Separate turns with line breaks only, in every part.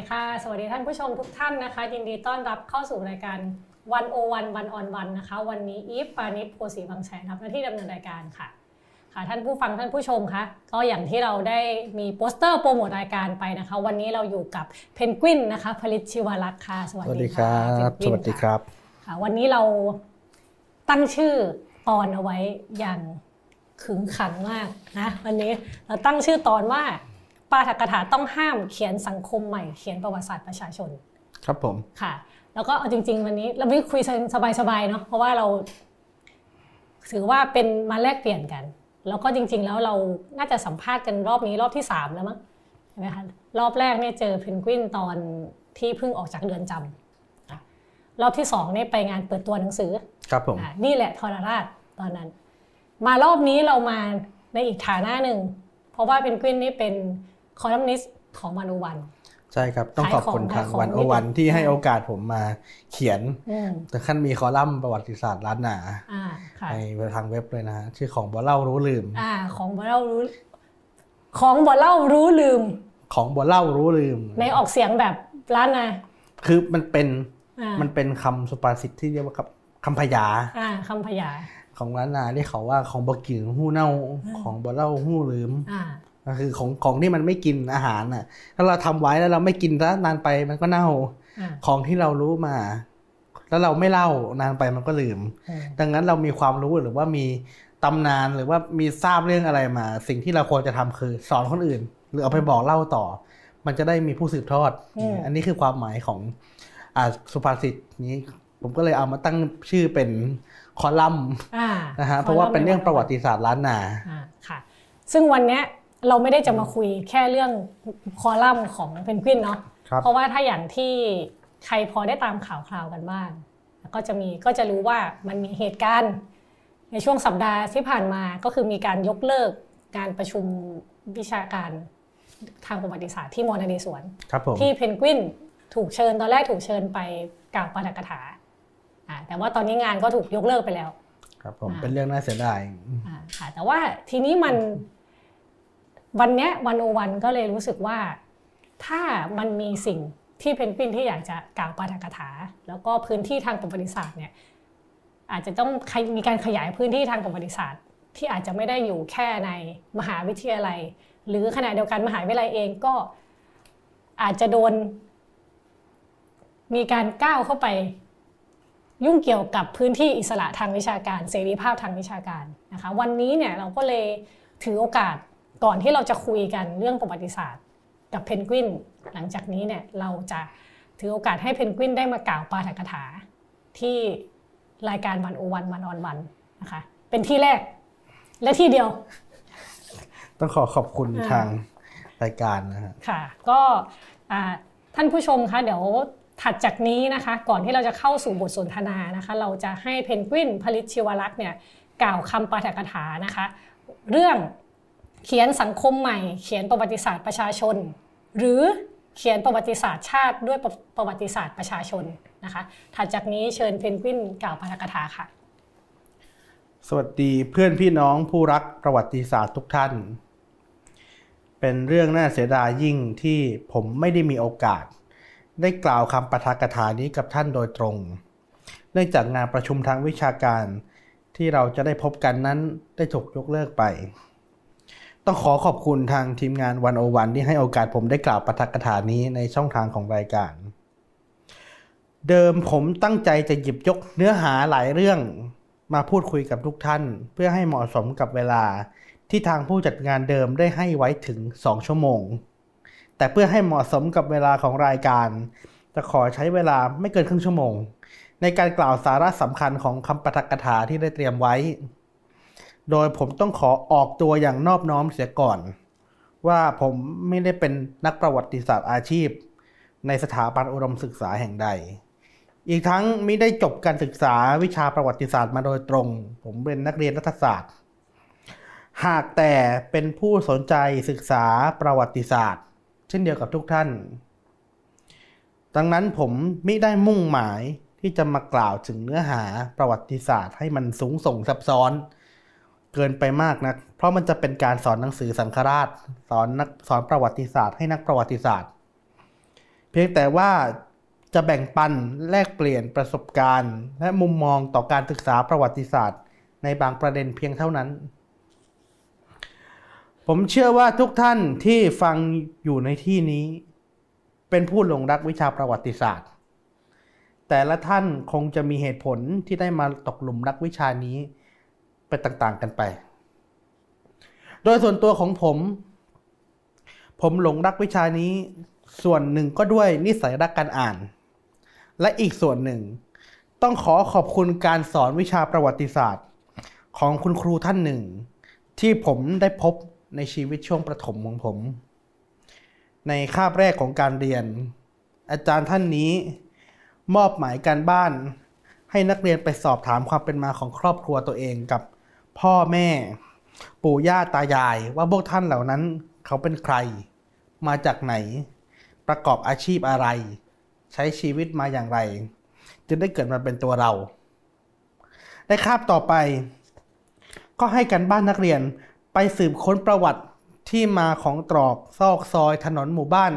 ดีค่ะ สวัสดีท่านผู้ชมทุกท่านนะคะ ยินดีต้อนรับเข้าสู่รายการ One-O-One One-on-One นะคะ วันนี้อีฟปาณิส โพธิ์ศรีวังชัยรับหน้าที่ดำเนินรายการค่ะ ค่ะท่านผู้ฟังท่านผู้ชมคะก็อย่างที่เราได้มีโปสเตอร์โปรโมทรายการไปนะคะ วันนี้เราอยู่กับเพนกวินนะคะพริษฐ์ ชิวารักษ์ค่ะ สวัสดี
ครับสวัสดีครับ
ค่ะ วันนี้เราตั้งชื่อตอนเอาไว้อย่างขึงขังมากนะวันนี้เราตั้งชื่อตอนว่า ปาฐกถาต้องห้ามเขียนสังคมใหม่เขียนประวัติศาสตร์ประชาชน
ครับผม
ค่ะ แล้วก็เอาจริง ๆ วันนี้เราไม่คุยสบายๆเนาะเพราะว่าเรา ถือว่าเป็นมาแลกเปลี่ยนกัน แล้วก็จริง ๆ แล้วเราน่าจะสัมภาษณ์กันรอบนี้รอบที่สามแล้วมั้งใช่ไหมคะรอบแรกเนี่ยเจอเพนกวินตอนที่เพิ่งออกจากเรือนจำรอบที่สองเนี่ยไปงานเปิดตัวหนังสือ
ครับผม
นี่แหละทรราชตอนนั้น มารอบนี้เรามาในอีกฐานะหนึ่งเพราะว่าเพนกวินนี่เป็น คอลัมนิสต์ของ One-O-One
ใช่ครับ ต้องขอบคุณทาง One-O-One ที่ให้โอกาสผมมาเขียนแต่ขั้นมีคอลัมน์ประวัติศาสตร์ล้านนาในทางเว็บเลยนะฮะชื่อของบ่เล่ารู้ลืม
อ่าของบ่เล่ารู้ ของบ่เล่าฮู้ลืม
ของบ่เล่าฮู้ลืม
ในออกเสียงแบบล้านนา
คือมันเป็นมันเป็นคำสุภาษิตที่เรียกว่าคำพยา
อ่าคำพยา
ของล้านนาที่เขาว่าของบ่กินหู้เน่าของบ่เล่าหู้ลืมอ่า ก็คือของของที่มันไม่กินอาหารน่ะ ถ้าเราทำไว้แล้วเราไม่กินแล้วนานไปมันก็เน่า ของที่เรารู้มา แล้วเราไม่เล่านานไปมันก็ลืม ดังนั้นเรามีความรู้หรือว่ามีตำนานหรือว่ามีทราบเรื่องอะไรมา สิ่งที่เราควรจะทำคือสอนคนอื่น หรือเอาไปบอกเล่าต่อ มันจะได้มีผู้สืบทอด อันนี้คือความหมายของอ่าสุภาษิตนี้ ผมก็เลยเอามาตั้งชื่อเป็นคอลัมน์นะฮะเพราะว่าเป็นเรื่องประวัติศาสตร์ล้านนา
ค่ะ ซึ่งวันเนี้ย เราไม่ได้จะมาคุยแค่เรื่องคอลัมน์ของเพนกวินเนาะเพราะว่าถ้าอย่างที่ใครพอได้ตามข่าวคราวกันบ้าง ก็จะมีก็จะรู้ว่ามันมีเหตุการณ์ ในช่วงสัปดาห์ที่ผ่านมาก็คือมีการยกเลิกการประชุมวิชาการทางประวัติศาสตร์ที่มอนาเดสวนที่เพนกวินถูกเชิญตอนแรกถูกเชิญไปกล่าวปาฐกถาแต่ว่าตอนนี้งานก็ถูกยกเลิกไปแล้ว
ครับผมเป็นเรื่องน่าเสียดาย
ค่ะแต่ว่าทีนี้มัน วันนี้วันโอวันก็เลยรู้สึกว่า ถ้ามันมีสิ่งที่เพนกวินที่อยากจะกล่าวปาฐกถา แล้วก็พื้นที่ทางประวัติศาสตร์เนี่ยอาจจะต้องมีการขยายพื้นที่ทางประวัติศาสตร์ ที่อาจจะไม่ได้อยู่แค่ในมหาวิทยาลัย หรือขณะเดียวกันมหาวิทยาลัยเองก็อาจจะโดน มีการก้าวเข้าไป ยุ่งเกี่ยวกับพื้นที่อิสระทางวิชาการ เสรีภาพทางวิชาการนะคะวันนี้เนี่ยเราก็เลยถือโอกาส ก่อนที่เราจะคุยกันเรื่องประวัติศาสตร์กับเพนกวิน หลังจากนี้เนี่ยเราจะถือโอกาสให้เพนกวินได้มากล่าวปาฐกถาที่รายการวันโอวันวันออนวันนะคะเป็นที่แรกและที่เดียว
ต้องขอขอบคุณทางรายการนะฮะ
ค่ะ ก็ท่านผู้ชมคะเดี๋ยวถัดจากนี้นะคะ ก่อนที่เราจะเข้าสู่บทสนทนานะคะ เราจะให้เพนกวินผลิตชิวรักษ์เนี่ยกล่าวคำปาฐกถานะคะ เรื่อง เขียนสังคมใหม่ เขียนประวัติศาสตร์ประชาชน หรือเขียนประวัติศาสตร์ชาติด้วยประวัติศาสตร์ประชาชนนะคะถัดจากนี้เชิญเพนกวินกล่าวพารกถาค่ะ
สวัสดีเพื่อนพี่น้องผู้รักประวัติศาสตร์ทุกท่าน เป็นเรื่องน่าเสียดายยิ่งที่ผมไม่ได้มีโอกาส ได้กล่าวคำปาฐกถานี้กับท่านโดยตรง เนื่องจากงานประชุมทางวิชาการที่เราจะได้พบกันนั้นได้ถูกยกเลิกไป ต้องขอขอบคุณทางทีมงานวันโอวันที่ให้โอกาสผมได้กล่าวปาฐกถานี้ในช่องทางของรายการ เดิมผมตั้งใจจะหยิบยกเนื้อหาหลายเรื่องมาพูดคุยกับทุกท่าน เพื่อให้เหมาะสมกับเวลาที่ทางผู้จัดงานเดิมได้ให้ไว้ถึง 2 ชั่วโมง แต่เพื่อให้เหมาะสมกับเวลาของรายการ จะขอใช้เวลาไม่เกินครึ่งชั่วโมง ในการกล่าวสาระสำคัญของคำปาฐกถาที่ได้เตรียมไว้ โดยผมต้องขอออกตัวอย่างนอบน้อมเสียก่อน ว่าผมไม่ได้เป็นนักประวัติศาสตร์อาชีพ ในสถาบันอุดมศึกษาแห่งใด อีกทั้งไม่ได้จบการศึกษาวิชาประวัติศาสตร์มาโดยตรง ผมเป็นนักเรียนรัฐศาสตร์ หากแต่เป็นผู้สนใจศึกษาประวัติศาสตร์ เช่นเดียวกับทุกท่าน ดังนั้นผมไม่ได้มุ่งหมายที่จะมากล่าวถึงเนื้อหาประวัติศาสตร์ให้มันสูงส่งซับซ้อน เกินไปมากนะเพราะมันจะเป็นการสอนหนังสือสังฆราช สอนนักสอนประวัติศาสตร์ให้นักประวัติศาสตร์ เพียงแต่ว่าจะแบ่งปันแลกเปลี่ยนประสบการณ์ และมุมมองต่อการศึกษาประวัติศาสตร์ ในบางประเด็นเพียงเท่านั้น ผมเชื่อว่าทุกท่านที่ฟังอยู่ในที่นี้ เป็นผู้หลงรักวิชาประวัติศาสตร์ แต่ละท่านคงจะมีเหตุผลที่ได้มาตกหลุมรักวิชานี้ ไปต่างๆกันไป โดยส่วนตัวของผม ผมหลงรักวิชานี้ ส่วนหนึ่งก็ด้วยนิสัยรักการอ่าน และอีกส่วนหนึ่ง ต้องขอขอบคุณการสอนวิชาประวัติศาสตร์ ของคุณครูท่านหนึ่ง ที่ผมได้พบในชีวิตช่วงประถมของผม ในคาบแรกของการเรียน อาจารย์ท่านนี้ มอบหมายการบ้านให้นักเรียนไปสอบถามความเป็นมาของครอบครัวตัวเองกับ พ่อแม่ ปู่ย่าตายาย ว่าพวกท่านเหล่านั้น เขาเป็นใคร มาจากไหน ประกอบอาชีพอะไร ใช้ชีวิตมาอย่างไร จึงได้เกิดมาเป็นตัวเรา ในคาบต่อไป ก็ให้กันบ้านนักเรียนไปสืบค้นประวัติที่มาของตรอกซอกซอยถนนหมู่บ้าน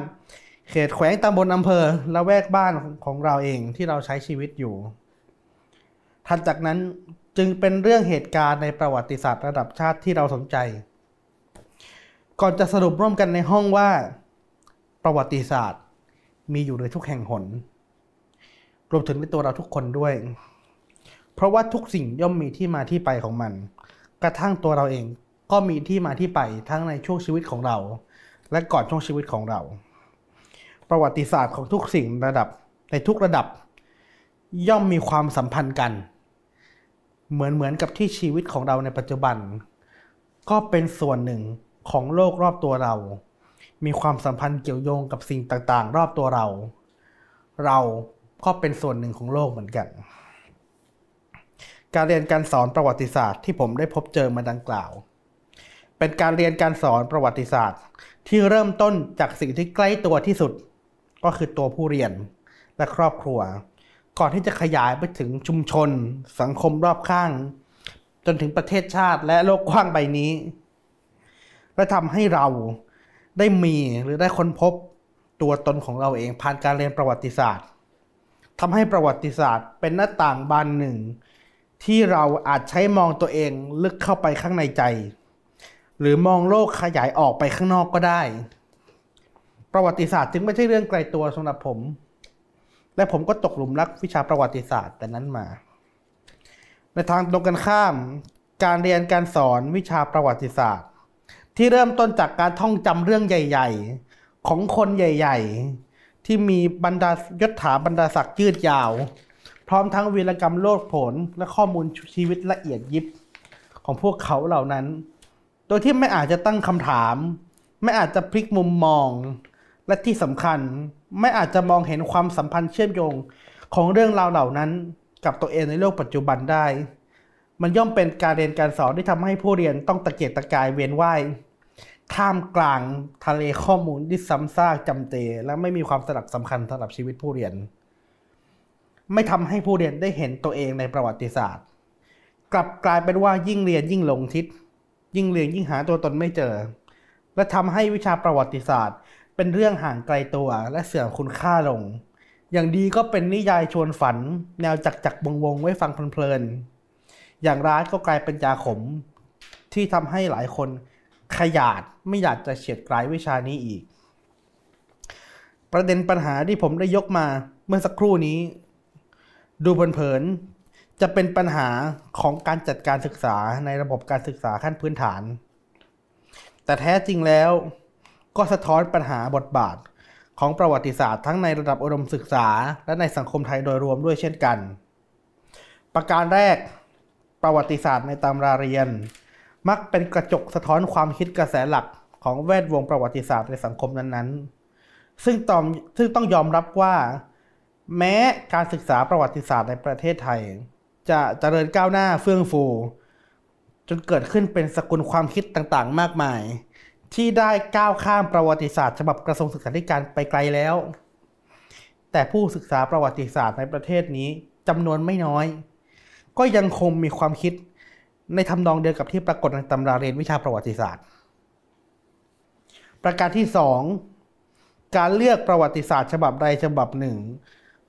เขตแขวงตำบลอำเภอและแวกบ้านของเราเองที่เราใช้ชีวิตอยู่ถัดจากนั้น จึงเป็นเรื่องเหตุการณ์ในประวัติศาสตร์ระดับชาติที่เราสนใจ ก่อนจะสรุปร่วมกันในห้องว่า ประวัติศาสตร์มีอยู่ในทุกแห่งหน รวมถึงในตัวเราทุกคนด้วย เพราะว่าทุกสิ่งย่อมมีที่มาที่ไปของมัน กระทั่งตัวเราเองก็มีที่มาที่ไปทั้งในช่วงชีวิตของเรา และก่อนช่วงชีวิตของเรา ประวัติศาสตร์ของทุกสิ่งระดับในทุกระดับ ย่อมมีความสัมพันธ์กัน เหมือนเหมือนกับที่ชีวิตของเราในปัจจุบัน ก็เป็นส่วนหนึ่งของโลกรอบตัวเรา มีความสัมพันธ์เกี่ยวโยงกับสิ่งต่างๆ รอบตัวเรา เราก็เป็นส่วนหนึ่งของโลกเหมือนกัน การเรียนการสอนประวัติศาสตร์ที่ผมได้พบเจอมาดังกล่าว เป็นการเรียนการสอนประวัติศาสตร์ ที่เริ่มต้นจากสิ่งที่ใกล้ตัวที่สุด ก็คือตัวผู้เรียนและครอบครัว ก่อนที่จะขยายไปถึงชุมชน สังคมรอบข้าง จนถึงประเทศชาติและโลกกว้างใบนี้ และทำให้เราได้มีหรือได้ค้นพบตัวตนของเราเองผ่านการเรียนประวัติศาสตร์ทำให้ประวัติศาสตร์เป็นหน้าต่างบานหนึ่ง ที่เราอาจใช้มองตัวเองลึกเข้าไปข้างในใจ หรือมองโลกขยายออกไปข้างนอกก็ได้ ประวัติศาสตร์จึงไม่ใช่เรื่องไกลตัวสำหรับผม และผมก็ตกหลุมรักวิชาประวัติศาสตร์แต่นั้นมา ในทางตรงกันข้าม การเรียนการสอนวิชาประวัติศาสตร์ ที่เริ่มต้นจากการท่องจำเรื่องใหญ่ ๆ ของคนใหญ่ ๆ ที่มีบรรดายศถาบรรดาศักดิ์ยืดยาว พร้อมทั้งวีรกรรมโลดผนและข้อมูลชีวิตละเอียดยิบของพวกเขาเหล่านั้น โดยที่ไม่อาจจะตั้งคำถาม ไม่อาจจะพลิกมุมมอง และที่สำคัญ ไม่อาจจะมองเห็นความสัมพันธ์เชื่อมโยงของเรื่องราวเหล่านั้นกับตัวเองในโลกปัจจุบันได้ มันย่อมเป็นการเรียนการสอนที่ทำให้ผู้เรียนต้องตะเกียกตะกายเวียนว่ายท่ามกลางทะเลข้อมูลที่ซ้ำซากจำเจ และไม่มีความสลักสำคัญสำหรับชีวิตผู้เรียน ไม่ทำให้ผู้เรียนได้เห็นตัวเองในประวัติศาสตร์ กลับกลายเป็นว่ายิ่งเรียนยิ่งหลงทิศ ยิ่งเรียนยิ่งหาตัวตนไม่เจอ และทำให้วิชาประวัติศาสตร์ เป็นเรื่องห่างไกลตัวและเสื่อมคุณค่าลง อย่างดีก็เป็นนิยายชวนฝัน แนวจักจักวงวงไว้ฟังเพลินๆ อย่างร้ายก็กลายเป็นยาขม ที่ทำให้หลายคนขยาดไม่อยากจะเฉียดกลายวิชานี้อีก ประเด็นปัญหาที่ผมได้ยกมาเมื่อสักครู่นี้ ดูเผินๆจะเป็นปัญหาของการจัดการศึกษาในระบบการศึกษาขั้นพื้นฐาน แต่แท้จริงแล้ว ก็สะท้อนปัญหาบทบาท ของประวัติศาสตร์ทั้งในระดับอุดมศึกษา และในสังคมไทยโดยรวมด้วยเช่นกัน ประการแรก ประวัติศาสตร์ในตำราเรียน มักเป็นกระจกสะท้อนความคิดกระแสหลักของแวดวงประวัติศาสตร์ในสังคมนั้นๆ ซึ่งตอมซึ่งต้องยอมรับว่า แม้การศึกษาประวัติศาสตร์ในประเทศไทย จะเจริญก้าวหน้าเฟื่องฟู จนเกิดขึ้นเป็นสกุลความคิดต่างๆ มากมาย ที่ได้ก้าวข้ามประวัติศาสตร์ฉบับกระทรวงศึกษาธิการไปไกลแล้ว แต่ผู้ศึกษาประวัติศาสตร์ในประเทศนี้จำนวนไม่น้อย ก็ยังคงมีความคิดในทำนองเดียวกับที่ปรากฏในตำราเรียนวิชาประวัติศาสตร์ ประการที่สองการเลือกประวัติศาสตร์ ฉบับใดฉบับหนึ่ง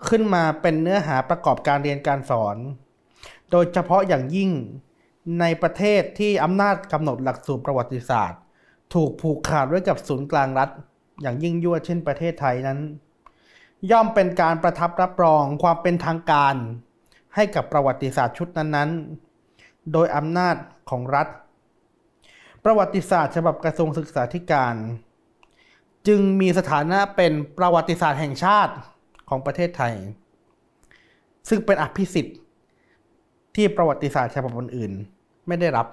ขึ้นมาเป็นเนื้อหาประกอบการเรียนการสอน โดยเฉพาะอย่างยิ่งในประเทศที่อำนาจกำหนดหลักสูตรประวัติศาสตร์ ถูกผูกขาดไว้กับศูนย์กลางรัฐ อย่างยิ่งยวดเช่นประเทศไทยนั้น ย่อมเป็นการประทับรับรองความเป็นทางการ ให้กับประวัติศาสตร์ชุดนั้นๆ โดยอำนาจของรัฐ ประวัติศาสตร์ฉบับกระทรวงศึกษาธิการ จึงมีสถานะเป็นประวัติศาสตร์แห่งชาติของประเทศไทย ซึ่งเป็นอภิสิทธิ์ที่ประวัติศาสตร์ฉบับอื่นๆไม่ได้รับ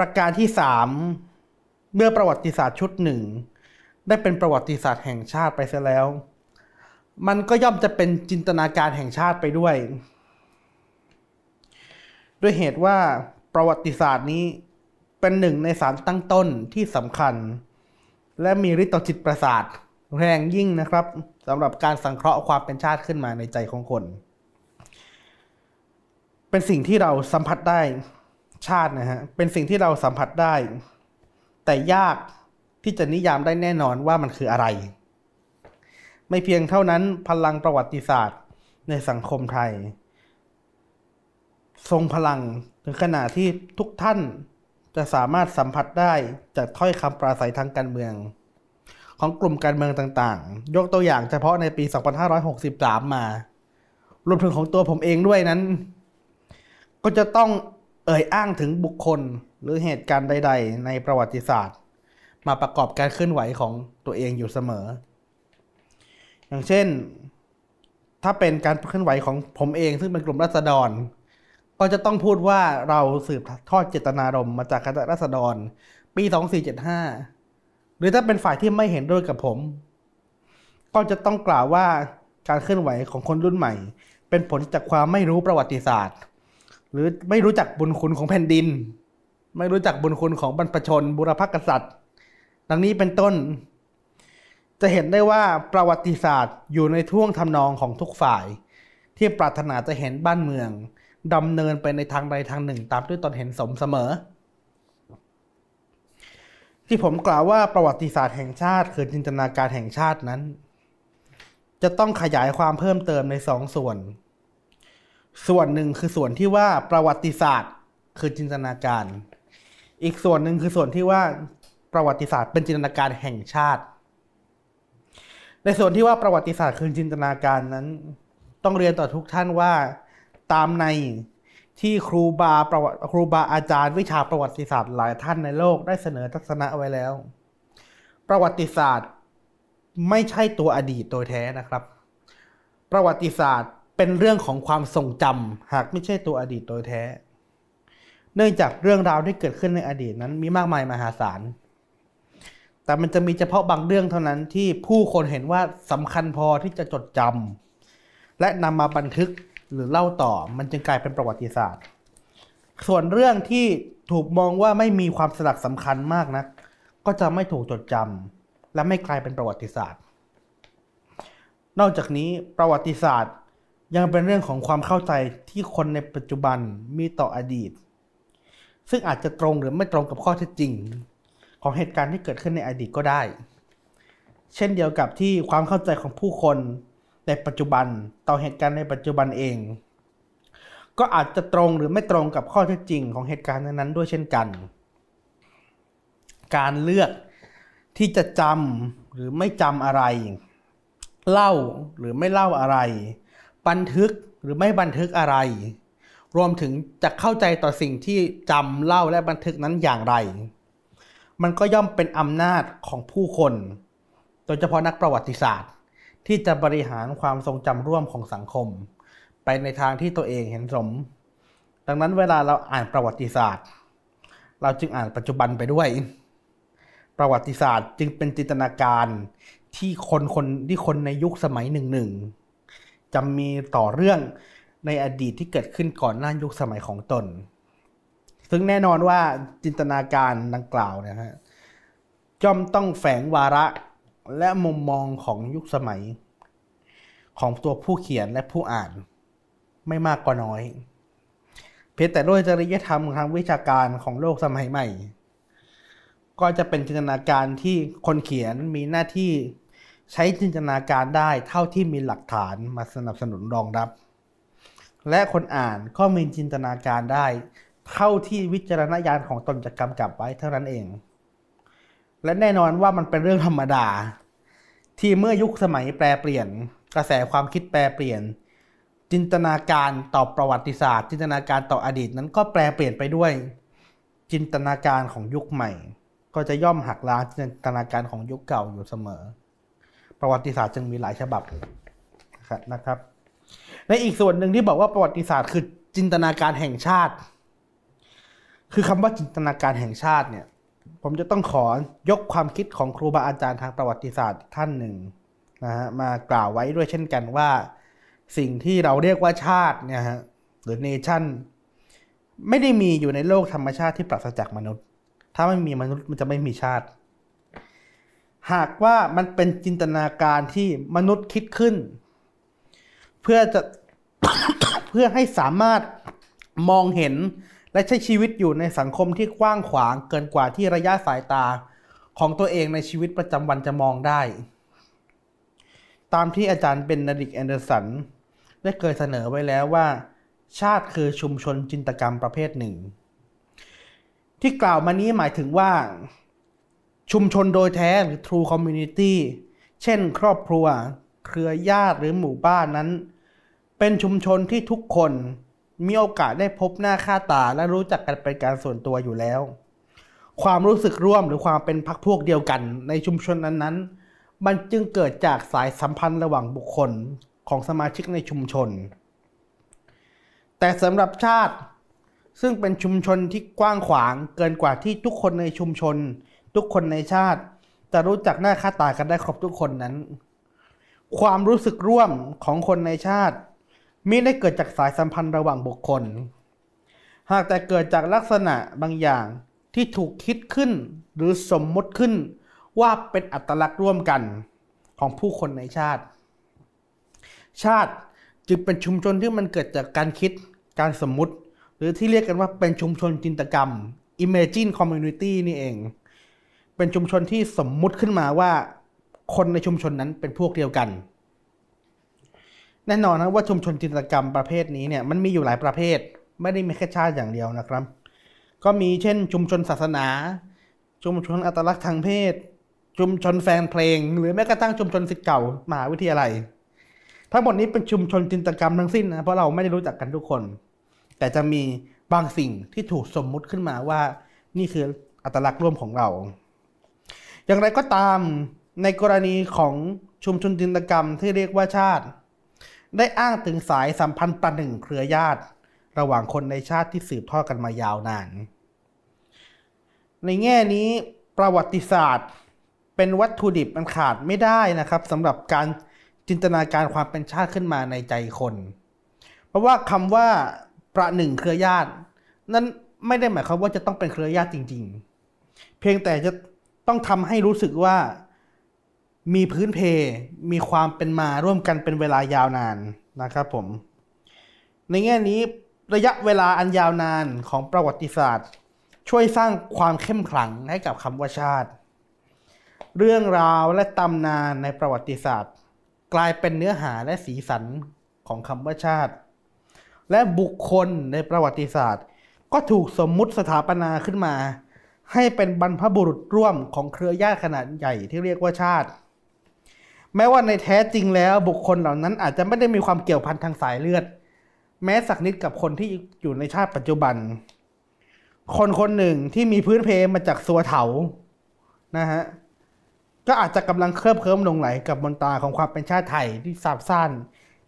ประการที่สามเมื่อประวัติศาสตร์ชุดหนึ่งได้เป็นประวัติศาสตร์แห่งชาติไปเสียแล้ว มันก็ย่อมจะเป็นจินตนาการแห่งชาติไปด้วย ด้วยเหตุว่าประวัติศาสตร์นี้เป็นหนึ่งในสารตั้งต้นที่สำคัญ และมีฤทธิ์ต่อจิตประสาทแรงยิ่งนะครับสำหรับการสังเคราะห์ความเป็นชาติขึ้นมาในใจของคน เป็นสิ่งที่เราสัมผัสได้ ชาตินะฮะเป็นสิ่งที่เราสัมผัสได้ แต่ยากที่จะนิยามได้แน่นอนว่ามันคืออะไร ไม่เพียงเท่านั้นพลังประวัติศาสตร์ในสังคมไทย ทรงพลังถึงขนาดที่ทุกท่านจะสามารถสัมผัสได้จากถ้อยคำปราศัยทางการเมือง ของกลุ่มการเมืองต่างๆ ยกตัวอย่างเฉพาะในปี 2563 มารวมถึงของตัวผมเองด้วยนั้น ก็จะต้อง เอ่ยอ้างถึงบุคคลหรือเหตุการณ์ใด ๆ ในประวัติศาสตร์ มาประกอบการเคลื่อนไหวของตัวเองอยู่เสมอ อย่างเช่น ถ้าเป็นการเคลื่อนไหวของผมเองซึ่งเป็นกลุ่มรัษฎร ก็จะต้องพูดว่าเราสืบทอดเจตนารมณ์มาจากคณะรัษฎร ปี 2475 หรือถ้าเป็นฝ่ายที่ไม่เห็นด้วยกับผม ก็จะต้องกล่าวว่าการเคลื่อนไหวของคนรุ่นใหม่ เป็นผลจากความไม่รู้ประวัติศาสตร์ หรือไม่รู้จักบุญคุณของแผ่นดิน ไม่รู้จักบุญคุณของบรรพชน บุรพกษัตริย์ ดังนี้เป็นต้น จะเห็นได้ว่าประวัติศาสตร์อยู่ในท่วงทำนองของทุกฝ่าย ที่ปรารถนาจะเห็นบ้านเมืองดำเนินไปในทางใดทางหนึ่ง ตามด้วยตนเห็นสมเสมอ ที่ผมกล่าวว่าประวัติศาสตร์แห่งชาติ คือจินตนาการแห่งชาตินั้น จะต้องขยายความเพิ่มเติมในสองส่วน ส่วนหนึ่งคือส่วนที่ว่าประวัติศาสตร์ คือจินตนาการ อีกส่วนหนึ่งคือส่วนที่ว่าประวัติศาสตร์เป็นจินตนาการแห่งชาติ ในส่วนที่ว่าประวัติศาสตร์คือจินตนาการนั้น ต้องเรียนต่อทุกท่านว่าตามในที่ครูบาประวัติครูบาอาจารย์วิชาประวัติศาสตร์หลายท่านในโลกได้เสนอทัศนะไว้แล้ว ประวัติศาสตร์ไม่ใช่ตัวอดีตโดยแท้นะครับ ประวัติศาสตร์ เป็นเรื่องของความทรงจำหากไม่ใช่ตัวอดีตโดยแท้ เนื่องจากเรื่องราวที่เกิดขึ้นในอดีตนั้นมีมากมายมหาศาล แต่มันจะมีเฉพาะบางเรื่องเท่านั้นที่ผู้คนเห็นว่าสำคัญพอที่จะจดจำและนำมาบันทึกหรือเล่าต่อมันจึงกลายเป็นประวัติศาสตร์ ส่วนเรื่องที่ถูกมองว่าไม่มีความสลักสำคัญมากนะก็จะไม่ถูกจดจำและไม่กลายเป็นประวัติศาสตร์ นอกจากนี้ประวัติศาสตร์ ยังเป็นเรื่องของความเข้าใจที่คนในปัจจุบันมีต่ออดีต ซึ่งอาจจะตรงหรือไม่ตรงกับข้อเท็จจริง ของเหตุการณ์ที่เกิดขึ้นในอดีตก็ได้ เช่นเดียวกับที่ความเข้าใจของผู้คนในปัจจุบันต่อเหตุการณ์ในปัจจุบันเอง ก็อาจจะตรงหรือไม่ตรงกับข้อเท็จจริงของเหตุการณ์นั้นด้วยเช่นกัน การเลือกที่จะจำหรือไม่จำอะไร เล่าหรือไม่เล่าอะไร บันทึกหรือไม่บันทึกอะไร รวมถึงจะเข้าใจต่อสิ่งที่จำเล่าและบันทึกนั้นอย่างไร มันก็ย่อมเป็นอำนาจของผู้คน โดยเฉพาะนักประวัติศาสตร์ ที่จะบริหารความทรงจำร่วมของสังคม ไปในทางที่ตัวเองเห็นสม ดังนั้นเวลาเราอ่านประวัติศาสตร์ เราจึงอ่านปัจจุบันไปด้วย ประวัติศาสตร์จึงเป็นจินตนาการที่คนคนที่คนในยุคสมัยหนึ่งหนึ่ง จะมีต่อเรื่องในอดีตที่เกิดขึ้นก่อนหน้ายุคสมัยของตน ซึ่งแน่นอนว่าจินตนาการดังกล่าวนะฮะย่อมต้องแฝงวาระและมุมมองของยุคสมัย ของตัวผู้เขียนและผู้อ่าน ไม่มากก็น้อย เพียงแต่ด้วยจริยธรรมทางวิชาการของโลกสมัยใหม่ ก็จะเป็นจินตนาการที่คนเขียนมีหน้าที่ ใช้จินตนาการได้เท่าที่มีหลักฐานมาสนับสนุนรองรับ และคนอ่านก็มีจินตนาการได้ เท่าที่วิจารณญาณของตนจะกำกับไว้เท่านั้นเอง และแน่นอนว่ามันเป็นเรื่องธรรมดา ที่เมื่อยุคสมัยแปรเปลี่ยน กระแสความคิดแปรเปลี่ยน จินตนาการต่อประวัติศาสตร์ จินตนาการต่ออดีตนั้นก็แปรเปลี่ยนไปด้วย จินตนาการของยุคใหม่ ก็จะย่อมหักล้างจินตนาการของยุคเก่าอยู่เสมอ ประวัติศาสตร์จึงมีหลายฉบับนะครับ ในอีกส่วนหนึ่งที่บอกว่าประวัติศาสตร์คือจินตนาการแห่งชาติ คือคำว่าจินตนาการแห่งชาติเนี่ย ผมจะต้องขอยกความคิดของครูบาอาจารย์ทางประวัติศาสตร์ท่านหนึ่งนะฮะมากล่าวไว้ด้วยเช่นกันว่า สิ่งที่เราเรียกว่าชาติเนี่ยฮะหรือเนชั่นไม่ได้มีอยู่ในโลกธรรมชาติที่ปราศจากมนุษย์ ถ้าไม่มีมนุษย์มันจะไม่มีชาติ หากว่ามันเป็นจินตนาการที่มนุษย์คิดขึ้น เพื่อจะเพื่อให้สามารถมองเห็นและใช้ชีวิตอยู่ในสังคมที่กว้างขวางเกินกว่าที่ระยะสายตาของตัวเองในชีวิตประจำวันจะมองได้ ตามที่อาจารย์เบเนดิกต์ แอนเดอร์สัน ได้เคยเสนอไว้แล้วว่า ชาติคือชุมชนจินตกรรมประเภทหนึ่ง ที่กล่าวมานี้หมายถึงว่า ชุมชนโดยแท้หรือ true community เช่น ครอบครัว เครือญาติหรือหมู่บ้านนั้น เป็นชุมชนที่ทุกคนมีโอกาสได้พบหน้าค่าตาและรู้จักกันเป็นการส่วนตัวอยู่แล้ว ความรู้สึกร่วมหรือความเป็นพรรคพวกเดียวกันในชุมชนนั้นๆ มันจึงเกิดจากสายสัมพันธ์ระหว่างบุคคลของสมาชิกในชุมชน แต่สำหรับชาติ ซึ่งเป็นชุมชนที่กว้างขวางเกินกว่าที่ทุกคนในชุมชน ทุกคนในชาติ จะรู้จักหน้าค่าตากันได้ครบทุกคนนั้น ความรู้สึกร่วมของคนในชาติมิได้เกิดจากสายสัมพันธ์ระหว่างบุคคล หากแต่เกิดจากลักษณะบางอย่างที่ถูกคิดขึ้นหรือสมมติขึ้นว่าเป็นอัตลักษณ์ร่วมกันของผู้คนในชาติ ชาติจึงเป็นชุมชนที่มันเกิดจากการคิดการสมมติ หรือที่เรียกกันว่าเป็นชุมชนจินตกรรม Imagine Community นี่เอง เป็นชุมชนที่สมมุติขึ้นมาว่าคนในชุมชนนั้นเป็นพวกเดียวกัน แน่นอนนะว่าชุมชนจินตกรรมประเภทนี้เนี่ยมันมีอยู่หลายประเภท ไม่ได้มีแค่ชาติอย่างเดียวนะครับ ก็มีเช่น ชุมชนศาสนา ชุมชนอัตลักษณ์ทางเพศ ชุมชนแฟนเพลง หรือแม้กระทั่งชุมชนศิษย์เก่ามหาวิทยาลัย ทั้งหมดนี้เป็นชุมชนจินตกรรมทั้งสิ้นนะเพราะเราไม่ได้รู้จักกันทุกคน แต่จะมีบางสิ่งที่ถูกสมมุติขึ้นมาว่า นี่คืออัตลักษณ์ร่วมของเรา อย่างไรก็ตามในกรณีของชุมชนจินตกรรมที่เรียกว่าชาติ ได้อ้างถึงสายสัมพันธ์ประหนึ่งเครือญาติ ระหว่างคนในชาติที่สืบทอดกันมายาวนาน ในแง่นี้ประวัติศาสตร์เป็นวัตถุดิบมันขาดไม่ได้นะครับสำหรับการจินตนาการความเป็นชาติขึ้นมาในใจคน เพราะว่าคำว่าประหนึ่งเครือญาติ นั้นไม่ได้หมายความว่าจะต้องเป็นเครือญาติจริง ๆ เพียงแต่จะ ต้องทำให้รู้สึกว่ามีพื้นเพ มีความเป็นมาร่วมกันเป็นเวลายาวนานนะครับผม ในแง่นี้ระยะเวลาอันยาวนานของประวัติศาสตร์ ช่วยสร้างความเข้มขลังให้กับคำว่าชาติ เรื่องราวและตำนานในประวัติศาสตร์ กลายเป็นเนื้อหาและสีสันของคำว่าชาติ และบุคคลในประวัติศาสตร์ ก็ถูกสมมุติสถาปนาขึ้นมา ให้เป็นบรรพบุรุษร่วมของเครือญาติขนาดใหญ่ที่เรียกว่าชาติ แม้ว่าในแท้จริงแล้วบุคคลเหล่านั้นอาจจะไม่ได้มีความเกี่ยวพันทางสายเลือด แม้สักนิดกับคนที่อยู่ในชาติปัจจุบัน คนคนหนึ่งที่มีพื้นเพมาจากสัวเถานะฮะก็อาจจะกำลังเคลิบเคลิ้มลงไหลกับบนตาของความเป็นชาติไทยที่ซาบซ่าน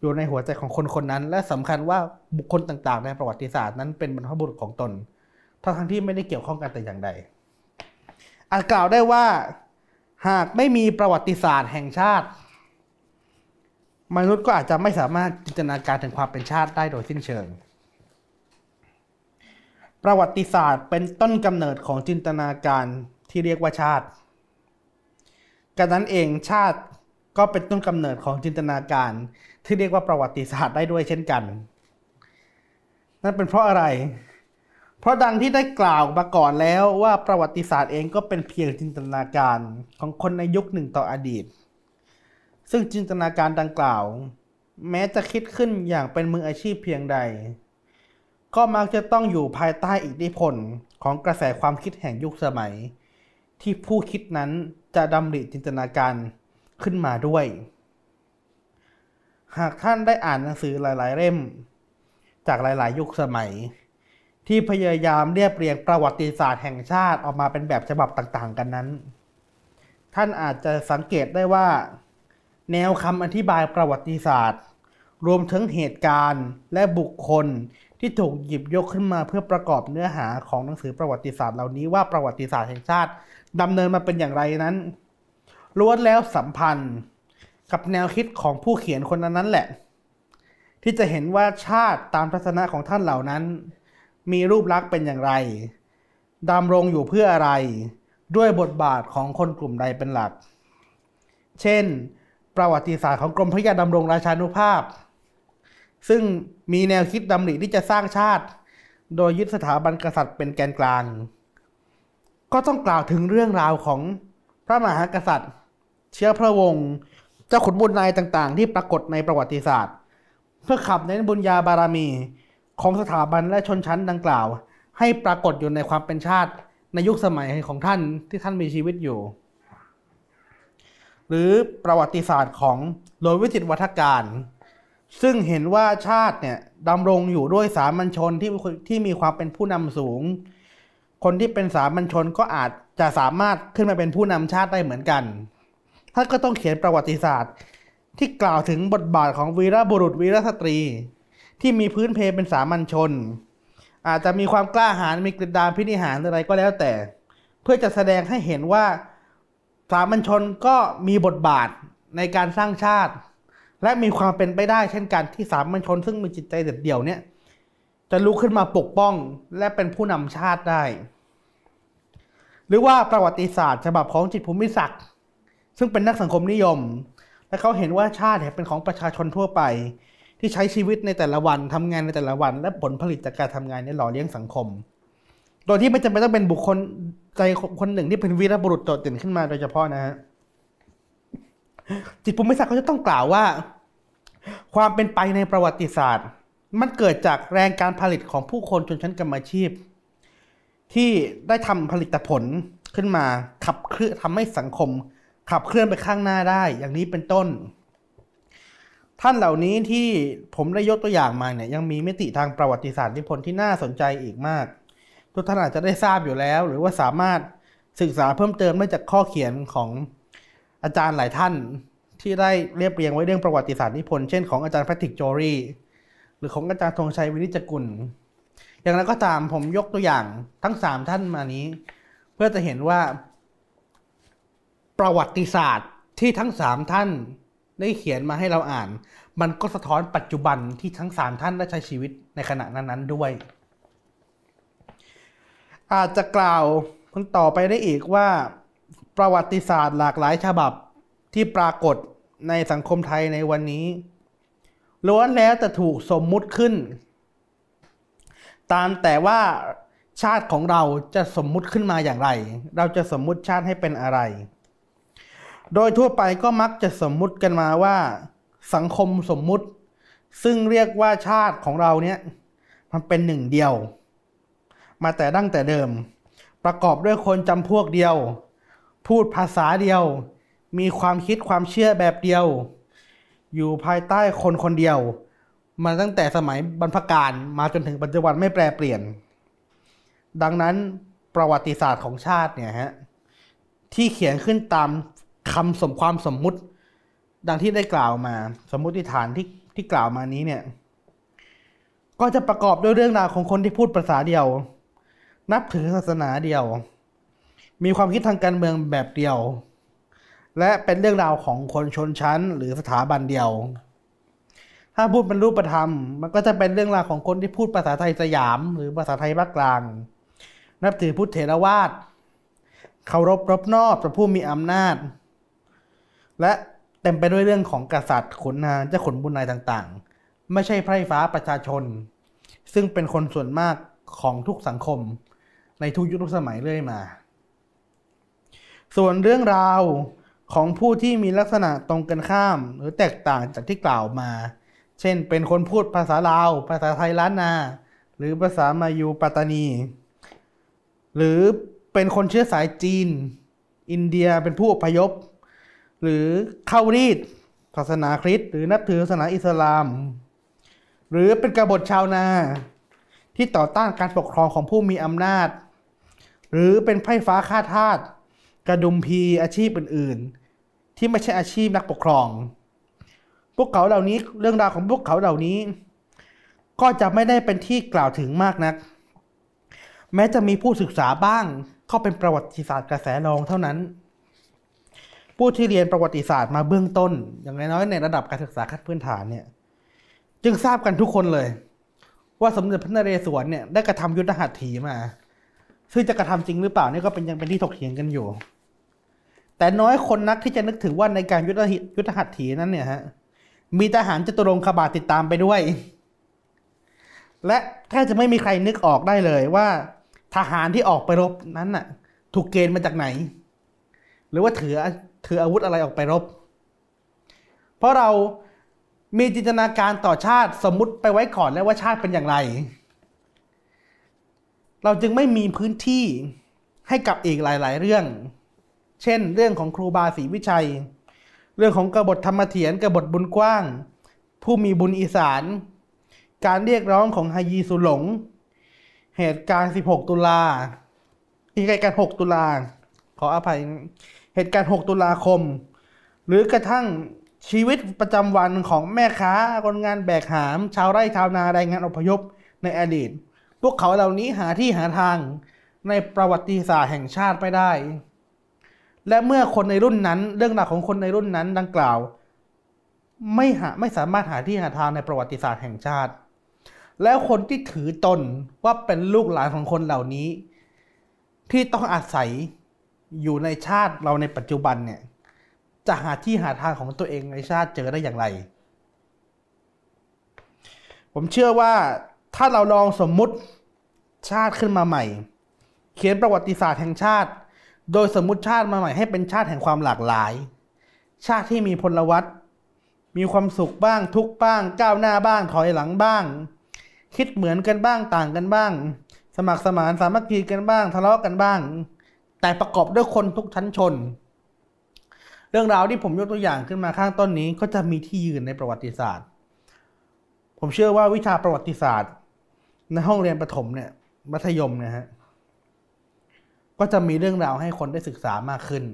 อยู่ในหัวใจของคนคนนั้น และสำคัญว่าบุคคลต่างๆ ในประวัติศาสตร์นั้นเป็นบรรพบุรุษของตน ทั้งที่ไม่ได้เกี่ยวข้องกันแต่อย่างใดอาจกล่าวได้ว่าหากไม่มีประวัติศาสตร์แห่งชาติ มนุษย์ก็อาจจะไม่สามารถจินตนาการถึงความเป็นชาติได้โดยสิ้นเชิง ประวัติศาสตร์เป็นต้นกำเนิดของจินตนาการที่เรียกว่าชาติกันนั้นเองชาติก็เป็นต้นกำเนิดของจินตนาการ ที่เรียกว่าประวัติศาสตร์ได้ด้วยเช่นกัน นั่นเป็นเพราะอะไร เพเพราะดังที่ได้กล่าวมาก่อนแล้วว่าประวัติศาสตร์เองก็เป็นเพียงจินตนาการของคนในยุคหนึ่งต่ออดีต ซึ่งจินตนาการดังกล่าว แม้จะคิดขึ้นอย่างเป็นมืออาชีพเพียงใด ก็มักจะต้องอยู่ภายใต้อิทธิพลของกระแสความคิดแห่งยุคสมัย ที่ผู้คิดนั้นจะดำริจินตนาการขึ้นมาด้วย หากท่านได้อ่านหนังสือหลาย ๆ เล่ม จากหลาย ๆ ยุคสมัย ที่พยายามเรียบเรียงประวัติศาสตร์แห่งชาติออกมาเป็นแบบฉบับต่างๆ กันนั้น ท่านอาจจะสังเกตได้ว่า แนวคำอธิบายประวัติศาสตร์ รวมทั้งเหตุการณ์และบุคคลที่ถูกหยิบยกขึ้นมาเพื่อประกอบเนื้อหาของหนังสือประวัติศาสตร์เหล่านี้ว่าประวัติศาสตร์แห่งชาติดำเนินมาเป็นอย่างไรนั้นล้วนแล้วสัมพันธ์กับแนวคิดของผู้เขียนคนนั้นนั่นแหละ ที่จะเห็นว่าชาติตามทัศนะของท่านเหล่านั้น มีรูปลักษณ์เป็นอย่างไรดำรงอยู่เพื่ออะไร ด้วยบทบาทของคนกลุ่มใดเป็นหลัก เช่น ประวัติศาสตร์ของกรมพระยาดำรงราชานุภาพ ซึ่งมีแนวคิดดำริที่จะสร้างชาติ โดยยึดสถาบันกษัตริย์เป็นแกนกลาง ก็ต้องกล่าวถึงเรื่องราวของพระมหากษัตริย์ เชื้อพระวงศ์เจ้าขุนบุญนายต่างๆ ที่ปรากฏในประวัติศาสตร์ เพื่อขับเน้นบุญญาบารมี ของสถาบันและชนชั้นดังกล่าว ให้ปรากฏอยู่ในความเป็นชาติในยุคสมัยของท่านที่ท่านมีชีวิตอยู่ หรือประวัติศาสตร์ของโดยวิจิตวัฒการ ซึ่งเห็นว่าชาติเนี่ยดำรงอยู่ด้วยสามัญชนที่ที่มีความเป็นผู้นำสูง คนที่เป็นสามัญชนก็อาจจะสามารถขึ้นมาเป็นผู้นำชาติได้เหมือนกันท่านก็ต้องเขียนประวัติศาสตร์ ที่กล่าวถึงบทบาทของวีรบุรุษวีรสตรี ที่มีพื้นเพเป็นสามัญชน อาจจะมีความกล้าหาญมีกฤษดาพินิหารอะไรก็แล้วแต่ เพื่อจะแสดงให้เห็นว่าสามัญชนก็มีบทบาทในการสร้างชาติ และมีความเป็นไปได้เช่นกันที่สามัญชน ซึ่งมีจิตใจเด็ดเดี่ยวเนี่ยจะลุกขึ้นมาปกป้องและเป็นผู้นำชาติได้ หรือว่าประวัติศาสตร์ฉบับของจิตภูมิศักดิ์ซึ่งเป็นนักสังคมนิยม และเขาเห็นว่าชาติเป็นของประชาชนทั่วไป ที่ใช้ชีวิตในแต่ละวันทำงานในแต่ละวัน และผลผลิตจากการทำงานนี้หล่อเลี้ยงสังคม โดยที่ไม่จำเป็นต้องเป็นบุคคลใจคนหนึ่งที่เป็นวีรบุรุษโดดเด่นขึ้นมาโดยเฉพาะนะฮะจิตภูมิศักดิ์เขาจะต้องกล่าวว่า ความเป็นไปในประวัติศาสตร์ มันเกิดจากแรงการผลิตของผู้คนชนชั้นกรรมชีพ ที่ได้ทำผลิตผลขึ้นมาขับเคลื่อนทำให้สังคม ขับเคลื่อนไปข้างหน้าได้ อย่างนี้เป็นต้น ท่านเหล่านี้ที่ผมได้ยกตัวอย่างมาเนี่ยยังมีมิติทางประวัติศาสตร์นิพนธ์ที่น่าสนใจอีกมาก ทุกท่านอาจจะได้ทราบอยู่แล้ว หรือว่าสามารถศึกษาเพิ่มเติมได้จากข้อเขียนของอาจารย์หลายท่านที่ได้เรียบเรียงไว้เรื่องประวัติศาสตร์นิพนธ์เช่นของอาจารย์แพทริกโจรีหรือของอาจารย์ธงชัยวินิจกุล อย่างนั้นก็ตามผมยกตัวอย่างทั้งสามท่านมานี้ เพื่อจะเห็นว่า ประวัติศาสตร์ที่ทั้งสามท่าน ได้เขียนมาให้เราอ่าน มันก็สะท้อนปัจจุบันที่ทั้งสามท่านได้ใช้ชีวิตในขณะนั้นๆด้วย อาจจะกล่าวคนต่อไปได้อีกว่าประวัติศาสตร์หลากหลายฉบับที่ปรากฏในสังคมไทยในวันนี้ล้วนแล้วแต่ถูกสมมุติขึ้น ตามแต่ว่าชาติของเราจะสมมุติขึ้นมาอย่างไร เราจะสมมุติชาติให้เป็นอะไร โดยทั่วไปก็มักจะสมมุติกันมาว่า สังคมสมมุติ ซึ่งเรียกว่าชาติของเราเนี่ยมันเป็นหนึ่งเดียว มาแต่ดั้งแต่เดิม ประกอบด้วยคนจำพวกเดียว พูดภาษาเดียว มีความคิดความเชื่อแบบเดียว อยู่ภายใต้คนคนเดียว มาตั้งแต่สมัยบรรพกาลมาจนถึงปัจจุบันไม่แปรเปลี่ยน ดังนั้นประวัติศาสตร์ของชาติเนี่ยฮะที่เขียนขึ้นตาม คำสมความสมมุติ ดังที่ได้กล่าวมา สมมุติฐานที่ที่กล่าวมานี้เนี่ย ก็จะประกอบด้วยเรื่องราวของคนที่พูดภาษาเดียว นับถือศาสนาเดียว มีความคิดทางการเมืองแบบเดียว และเป็นเรื่องราวของคนชนชั้น หรือสถาบันเดียว ถ้าพูดเป็นรูปธรรม มันก็จะเป็นเรื่องราวของคนที่พูดภาษาไทยสยาม หรือภาษาไทยภาคกลาง นับถือพุทธเถรวาทเคารพรบนอบต่อผู้มีอำนาจ และเต็มไปด้วยเรื่องของกษัตริย์ขุนนางเจ้าขุนบุญนายต่างๆ ไม่ใช่ไพร่ฟ้าประชาชน ซึ่งเป็นคนส่วนมากของทุกสังคม ในทุกยุคทุกสมัยเรื่อยมา ส่วนเรื่องราวของผู้ที่มีลักษณะตรงกันข้าม หรือแตกต่างจากที่กล่าวมา เช่น เป็นคนพูดภาษาลาว ภาษาไทยล้านนา หรือภาษามายูปัตตานี หรือเป็นคนเชื้อสายจีน อินเดียเป็นผู้อพยพ หรือเข้ารีดศาสนาคริสต์หรือนับถือศาสนาอิสลาม หรือเป็นกบฏชาวนา ที่ต่อต้านการปกครองของผู้มีอำนาจ หรือเป็นไพ่ฟ้าฆ่าทาสกระดุมพีอาชีพอื่น ๆ ที่ไม่ใช่อาชีพนักปกครอง พวกเขาเหล่านี้เรื่องราวของพวกเขาเหล่านี้ ก็จะไม่ได้เป็นที่กล่าวถึงมากนัก แม้จะมีผู้ศึกษาบ้างเข้าเป็นประวัติศาสตร์กระแสรองเท่านั้น ผู้ที่เรียนประวัติศาสตร์มาเบื้องต้น อย่างน้อยในระดับการศึกษาขั้นพื้นฐานเนี่ยจึงทราบกันทุกคนเลย ว่าสมเด็จพระนเรศวรเนี่ยได้กระทำยุทธหัตถีมา ซึ่งจะกระทำจริงหรือเปล่านี่ก็เป็นยังเป็นที่ถกเถียงกันอยู่ แต่น้อยคนนักที่จะนึกถึงว่าในการยุทธยุทธหัตถีนั้นเนี่ยฮะมีทหารจตุรงคบาทติดตามไปด้วย และแทบจะไม่มีใครนึกออกได้เลยว่า ทหารที่ออกไปรบนั้นน่ะ ถูกเกณฑ์มาจากไหน หรือว่าถือ ถืออาวุธอะไรออกไปรบ เพราะเรามีจินตนาการต่อชาติสมมุติไปไว้ก่อนแล้วว่าชาติเป็นอย่างไร เราจึงไม่มีพื้นที่ให้กับอีกหลาย ๆ เรื่อง เช่น เรื่องของครูบาศรีวิชัย เรื่องของกบฏธรรมเถียนกบฏบุญกว้าง ผู้มีบุญอีสาน การเรียกร้องของฮายีสุหลง เหตุการณ์ 16 ตุลาเหตุการณ์6ตุลาขออภัย เหตุการณ์ 6 ตุลาคม หรือกระทั่งชีวิตประจำวันของแม่ค้าคนงานแบกหาม ชาวไร่ชาวนาแรงงานอพยพในอดีต พวกเขาเหล่านี้หาที่หาทางในประวัติศาสตร์แห่งชาติไม่ได้ และเมื่อคนในรุ่นนั้น เรื่องราวของคนในรุ่นนั้นดังกล่าว ไม่หาไม่สามารถหาที่หาทางในประวัติศาสตร์แห่งชาติ แล้วคนที่ถือตนว่าเป็นลูกหลานของคนเหล่านี้ ที่ต้องอาศัย อยู่ในชาติเราในปัจจุบันเนี่ย จะหาที่หาทางของตัวเองในชาติเจอได้อย่างไร ผมเชื่อว่าถ้าเราลองสมมุติชาติขึ้นมาใหม่ เขียนประวัติศาสตร์แห่งชาติ โดยสมมุติชาติมาใหม่ให้เป็นชาติแห่งความหลากหลาย ชาติที่มีพลวัตมีความสุขบ้างทุกบ้าง ก้าวหน้าบ้างถอยหลังบ้าง คิดเหมือนกันบ้างต่างกันบ้าง สมัครสมานสามัคคีกันบ้าง ทะเลาะกันบ้าง แต่ประกอบด้วยคนทุกชั้นชน เรื่องราวที่ผมยกตัวอย่างขึ้นมาข้างต้นนี้ก็จะมีที่ยืนในประวัติศาสตร์ ผมเชื่อว่าวิชาประวัติศาสตร์ ในห้องเรียนประถมเนี่ยมัธยมเนี่ยฮะก็จะมีเรื่องราวให้คนได้ศึกษามากขึ้น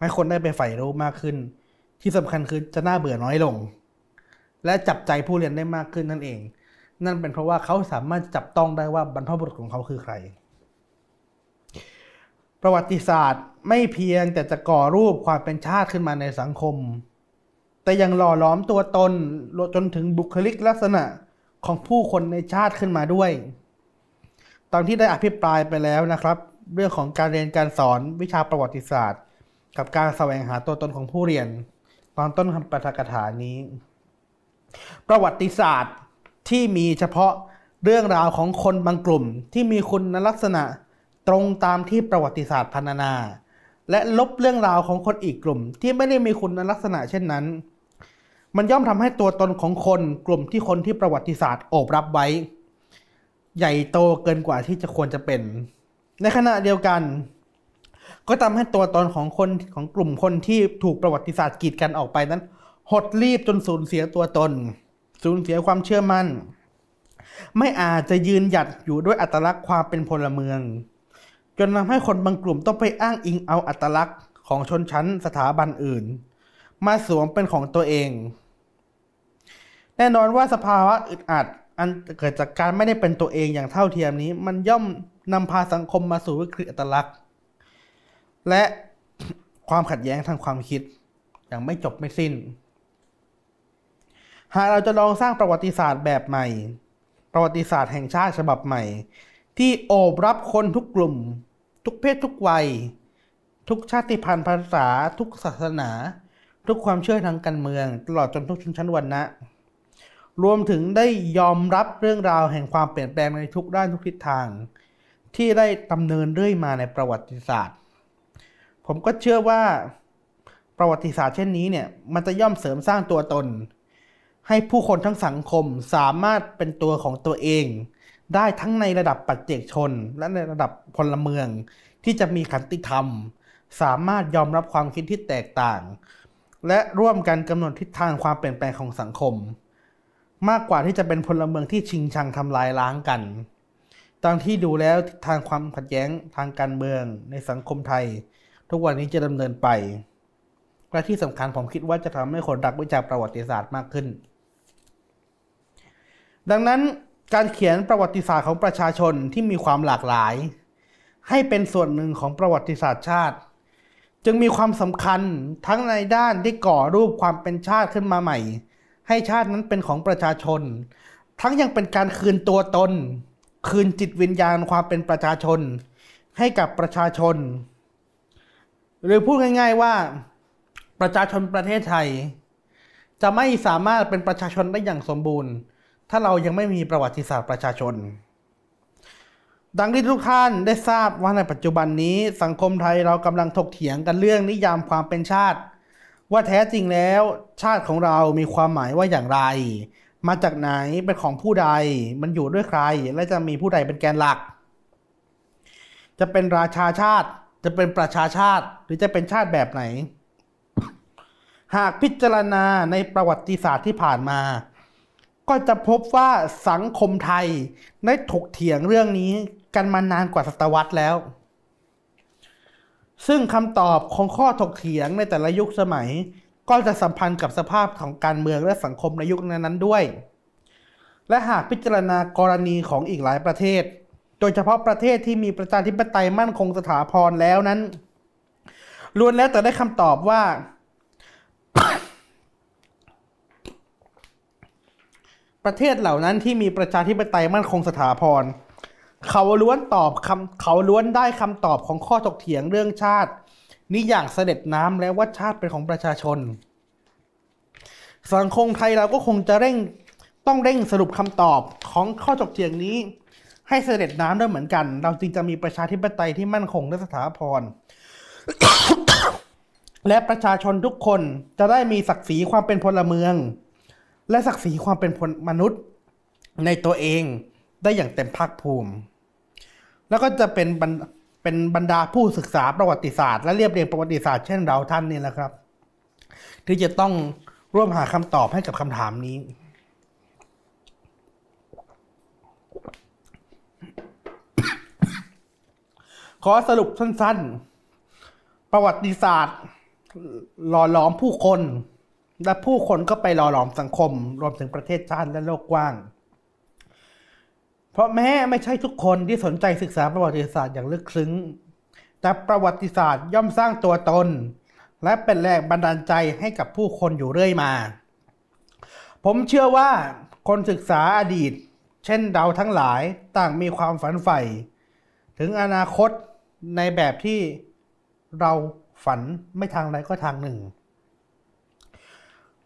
ให้คนได้ไปใฝ่รู้มากขึ้น ที่สำคัญคือจะน่าเบื่อน้อยลง และจับใจผู้เรียนได้มากขึ้นนั่นเอง นั่นเป็นเพราะว่าเขาสามารถจับต้องได้ว่าบรรพบุรุษของเขาคือใคร ประวัติศาสตร์ไม่เพียงแต่จะก่อรูปความเป็นชาติขึ้นมาในสังคม แต่ยังหล่อล้อมตัวตนจนถึงบุคลิกลักษณะของผู้คนในชาติขึ้นมาด้วย ตอนที่ได้อภิปรายไปแล้วนะครับ เรื่องของการเรียนการสอนวิชาประวัติศาสตร์ กับการแสวงหาตัวตนของผู้เรียน ตอนต้นคำปาฐกถานี้ ประวัติศาสตร์ที่มีเฉพาะเรื่องราวของคนบางกลุ่มที่มีคุณลักษณะ ตรงตามที่ประวัติศาสตร์พันนา และลบเรื่องราวของคนอีกกลุ่ม ที่ไม่ได้มีคุณลักษณะเช่นนั้น มันย่อมทำให้ตัวตนของคนกลุ่มที่คนที่ประวัติศาสตร์โอบรับไว้ ใหญ่โตเกินกว่าที่จะควรจะเป็น ในขณะเดียวกัน ก็ทำให้ตัวตนของคนของกลุ่มคนที่ถูกประวัติศาสตร์กีดกันออกไปนั้น หดรีบจนสูญเสียตัวตน สูญเสียความเชื่อมั่น ไม่อาจจะยืนหยัดอยู่ด้วยอัตลักษณ์ความเป็นพลเมือง จนทำให้คนบางกลุ่มต้องไปอ้างอิงเอาอัตลักษณ์ของชนชั้นสถาบันอื่น มาสวมเป็นของตัวเอง แน่นอนว่าสภาวะอึดอัดอันเกิดจากการไม่ได้เป็นตัวเองอย่างเท่าเทียมนี้ มันย่อมนำพาสังคมมาสู่วิกฤตอัตลักษณ์ และความขัดแย้งทางความคิดอย่างไม่จบไม่สิ้น หากเราจะลองสร้างประวัติศาสตร์แบบใหม่ ประวัติศาสตร์แห่งชาติฉบับใหม่ ที่โอบรับคนทุกกลุ่ม ทุกเพศทุกวัย ทุกชาติพันธุ์ภาษา ทุกศาสนา ทุกความเชื่อทางการเมือง ตลอดจนทุกชนชั้นวรรณะรวมถึงได้ยอมรับเรื่องราวแห่งความเปลี่ยนแปลงในทุกด้านทุกทิศทาง ที่ได้ดำเนินเรื่อยมาในประวัติศาสตร์ ผมก็เชื่อว่าประวัติศาสตร์เช่นนี้เนี่ยมันจะย่อมเสริมสร้างตัวตน ให้ผู้คนทั้งสังคมสามารถเป็นตัวของตัวเอง ได้ทั้งในระดับปัจเจกชน และในระดับพลเมือง ที่จะมีขันติธรรม สามารถยอมรับความคิดที่แตกต่าง และร่วมกันกำหนดทิศทางความเปลี่ยนแปลงของสังคม มากกว่าที่จะเป็นพลเมืองที่ชิงชังทำลายล้างกันตามที่ดูแล้วทิศทางความขัดแย้งทางการเมืองในสังคมไทย ทุกวันนี้จะดำเนินไป และที่สำคัญผมคิดว่าจะทำให้คนรักวิจารประวัติศาสตร์มากขึ้น ดังนั้น การเขียนประวัติศาสตร์ของประชาชนที่มีความหลากหลาย ให้เป็นส่วนหนึ่งของประวัติศาสตร์ชาติ จึงมีความสำคัญทั้งในด้านที่ก่อรูปความเป็นชาติขึ้นมาใหม่ ให้ชาตินั้นเป็นของประชาชน ทั้งยังเป็นการคืนตัวตน คืนจิตวิญญาณความเป็นประชาชน ให้กับประชาชน หรือพูดง่าย ๆว่า ประชาชนประเทศไทย จะไม่สามารถเป็นประชาชนได้อย่างสมบูรณ์ ถ้าเรายังไม่มีประวัติศาสตร์ประชาชน ดังที่ทุกท่านได้ทราบว่าในปัจจุบันนี้สังคมไทยเรากำลังถกเถียงกันเรื่องนิยามความเป็นชาติ ว่าแท้จริงแล้ว ชาติของเรามีความหมายว่าอย่างไร มาจากไหนเป็นของผู้ใด มันอยู่ด้วยใคร และจะมีผู้ใดเป็นแกนหลัก จะเป็นราชาชาติจะเป็นประชาชาติหรือจะเป็นชาติแบบไหน หากพิจารณาในประวัติศาสตร์ที่ผ่านมา ก็จะพบว่าสังคมไทยได้ถกเถียงเรื่องนี้กันมานานกว่าศตวรรษแล้ว ซึ่งคำตอบของข้อถกเถียงในแต่ละยุคสมัย ก็จะสัมพันธ์กับสภาพของการเมืองและสังคมในยุคนั้นๆด้วย และหากพิจารณากรณีของอีกหลายประเทศ โดยเฉพาะประเทศที่มีประชาธิปไตยมั่นคงสถาพรแล้วนั้นล้วนแล้วแต่ได้คำตอบว่า ประเทศเหล่านั้นที่มีประชาธิปไตยมั่นคงสถาพรเขาล้วนตอบคำเขาล้วนได้คำตอบของข้อถกเถียงเรื่องชาติ นี้อย่างเสด็จน้ำแล้วว่าชาติเป็นของประชาชน สังคมไทยเราก็คงจะเร่งต้องเร่งสรุปคำตอบของข้อถกเถียงนี้ ให้เสด็จน้ำด้วยเหมือนกัน เราจึงจะมีประชาธิปไตยที่มั่นคงและสถาพรและประชาชนทุกคนจะได้มีศักดิ์ศรีความเป็นพลเมือง และศักดิ์ศรีความเป็นมนุษย์ในตัวเองได้อย่างเต็มภาคภูมิ แล้วก็จะเป็นเป็นบรรดาผู้ศึกษาประวัติศาสตร์ และเรียบเรียงประวัติศาสตร์เช่นเราท่านนี่แหละครับ ที่จะต้องร่วมหาคำตอบให้กับคำถามนี้ ขอสรุปสั้นๆ ประวัติศาสตร์ หล่อหลอมผู้คน และผู้คนก็ไปหล่อหลอมสังคม รวมถึงประเทศชาติและโลกกว้าง เพราะแม้ไม่ใช่ทุกคนที่สนใจศึกษาประวัติศาสตร์อย่างลึกซึ้ง แต่ประวัติศาสตร์ย่อมสร้างตัวตน และเป็นแรงบันดาลใจให้กับผู้คนอยู่เรื่อยมา ผมเชื่อว่าคนศึกษาอดีต เช่นเราทั้งหลายต่างมีความฝันใฝ่ ถึงอนาคตในแบบที่เราฝันไม่ทางใดก็ทางหนึ่ง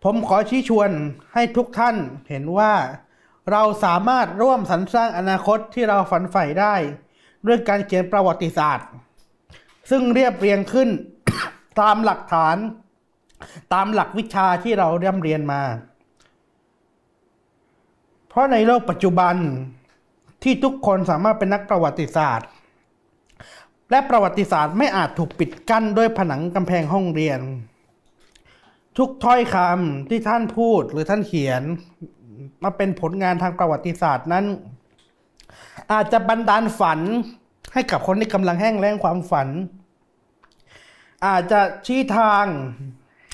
ผมขอชี้ชวนให้ทุกท่านเห็นว่า เราสามารถร่วมสรรสร้างอนาคตที่เราฝันใฝ่ได้ ด้วยการเขียนประวัติศาสตร์ ซึ่งเรียบเรียงขึ้นตามหลักฐาน ตามหลักวิชาที่เราเรียนเรียนมา เพราะในโลกปัจจุบันที่ทุกคนสามารถเป็นนักประวัติศาสตร์ และประวัติศาสตร์ไม่อาจถูกปิดกั้นด้วยผนังกำแพงห้องเรียน ทุกถ้อยคำที่ท่านพูดหรือท่านเขียน มาเป็นผลงานทางประวัติศาสตร์นั้น อาจจะบันดาลฝันให้กับคนที่กำลังแห้งแล้งความฝัน อาจจะชี้ทาง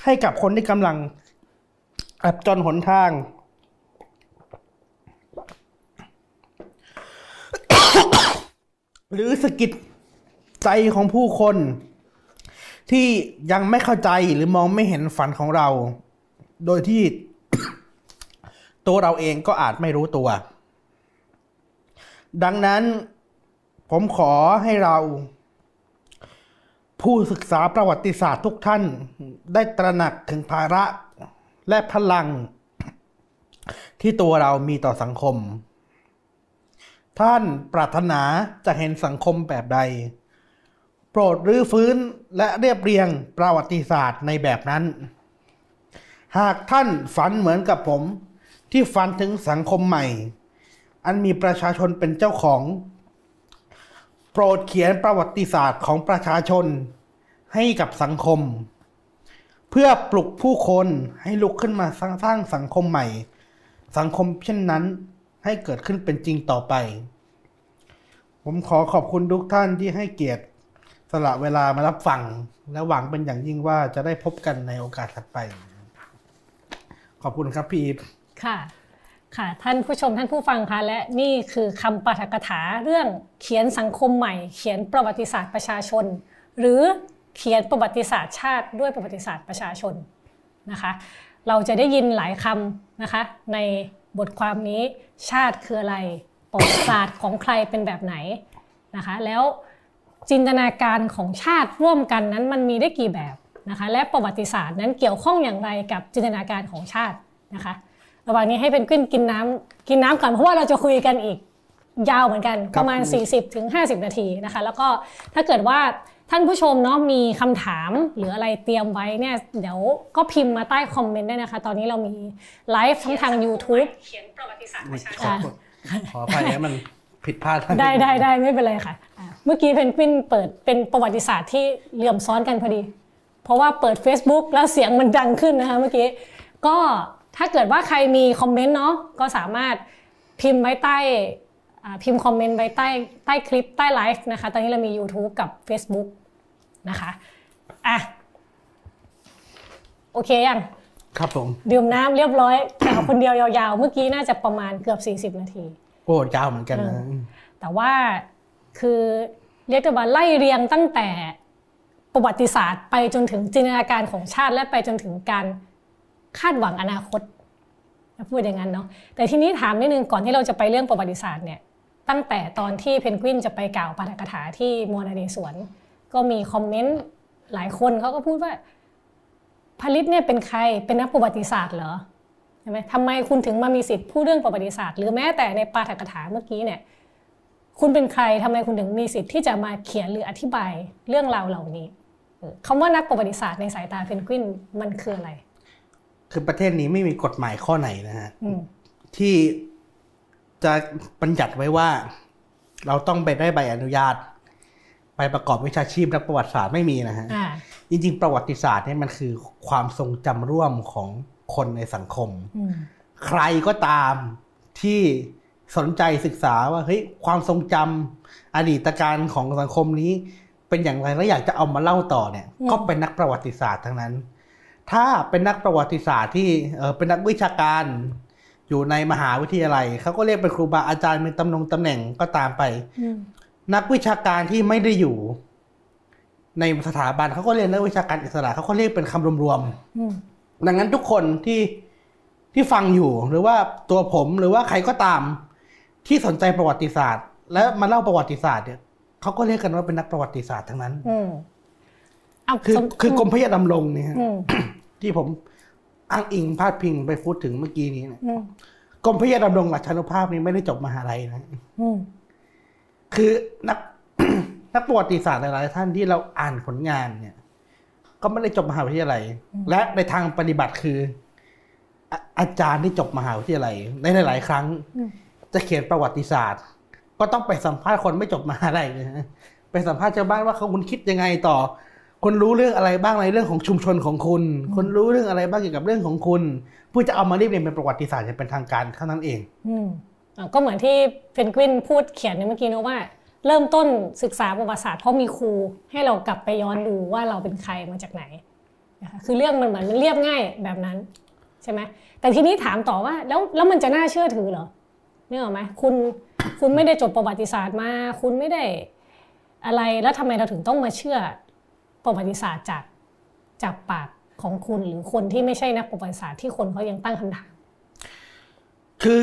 ให้กับคนที่กำลังอับจนหนทาง หรือสกิดใจของผู้คน ที่ยังไม่เข้าใจหรือมองไม่เห็นฝันของเรา โดยที่ตัวเราเองก็อาจไม่รู้ตัว ดังนั้นผมขอให้เรา ผู้ศึกษาประวัติศาสตร์ทุกท่านได้ตระหนักถึงภาระและพลัง ที่ตัวเรามีต่อสังคม ท่านปรารถนาจะเห็นสังคมแบบใด โปรดรื้อฟื้นและเรียบเรียงประวัติศาสตร์ในแบบนั้น หากท่านฝันเหมือนกับผม ที่ฝันถึงสังคมใหม่ อันมีประชาชนเป็นเจ้าของ โปรดเขียนประวัติศาสตร์ของประชาชนให้กับสังคม เพื่อปลุกผู้คนให้ลุกขึ้นมาสร้างส,างสังคมใหม่ สังคมเช่นนั้นให้เกิดขึ้นเป็นจริงต่อไป ผมขอขอบคุณทุกท่านที่ให้เกียรติ สละเวลามารับฟัง และหวังเป็นอย่างยิ่งว่าจะได้พบกันในโอกาสถัดไป ขอบคุณครับพี่
ค่ะ ค่ะ ท่านผู้ชมท่านผู้ฟังคะและนี่คือคำปาฐกถาเรื่องเขียนสังคมใหม่ เขียนประวัติศาสตร์ประชาชน หรือเขียนประวัติศาสตร์ชาติด้วยประวัติศาสตร์ประชาชนนะคะ เราจะได้ยินหลายคำนะคะ ในบทความนี้ชาติคืออะไรประวัติศาสตร์ของใครเป็นแบบไหนนะคะ แล้ว จินตนาการของชาติร่วมกันนั้นมันมีได้กี่แบบนะคะและประวัติศาสตร์นั้นเกี่ยวข้องอย่างไรกับจินตนาการของชาตินะคะระหว่างนี้ให้เพนกวินกินน้ำกินน้ำก่อนเพราะว่าเราจะคุยกันอีกยาวเหมือนกันประมาณ 40ถึง50นาทีนะคะแล้วก็ถ้าเกิดว่าท่านผู้ชมเนาะมีคำถามหรืออะไรเตรียมไว้เนี่ยเดี๋ยวก็พิมพ์มาใต้คอมเมนต์ได้นะคะ ตอนนี้เรามีไลฟ์ทั้งทาง YouTube เขียนประวัติศาสตร์ประชาชน
ขออภัยนะมัน ผิดพลาดท่าน
ได้ได้ได้ไม่เป็นไรค่ะอะ เมื่อกี้เพนกวินเปิดเป็นประวัติศาสตร์ที่เหลื่อมซ้อนกันพอดี เพราะว่าเปิด Facebook แล้วเสียงมันดังขึ้นนะคะเมื่อกี้ ก็ถ้าเกิดว่าใครมีคอมเมนต์เนาะก็สามารถพิมพ์ไว้ใต้อ่าพิมพ์คอมเมนต์ไว้ใต้ใต้คลิปใต้ไลฟ์นะคะ ตอนนี้เรามี YouTube กับ Facebook นะคะอะโอเคยัง
ครับผม
ดื่มน้ำเรียบร้อยแข่คนเดียวยาวๆ เมื่อกี้น่าจะประมาณเกือบ 40 นาที
โอ้ยาวเหมือนกันนะ
แต่ว่าคือเรียกได้ว่าไล่เรียงตั้งแต่ประวัติศาสตร์ไปจนถึงจินตนาการของชาติและไปจนถึงการคาดหวังอนาคตพูดอย่างนั้นเนาะแต่ทีนี้ถามนิดนึงก่อนที่เราจะไปเรื่องประวัติศาสตร์เนี่ยตั้งแต่ตอนที่เพนกวินจะไปกล่าวปาฐกถาที่มัวนาเรศวรก็มีคอมเมนต์หลายคนเขาก็พูดว่าผลิตเนี่ยเป็นใครเป็นนักประวัติศาสตร์เหรอ ใช่ไหมทำไมคุณถึงมามีสิทธิ์พูดเรื่องประวัติศาสตร์ หรือแม้แต่ในปาฐกถาเมื่อกี้เนี่ย คุณเป็นใครทำไมคุณถึงมีสิทธิ์ที่จะมาเขียนหรืออธิบายเรื่องราวเหล่านี้เออคำว่านักประวัติศาสตร์ในสายตาเพนกวินมันคืออะไร
คือประเทศนี้ไม่มีกฎหมายข้อไหนนะฮะ
อืม
ที่จะบัญญัติไว้ว่า เราต้องไปได้ใบอนุญาตไปประกอบวิชาชีพนักประวัติศาสตร์ไม่มีนะฮะ
อ่า
จริงๆ ประวัติศาสตร์เนี่ยมันคือความทรงจำร่วมของ คนในสังคม
อืม
ใครก็ตามที่สนใจศึกษาว่าเฮ้ยความทรงจำอดีตการของสังคมนี้ เป็นอย่างไรแล้วอยากจะเอามาเล่าต่อเนี่ย ก็เป็นนักประวัติศาสตร์ทั้งนั้น ถ้าเป็นนักประวัติศาสตร์ที่เออเป็นนักวิชาการอยู่ในมหาวิทยาลัยเขาก็เรียกเป็นครูบาอาจารย์มีตำแหน่งตำแหน่งก็ตามไป
อืม
นักวิชาการที่ไม่ได้อยู่ ในสถาบันเขาก็เรียกนักวิชาการอิสระเขาก็เรียกเป็นคำรวมๆ
อืม
ดังนั้นทุกคนที่ที่ฟังอยู่หรือว่าตัวผมหรือว่าใครก็ตามที่สนใจประวัติศาสตร์ และมาเล่าประวัติศาสตร์เนี่ยเขาก็เรียกกันว่าเป็นนักประวัติศาสตร์ทั้งนั้น
อืมเอา
คือ
สม
คือกรมพระยาดำรงเนี่ยฮะ
อืม
ที่ผมอ้างอิงพาดพิงไปพูดถึงเมื่อกี้นี้เนี่ย
อืม
กรมพระยาดำรงหลักชานุภาพนี้ไม่ได้จบมหาลัยนะ
อืม
คือนักนักประวัติศาสตร์หลายๆท่านที่เราอ่านผลงานเนี่ย ก็ไม่ได้จบมหาวิทยาลัย และในทางปฏิบัติคืออะอาจารย์ที่จบมหาวิทยาลัยในหลาย ๆ ครั้ง
อืม
จะเขียนประวัติศาสตร์ ก็ต้องไปสัมภาษณ์คนไม่จบมหาลัยนะฮะไปสัมภาษณ์ชาวบ้านว่าเขาคุณคิดยังไงต่อคนรู้เรื่องอะไรบ้างในเรื่องของชุมชนของคุณคนรู้เรื่องอะไรบ้างเกี่ยวกับเรื่องของคุณเพื่อจะเอามาเรียบเรียงเป็นประวัติศาสตร์อย่างเป็นทางการเท่านั้นเอง
อืมอะก็เหมือนที่เพนกวินพูดเขียนในเมื่อกี้นะว่า เริ่มต้นศึกษาประวัติศาสตร์เพราะมีครูให้เรากลับไปย้อนดูว่าเราเป็นใครมาจากไหนนะคะคือเรื่องมันเหมือนมันเรียบง่ายแบบนั้นใช่ไหมแต่ทีนี้ถามต่อว่าแล้วแล้วมันจะน่าเชื่อถือเหรอนึกออไหมคุณคุณไม่ได้จบประวัติศาสตร์มา คุณไม่ได้อะไรแล้วทำไมเราถึงต้องมาเชื่อประวัติศาสตร์จากจากปากของคุณหรือคนที่ไม่ใช่นักประวัติศาสตร์ที่คนเขายังตั้งคำถาม
คือ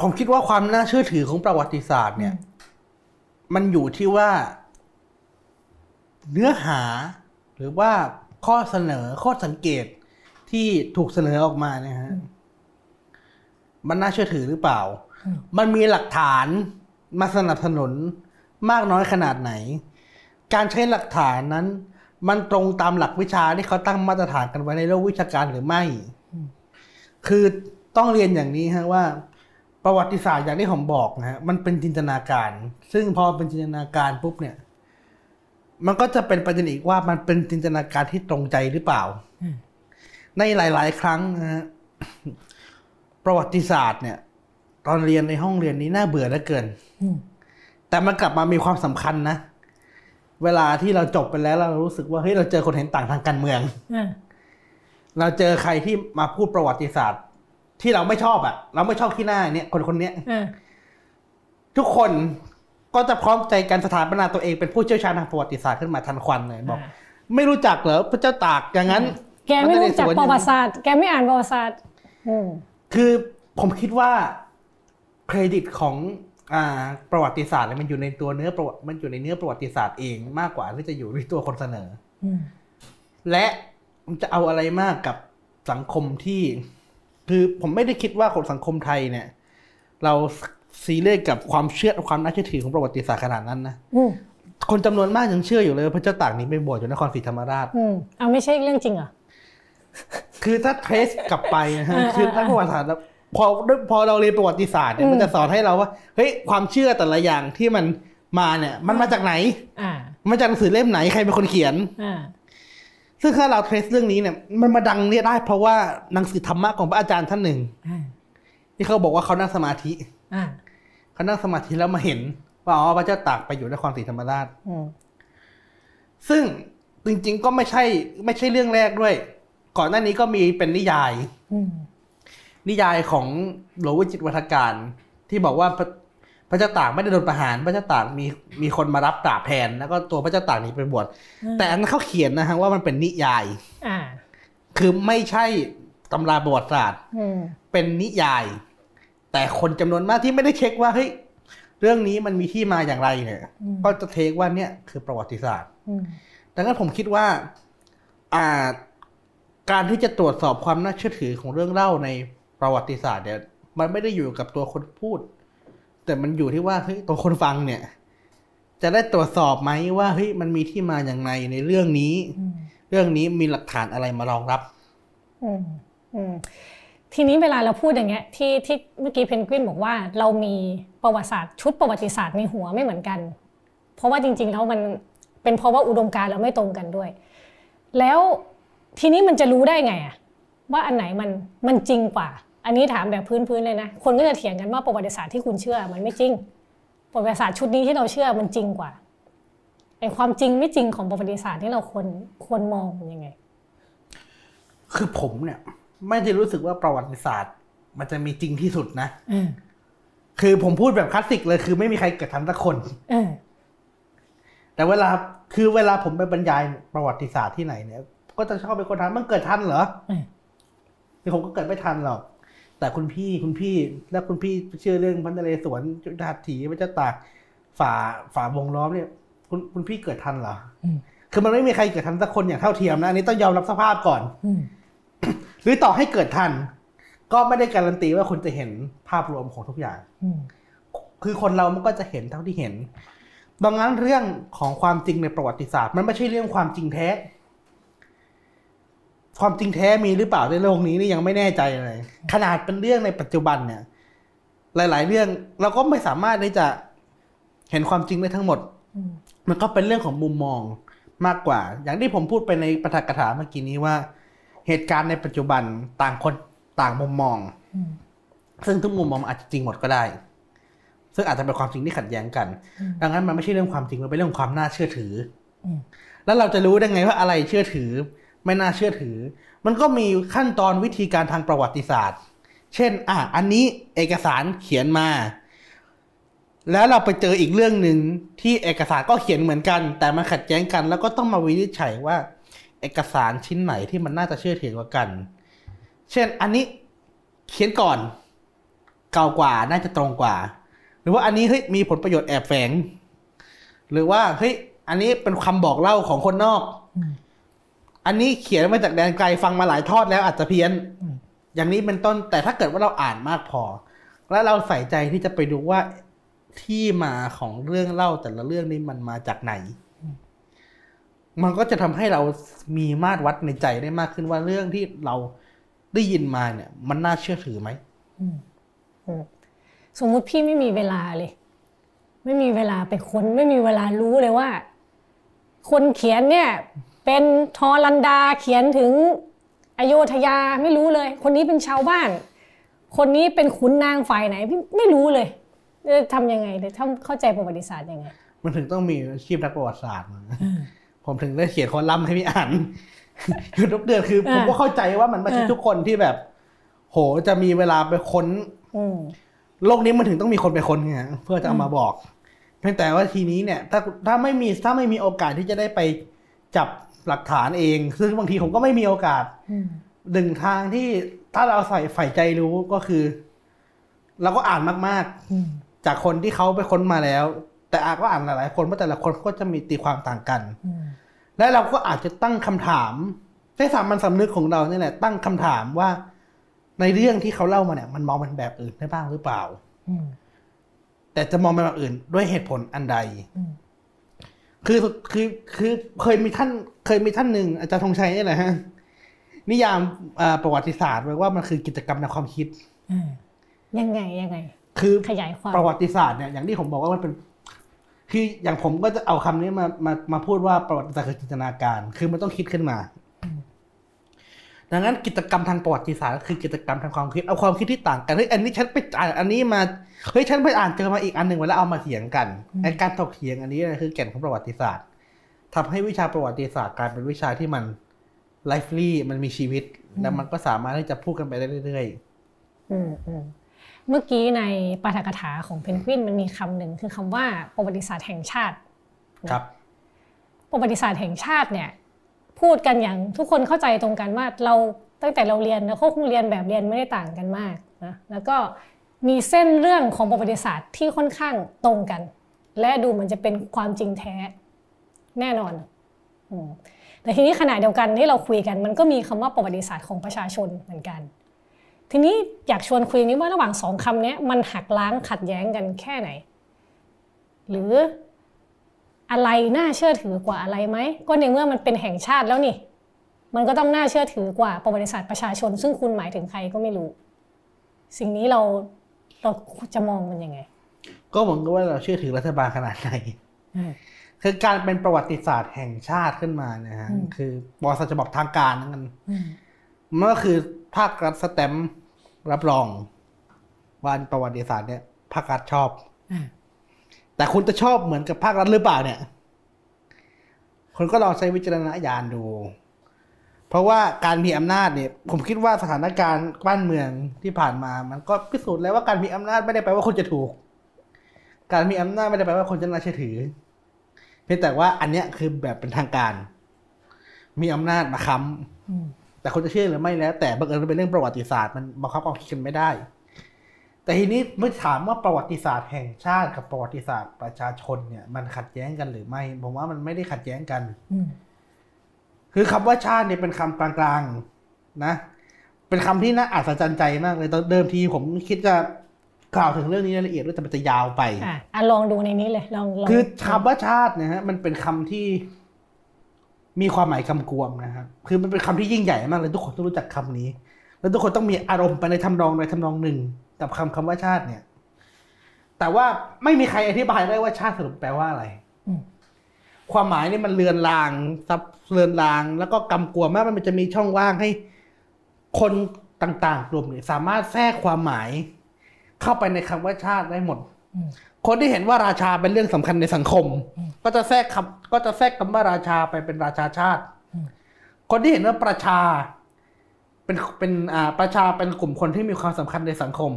ผมคิดว่าความน่าเชื่อถือของประวัติศาสตร์เนี่ย มันอยู่ที่ว่า เนื้อหาหรือว่าข้อเสนอข้อสังเกตที่ถูกเสนอออกมาเนี่ยฮะมันน่าเชื่อถือหรือเปล่า มันมีหลักฐานมาสนับสนุนมากน้อยขนาดไหน การใช้หลักฐานนั้น มันตรงตามหลักวิชาที่เขาตั้งมาตรฐานกันไว้ในโลกวิชาการหรือไม่ คือต้องเรียนอย่างนี้ฮะว่า ประวัติศาสตร์อย่างที่ผมบอกนะฮะมันเป็นจินตนาการ ซึ่งพอเป็นจินตนาการปุ๊บเนี่ย มันก็จะเป็นประเด็นอีกว่ามันเป็นจินตนาการที่ตรงใจหรือเปล่า ในหลาย ๆ ครั้งนะฮะประวัติศาสตร์เนี่ย ตอนเรียนในห้องเรียนนี้น่าเบื่อเหลือเกินแต่มันกลับมามีความสำคัญนะเวลาที่เราจบไปแล้วเรารู้สึกว่าเฮ้ยเราเจอคนเห็นต่างทางการเมืองเราเจอใครที่มาพูดประวัติศาสตร์ ที่เราไม่ชอบอะเราไม่ชอบที่หน้าเนี่ยคนคนเนี้ยทุกคนก็จะพร้อมใจกันสถาปนาตัวเองเป็นผู้เชี่ยวชาญทางประวัติศาสตร์ขึ้นมาทันควันเลยบอก ไม่รู้จักเหรอพระเจ้าตากอย่างนั้น
แกไม่รู้จักประวัติศาสตร์แกไม่อ่านประวัติศาสตร์
คือผมคิดว่าเครดิตของอ่าประวัติศาสตร์มันอยู่ในตัวเนื้อประวัติมันอยู่ในเนื้อประวัติศาสตร์เองมากกว่าที่จะอยู่ในตัวคนเสนอและมันจะเอาอะไรมากกับสังคมที่ คือผมไม่ได้คิดว่าคนสังคมไทยเนี่ย เราซีเรียสกับความเชื่อความน่าเชื่อถือของประวัติศาสตร์ขนาดนั้นนะคนจำนวนมากยังเชื่ออยู่เลยพระเจ้าตากนี้ไปบวชอยู่นครศรีธรรมราช
อืมเอาไม่ใช่เรื่องจริงเหรอ
คือถ้าเทสกลับไปนะฮะคือถ้าประวัติศาสตร์พอพอเราเรียนประวัติศาสตร์เนี่ยมันจะสอนให้เราว่าเฮ้ยความเชื่อแต่ละอย่างที่มันมาเนี่ย มันมาจากไหนอ่ามาจากหนังสือเล่มไหนใครเป็นคนเขียนอ่า ซึ่งถ้าเราเทสเรื่องนี้เนี่ยมันมาดังเนี่ยได้ เพราะว่าหนังสือธรรมะของพระอาจารย์ท่านหนึ่งที่เขาบอกว่าเขานั่งสมาธิเขานั่งสมาธิแล้วมาเห็น ว่าอ๋อพระเจ้าตากไปอยู่นครศรีธรรมราชซึ่งจริง ๆ ก็ไม่ใช่ ไม่ใช่เรื่องแรกด้วย ก่อนหน้านี้ก็มีเป็นนิยายนิยายของหลวงวิจิตวัฒการที่บอกว่า พระเจ้าตากไม่ได้โดนประหาร พระเจ้าตากมีมีคนมารับตราแทนแล้วก็ตัวพระเจ้าตากนี้ไปบวชแต่อันนั้นเขาเขียนนะฮะว่ามันเป็นนิยายคือไม่ใช่ตำราประวัติศาสตร์เป็นนิยาย แต่คนจำนวนมากที่ไม่ได้เช็คว่าเฮ้ยเรื่องนี้มันมีที่มาอย่างไรเนี่ย ก็จะเทคว่าเนี่ยคือประวัติศาสตร์ดังนั้นผมคิดว่า อ่า การที่จะตรวจสอบความน่าเชื่อถือของเรื่องเล่าในประวัติศาสตร์เนี่ย มันไม่ได้อยู่กับตัวคนพูด แต่มันอยู่ที่ว่าเฮ้ยตัวคนฟังเนี่ย จะได้ตรวจสอบไหมว่าเฮ้ยมันมีที่มาอย่างไรในเรื่องนี้ เรื่องนี้มีหลักฐานอะไรมารองรับ
อืมอืมทีนี้เวลาเราพูดอย่างเงี้ยที่ที่เมื่อกี้เพนกวินบอกว่า เรามีประวัติศาสตร์ชุดประวัติศาสตร์ในหัวไม่เหมือนกัน เพราะว่าจริง ๆ แล้วมันเป็นเพราะว่าอุดมการณ์เราไม่ตรงกันด้วย แล้วทีนี้มันจะรู้ได้ไงอะว่าอันไหนมันมันจริงกว่า อันนี้ถามแบบพื้นๆเลยนะ คนก็จะเถียงกันว่าประวัติศาสตร์ที่คุณเชื่อมันไม่จริง ประวัติศาสตร์ชุดนี้ที่เราเชื่อมันจริงกว่าไอ้ความจริงไม่จริงของประวัติศาสตร์ที่เราควรควรมองยังไง
คือผมเนี่ย ไม่ได้รู้สึกว่าประวัติศาสตร์ มันจะมีจริงที่สุดนะคือผมพูดแบบคลาสสิกเลยคือไม่มีใครเกิดทันสักคนแต่เวลาคือเวลาผมไปบรรยายประวัติศาสตร์ที่ไหนเนี่ย ก็จะชอบเป็นคนถามมันเกิดทันเหรอที่ผมก็เกิดไม่ทันหรอก แต่คุณพี่คุณพี่แล้วคุณพี่เชื่อเรื่องพันทะเลสวนจุฬาถีพระเจ้าตากฝ่าฝ่าวงล้อมเนี่ย คุณคุณพี่เกิดทันเหรอคือมันไม่มีใครเกิดทันสักคนอย่างเท่าเทียมนะอันนี้ต้องยอมรับสภาพก่อนหรือต่อให้เกิดทัน ก็ไม่ได้การันตีว่าคุณจะเห็นภาพรวมของทุกอย่างคือคนเรามันก็จะเห็นเท่าที่เห็นดังนั้นเรื่องของความจริงในประวัติศาสตร์ มันไม่ใช่เรื่องความจริงแท้ ความจริงแท้มีหรือเปล่าในโลกนี้นี่ยังไม่แน่ใจเลย ขนาดเป็นเรื่องในปัจจุบันเนี่ย หลาย ๆ เรื่องเราก็ไม่สามารถที่จะเห็นความจริงได้ทั้งหมด มันก็เป็นเรื่องของมุมมองมากกว่า อย่างที่ผมพูดไปในประกถาเมื่อกี้นี้ว่า เหตุการณ์ในปัจจุบันต่างคนต่างมุมมอง ซึ่งทุกมุมมองอาจจะจริงหมดก็ได้ ซึ่งอาจจะเป็นความจริงที่ขัดแย้งกัน ดังนั้นมันไม่ใช่เรื่องความจริงมันเป็นเรื่องความน่าเชื่อถือ แล้วเราจะรู้ได้ไงว่าอะไรเชื่อถือ ไม่น่าเชื่อถือ มันก็มีขั้นตอนวิธีการทางประวัติศาสตร์ เช่น อะอันนี้เอกสารเขียนมา แล้วเราไปเจออีกเรื่องหนึ่งที่เอกสารก็เขียนเหมือนกัน แต่มันขัดแย้งกัน แล้วก็ต้องมาวินิจฉัยว่า เอกสารชิ้นไหนที่มันน่าจะเชื่อถือกว่ากัน เช่น อันนี้เขียนก่อนเก่ากว่าน่าจะตรงกว่า หรือว่าอันนี้เฮ้ยมีผลประโยชน์แอบแฝง หรือว่าเฮ้ยอันนี้เป็นคำบอกเล่าของคนนอก อันนี้เขียนมาจากแดนไกลฟังมาหลายทอดแล้วอาจจะเพี้ยน อย่างนี้เป็นต้นแต่ถ้าเกิดว่าเราอ่านมากพอ แล้วเราใส่ใจที่จะไปดูว่าที่มาของเรื่องเล่าแต่ละเรื่องนี้มันมาจากไหน มันก็จะทำให้เรามีมาตรวัดในใจได้มากขึ้นว่าเรื่องที่เราได้ยินมาเนี่ย มันน่าเชื่อถือไหม
สมมุติพี่ไม่มีเวลาเลย ไม่มีเวลาไปค้น ไม่มีเวลารู้เลยว่า คนเขียนเนี่ย เป็นทอรันดาเขียนถึงอโยธยาไม่รู้เลย คนนี้เป็นชาวบ้าน คนนี้เป็นขุนนางฝ่ายไหนพี่ไม่รู้เลยจะทำยังไงเลยทำเข้าใจประวัติศาสตร์ยังไง
มันถึงต้องมีอาชีพนักประวัติศาสตร์ผมถึงได้เขียนคอลัมน์ให้พี่อ่านคือทุกเดือนคือ ผมก็เข้าใจว่ามันไม่ใช่ทุกคนที่แบบ โหจะมีเวลาไปค้นโลกนี้มันถึงต้องมีคนไปค้นไงเพื่อจะเอามาบอกเพียงแต่ว่าทีนี้เนี่ย ถ้าถ้าไม่มีถ้าไม่มีโอกาสที่จะได้ไปจับ หลักฐานเอง ซึ่งบางทีผมก็ไม่มีโอกาสหนึ่งทางที่ถ้าเราใส่ใฝ่ใจรู้ก็คือเราก็อ่านมากๆ จากคนที่เขาไปค้นมาแล้ว แต่อาก็อ่านหลายๆคนเพราะแต่ละคนก็จะมีตีความต่างกันและเราก็อาจจะตั้งคำถามใช้สามัญสำนึกของเราเนี่ยแหละตั้งคำถามว่า ในเรื่องที่เขาเล่ามาเนี่ย มันมองเป็นแบบอื่นได้บ้างหรือเปล่าแต่จะมองเป็นแบบอื่น ด้วยเหตุผลอันใดคือคือคือเคยมีท่าน เคยมีท่านหนึ่งอาจารย์ธงชัยนี่แหละฮะนิยามประวัติศาสตร์ไว้ว่ามันคือกิจกรรมในความคิด
ยังไงยังไง
คือ
ขยายความ
ประวัติศาสตร์เนี่ยอย่างที่ผมบอกว่ามันเป็น คืออย่างผมก็จะเอาคำนี้มามามาพูดว่าประวัติศาสตร์คือจินตนาการ คือมันต้องคิดขึ้นมาดังนั้นกิจกรรมทางประวัติศาสตร์คือกิจกรรมทางความคิดเอาความคิดที่ต่างกันเฮ้ยอันนี้ฉันไปอ่านอันนี้มาเฮ้ยฉันไปอ่านเจอมาอีกอันหนึ่งแล้วเอามาเถียงกันไอการถกเถียงอันนี้คือแก่นของประวัติศาสตร์ ทำให้วิชาประวัติศาสตร์กลายเป็นวิชาที่มันไลฟ์ลี่มันมีชีวิต แล้วมันก็สามารถที่จะพูดกันไปได้เรื่อย
ๆอืมอืมเมื่อกี้ในปาฐกถาของเพนกวินมันมีคำหนึ่งคือคำว่าประวัติศาสตร์แห่งชาติ
ครับ
ประวัติศาสตร์แห่งชาติเนี่ย พูดกันอย่างทุกคนเข้าใจตรงกันว่าเราตั้งแต่เราเรียนนะเขาคงเรียนแบบเรียนไม่ได้ต่างกันมากนะแล้วก็มีเส้นเรื่องของประวัติศาสตร์ที่ค่อนข้างตรงกัน และดูมันจะเป็นความจริงแท้ แน่นอนแต่ทีนี้ขณะเดียวกันที่เราคุยกันมันก็มีคำว่าประวัติศาสตร์ของประชาชนเหมือนกัน ทีนี้อยากชวนคุยนี้ว่าระหว่างสองคำนี้มันหักล้างขัดแย้งกันแค่ไหน หรืออะไรน่าเชื่อถือกว่าอะไรไหมก็ในเมื่อมันเป็นแห่งชาติแล้วนี่ มันก็ต้องน่าเชื่อถือกว่าประวัติศาสตร์ประชาชน ซึ่งคุณหมายถึงใครก็ไม่รู้ สิ่งนี้เราเราจะมองมันยังไง
ก็เหมือนกับว่าเราเชื่อถือรัฐบาลขนาดไหน คือการเป็นประวัติศาสตร์แห่งชาติขึ้นมาเนี่ยฮะคือบอสจะบอกทางการนั่นมันก็คือภาครัฐสแตมรับรองว่าประวัติศาสตร์เนี่ยภาครัฐชอบแต่คุณจะชอบเหมือนกับภาครัฐหรือเปล่าเนี่ยคนก็ลองใช้วิจารณญาณดู เพราะว่าการมีอำนาจเนี่ย ผมคิดว่าสถานการณ์บ้านเมืองที่ผ่านมา มันก็พิสูจน์แล้วว่าการมีอำนาจไม่ได้แปลว่าคุณจะถูก การมีอำนาจไม่ได้แปลว่าคนจะน่าเชื่อถือ เพียงแต่ว่าอันเนี้ยคือแบบเป็นทางการ มีอำนาจมาค้ำแต่คนจะเชื่อหรือไม่แล้ว แต่บังเอิญเป็นเรื่องประวัติศาสตร์มันบังคับความคิดกันไม่ได้ แต่ทีนี้เมื่อถามว่าประวัติศาสตร์แห่งชาติกับประวัติศาสตร์ประชาชนเนี่ย มันขัดแย้งกันหรือไม่ ผมว่ามันไม่ได้ขัดแย้งกันคือคำว่าชาติเนี่ยเป็นคำกลางๆนะ เป็นคำที่น่าอัศจรรย์ใจมากเลยตอนเดิมทีผมคิดจะ กล่าวถึงเรื่องนี้ละเอียดด้วยแต่มันจะยาวไป
อะลองดูในนี้เลยลอง
คือคำว่าชาตินะฮะมันเป็นคำที่มีความหมายคำกวมนะครับคือมันเป็นคำที่ยิ่งใหญ่มากเลยทุกคนต้องรู้จักคำนี้ แล้วทุกคนต้องมีอารมณ์ไปในทำนองในทำนองหนึ่งกับคำคำว่าชาติเนี่ย แต่ว่าไม่มีใครอธิบายได้ว่าชาติสรุปแปลว่าอะไรความหมายนี่มันเลือนลางซับเลือนลาง แล้วก็กำกวมมากมันจะมีช่องว่างให้คนต่างๆ กลุ่มเนี่ยสามารถแทรกความหมาย เข้าไปในคำว่าชาติได้หมด คนที่เห็นว่าราชาเป็นเรื่องสำคัญในสังคม ก็จะแทรกคำก็จะแทรกคำว่าราชาไปเป็นราชาชาติ คนที่เห็นว่าประชา เป็นเป็นอ่าประชาเป็นกลุ่มคนที่มีความสำคัญในสังคม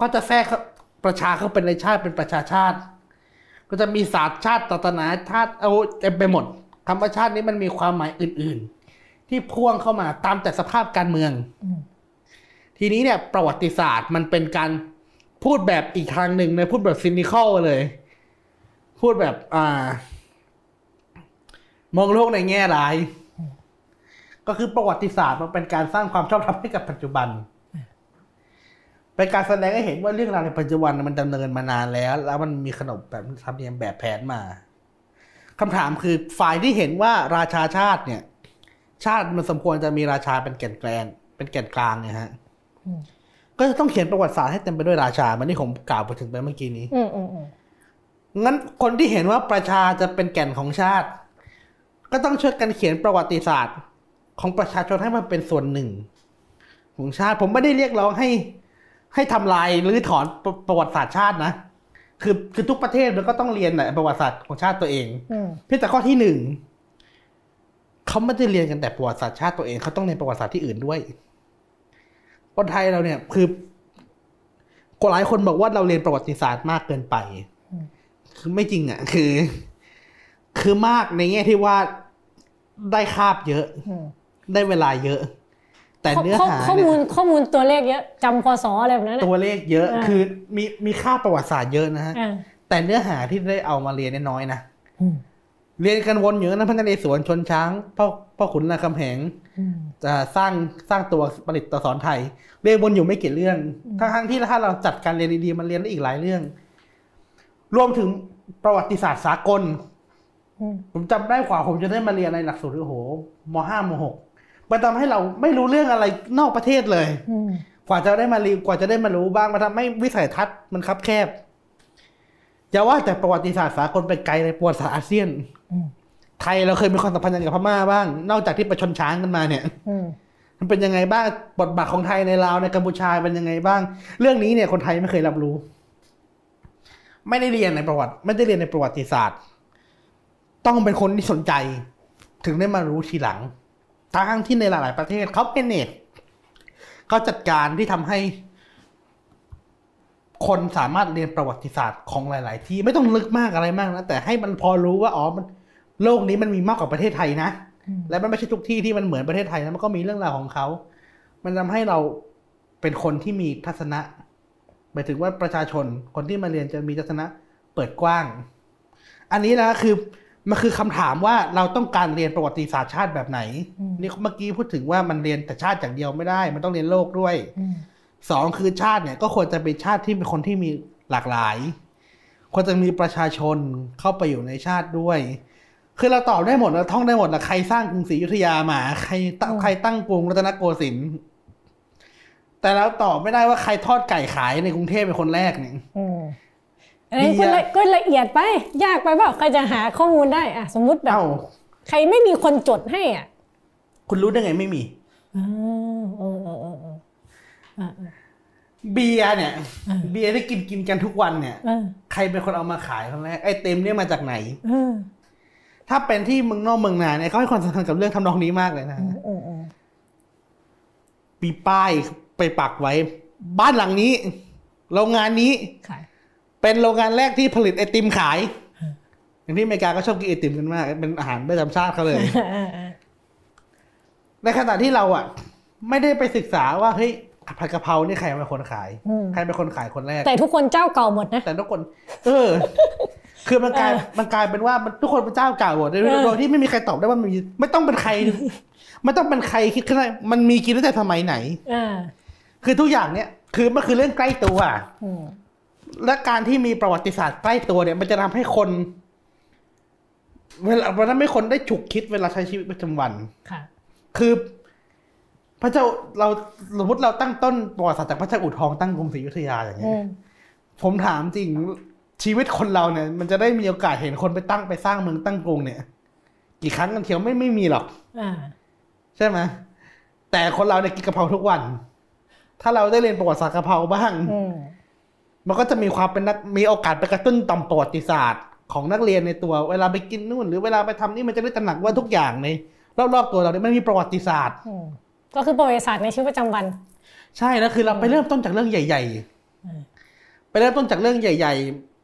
ก็จะแทรกประชาเข้าเป็นในชาติเป็นประชาชาติ ก็จะมีศาสตร์ชาติศาสนาชาติเอาเต็มไปหมดคำว่าชาตินี้มันมีความหมายอื่น ๆ ที่พ่วงเข้ามาตามแต่สภาพการเมือง ทีนี้เนี่ยประวัติศาสตร์มันเป็นการพูดแบบอีกทางหนึ่งในพูดแบบซินิคอลเลย พูดแบบอ่า มองโลกในแง่ร้าย ก็คือประวัติศาสตร์มันเป็นการสร้างความชอบธรรมให้กับปัจจุบัน เป็นการแสดงให้เห็นว่าเรื่องราวในปัจจุบันมันดำเนินมานานแล้ว แล้วมันมีขนบแบบทำเนียมแบบแผนมาคำถามคือฝ่ายที่เห็นว่าราชาชาติเนี่ย ชาติมันสมควรจะมีราชาเป็นแก่นแกลนเป็นแก่นกลางเนี่ยฮะ ก็จะต้องเขียนประวัติศาสตร์ให้เต็มไปด้วยราชาเหมือนที่ผมกล่าวไปถึงไปเมื่อกี้นี้
อืมอืมอืม
งั้นคนที่เห็นว่าประชาจะเป็นแก่นของชาติ ก็ต้องช่วยกันเขียนประวัติศาสตร์ ของประชาชนให้มันเป็นส่วนหนึ่ง ของชาติ ผมไม่ได้เรียกร้องให้ ให้ทำลายหรือถอนประประวัติศาสตร์ชาตินะคือคือทุกประเทศมันก็ต้องเรียนแหละประวัติศาสตร์ของชาติตัวเอง
อืม
เพียงแต่ข้อที่หนึ่งเขาไม่ได้เรียนกันแต่ประวัติศาสตร์ชาติตัวเองเขาต้องเรียนประวัติศาสตร์ที่อื่นด้วย คนไทยเราเนี่ยคือหลายคนบอกว่าเราเรียนประวัติศาสตร์มากเกินไป คือไม่จริงอะ คือ คือมากในแง่ที่ว่าได้คาบเยอะ
อืม
ได้เวลาเยอะ แต่เนื้อ
ข้
หา
ข้อ
เนี่
มูล
ย
ข้อมูลตัวเลขเยอะจำพศอะไรแบบนั้น
ตัวเลขเยอะ
อ่า
คือมีมีค่าบประวัติศาสตร์เยอะนะฮะ
อ่า
แต่เนื้อหาที่ได้เอามาเรียนเนี่ยน้อยนะ
อืม
เรียนกันวนอยู่นั้นพระนเรศวรชนช้างพ่อพ่อขุนรามคำแหง
อืม
จะสร้างสร้างตัวผลิตตัวสอนไทย เรียนวนอยู่ไม่กี่เรื่อง ทั้งทั้งๆที่ถ้าเราจัดการเรียนดีๆมันเรียนได้อีกหลายเรื่อง รวมถึงประวัติศาสตร์สากล
อืม
ผมจำได้กว่าผมจะได้มาเรียนในหลักสูตรโอ้โหมห้ามหกมันทำให้เราไม่รู้เรื่องอะไรนอกประเทศเลย
อืม
กว่าจะได้มาเรียนกว่าจะได้มารู้บ้างมันทำให้วิสัยทัศน์มันคับแคบ อย่าว่าแต่ประวัติศาสตร์สากลไปไกลเลยประวัติศาสตร์อาเซียน
อืม
ไทยเราเคยมีความสัมพันธ์กับพม่าบ้าง นอกจากที่ไปชนช้างกันมาเนี่ย
อืม
มันเป็นยังไงบ้างบทบาทของไทยในลาวในกัมพูชาเป็นยังไงบ้าง เรื่องนี้เนี่ยคนไทยไม่เคยรับรู้ ไม่ได้เรียนในประวัติ ไม่ได้เรียนในประวัติศาสตร์ ต้องเป็นคนที่สนใจ ถึงได้มารู้ทีหลังทั้งที่ในหลาย ๆ ประเทศเขาเป็นเนตเขาจัดการที่ทำให้ คนสามารถเรียนประวัติศาสตร์ของหลาย ๆ ที่ไม่ต้องลึกมากอะไรมากนะแต่ให้มันพอรู้ว่าอ๋อมันโลกนี้มันมีมากกว่าประเทศไทยนะ
อืม
และมันไม่ใช่ทุกที่ที่มันเหมือนประเทศไทยนะมันก็มีเรื่องราวของเขา มันทำให้เราเป็นคนที่มีทัศนะหมายถึงว่าประชาชนคนที่มาเรียนจะมีทัศนะเปิดกว้าง อันนี้นะคือมันคือคำถามว่าเราต้องการเรียนประวัติศาสตร์ชาติแบบไหน
อืม
นี่เมื่อกี้พูดถึงว่ามันเรียนแต่ชาติอย่างเดียวไม่ได้ มันต้องเรียนโลกด้วย
อืม
สองคือชาติเนี่ยก็ควรจะเป็นชาติที่เป็นคนที่มีหลากหลาย ควรจะมีประชาชนเข้าไปอยู่ในชาติด้วย คือเราตอบได้หมดเราท่องได้หมดนะใครสร้างกรุงศรีอยุธยามาใครตั้งใครตั้งกรุงรัตนโกสินทร์แต่เราตอบไม่ได้ว่าใครทอดไก่ขายในกรุงเทพเป็นคนแรกเนี่ย
อืมอันนี้
ดี
ก็
อะ
ละก็ละเอียดไป ยากไปเปล่าใครจะหาข้อมูลได้อะสมมุติแบบ
เอ้า
ใครไม่มีคนจดให้อะ
คุณรู้ได้ไงไม่มี
อ๋อ เออเออเออเอออ่า
เบียร์เนี่ย
อ่า
เบียร์ที่กินกินกันทุกวันเนี่ย
เออ
ใครเป็นคนเอามาขายคนแรกไอเต็มเนี่ยมาจากไหน
เออ
ถ้าเป็นที่เมืองนอกเมืองนาเนี่ยเขาให้ความสำคัญกับเรื่องทำนองนี้มากเลยนะ
อืมอืมอืม
มีป้ายไปปักไว้ บ้านหลังนี้ โรงงานนี้
ขาย
เป็นโรงงานแรกที่ผลิตไอติมขายอย่างที่อเมริกาก็ชอบกินไอติมกันมาก เป็นอาหารประจำชาติเขาเลย
เออเออ
ในขณะที่เราอะ ไม่ได้ไปศึกษาว่าเฮ้ย ผัดกะเพรานี่ใครเป็นคนขาย
อืม
ใครเป็นคนขายคนแรก
แต่ทุกคนเจ้าเก่าหมดนะ
แต่ทุกคน เออ คือมันกลาย
เออ
มันกลายเป็นว่ามันทุกคนเป็นเจ้าเก่าหมดโดย
เออ
โดยที่ไม่มีใครตอบได้ว่ามันมีไม่ต้องเป็นใคร ไม่ต้องเป็นใครคิดขึ้นได้มันมีกินตั้งแต่สมัยไหน
อ่า
คือทุกอย่างเนี่ย คือมันคือเรื่องใกล้ตัว
อืม
และการที่มีประวัติศาสตร์ใกล้ตัวเนี่ย มันจะทำให้คน เวลามันทำให้คนได้ฉุกคิดเวลาใช้ชีวิตประจำวัน
ค่ะ
คือ พระเจ้าเราสมมติเราตั้งต้นประวัติศาสตร์จากพระเจ้าอู่ทองตั้งกรุงศรีอยุธยาอย่างเงี้
อื
ย
ม
ผมถามจริงชีวิตคนเราเนี่ย มันจะได้มีโอกาสเห็นคนไปตั้งไปสร้างเมืองตั้งกรุงเนี่ย กี่ครั้งกันเทียวไม่ไม่มีหรอก
อ่า
ใช่ไหมแต่คนเราเนี่ยกินกะเพราทุกวัน ถ้าเราได้เรียนประวัติศาสตร์กะเพราบ้าง
อืม
มันก็จะมีความเป็นนักมีโอกาสไปกระตุ้นต่อมประวัติศาสตร์ของนักเรียนในตัวเวลาไปกินนู่น หรือเวลาไปทำนี่มันจะได้ตระหนักว่าทุกอย่างในรอบๆตัวเราเนี่ยมันมีประวัติศาสตร์
อืม ก็คือประวัติศาสตร์ในชีวิตประจำวัน
ใช่แล้วคือเราไปเริ่มต้นจากเรื่องใหญ่
อืม
ๆไปเริ่มต้นจากเรื่องใหญ่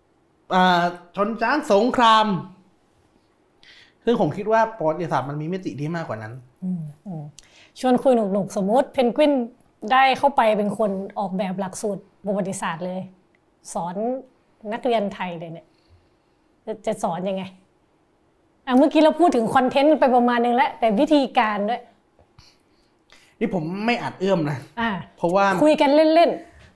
ๆอ่าชนช้างสงครามซึ่งผมคิดว่าประวัติศาสตร์มันมีมิติที่มากกว่านั้น
อืมอืมชวนคุยหนุกๆสมมติเพนกวินได้เข้าไปเป็นคนออกแบบหลักสูตรประวัติศาสตร์เลย สอนนักเรียนไทยเลยเนี่ยจะจะสอนยังไงอะเมื่อกี้เราพูดถึงคอนเทนต์ไปประมาณนึงแล้ว แต่วิธีการด้วย
นี่ผมไม่อาจเอื้อมนะ
อ่า
เพราะว่า
คุยกันเล่น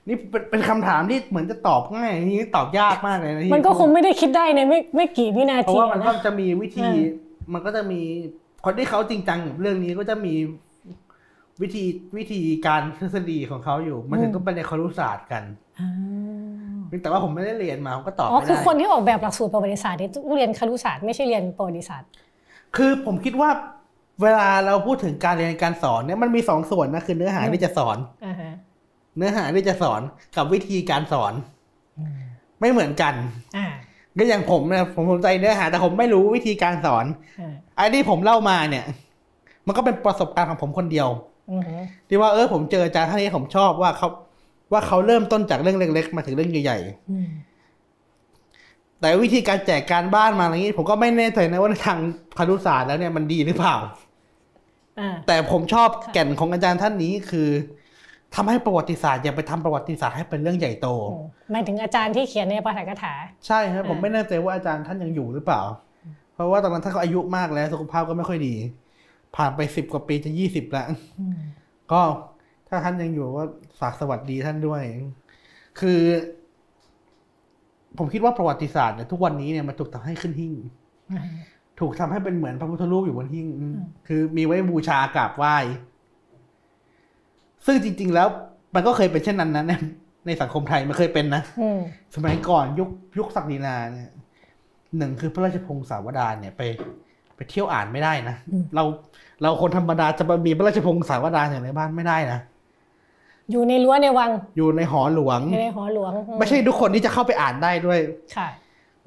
นี่เป็นเป็นคำถามที่เหมือนจะตอบง่ายนี่ตอบยากมากเลยนะ
ๆมันก็คงไม่ได้คิดได้ในไม่ไม่กี่วินา
เพราะ
ที
ว่ามันก็
นะ
จะมีวิธี
อืม
มันก็จะมีคนที่เขาจริงจังกับเรื่องนี้ก็จะมีวิธีวิธีการทฤษฎีของเขาอยู่ มันถึงต้องไปในครุศาสตร์กัน
อ่า
แต่ว่าผมไม่ได้เรียนมาผมก็ตอบ
อ๋อ
ไม่
คือ
ได้
คนที่ออกแบบหลักสูตรประวัติศาสตร์นี่ต้องเรียนครุศาสตร์ไม่ใช่เรียนประวัติศาสตร์
คือผมคิดว่า เวลาเราพูดถึงการเรียนการสอนเนี่ยมันมีสองส่วนนะคือเนื้อหาที่จะสอน
อ่าฮะ
เนื้อหาที่จะสอนกับวิธีการสอนไม่เหมือนกัน
อ่า
ก็อย่างผมนะผมสนใจเนื้อหา แต่ผมไม่รู้วิธีการสอน
อ่า
ไอ้ที่ผมเล่ามาเนี่ย มันก็เป็นประสบการณ์ของผมคนเดียว
อือฮึ
ที่ว่าเออผมเจออาจารย์ท่านนี้ผมชอบว่าเขาว่าเขาเริ่มต้นจากเรื่องเล็ก ๆ มาถึงเรื่องใหญ่
อืม
ๆแต่วิธีการแจกการบ้านมาอะไรอย่างนี้ ผมก็ไม่แน่ใจนะว่าในทางครุศาสตร์แล้วเนี่ยมันดีหรือเปล่า
อ่า
แต่ผมชอบ
ค่ะ
แก่นของอาจารย์ท่านนี้คือทำให้ประวัติศาสตร์อย่าไปทำประวัติศาสตร์ให้เป็นเรื่องใหญ่โต
อืมหมายถึงอาจารย์ที่เขียนในปาฐกถา
ใช่ครับผม
อ่า
ไม่แน่ใจว่าอาจารย์ท่านยังอยู่หรือเปล่า เพราะว่าตอนนั้นท่านเขาอายุมากแล้วสุขภาพก็ไม่ค่อยดี ผ่านไปสิบกว่าปีจะยี่สิบแล้ว
อืม
ก็ถ้าท่านยังอยู่ก็ฝากสวัสดีท่านด้วย คือ ผมคิดว่าประวัติศาสตร์เนี่ยทุกวันนี้เนี่ยมันถูกทำให้ขึ้นหิ้ง
อ่า
ถูกทำให้เป็นเหมือนพระพุทธรูปอยู่บนหิ้งอืมคือมีไว้บูชากราบไหว้ ซึ่งจริง ๆ แล้ว มันก็เคยเป็นเช่นนั้นนะในในสังคมไทยมันเคยเป็นนะ
อืม
สมัยก่อนยุคยุคศักดินาเนี่ยหนึ่งคือพระราชพงศาวดารเนี่ยไป ไปเที่ยวอ่านไม่ได้นะเราเราคนธรรมดาจะมามีพระราชพงศาวดารอย่างในบ้านไม่ได้นะ
อยู่ในรั้วในวัง
อยู่ในหอหลวง
อยู่ในหอหลวงอื
ไม่ใช่ทุกคนที่จะเข้าไปอ่านได้ด้วย
ค่ะ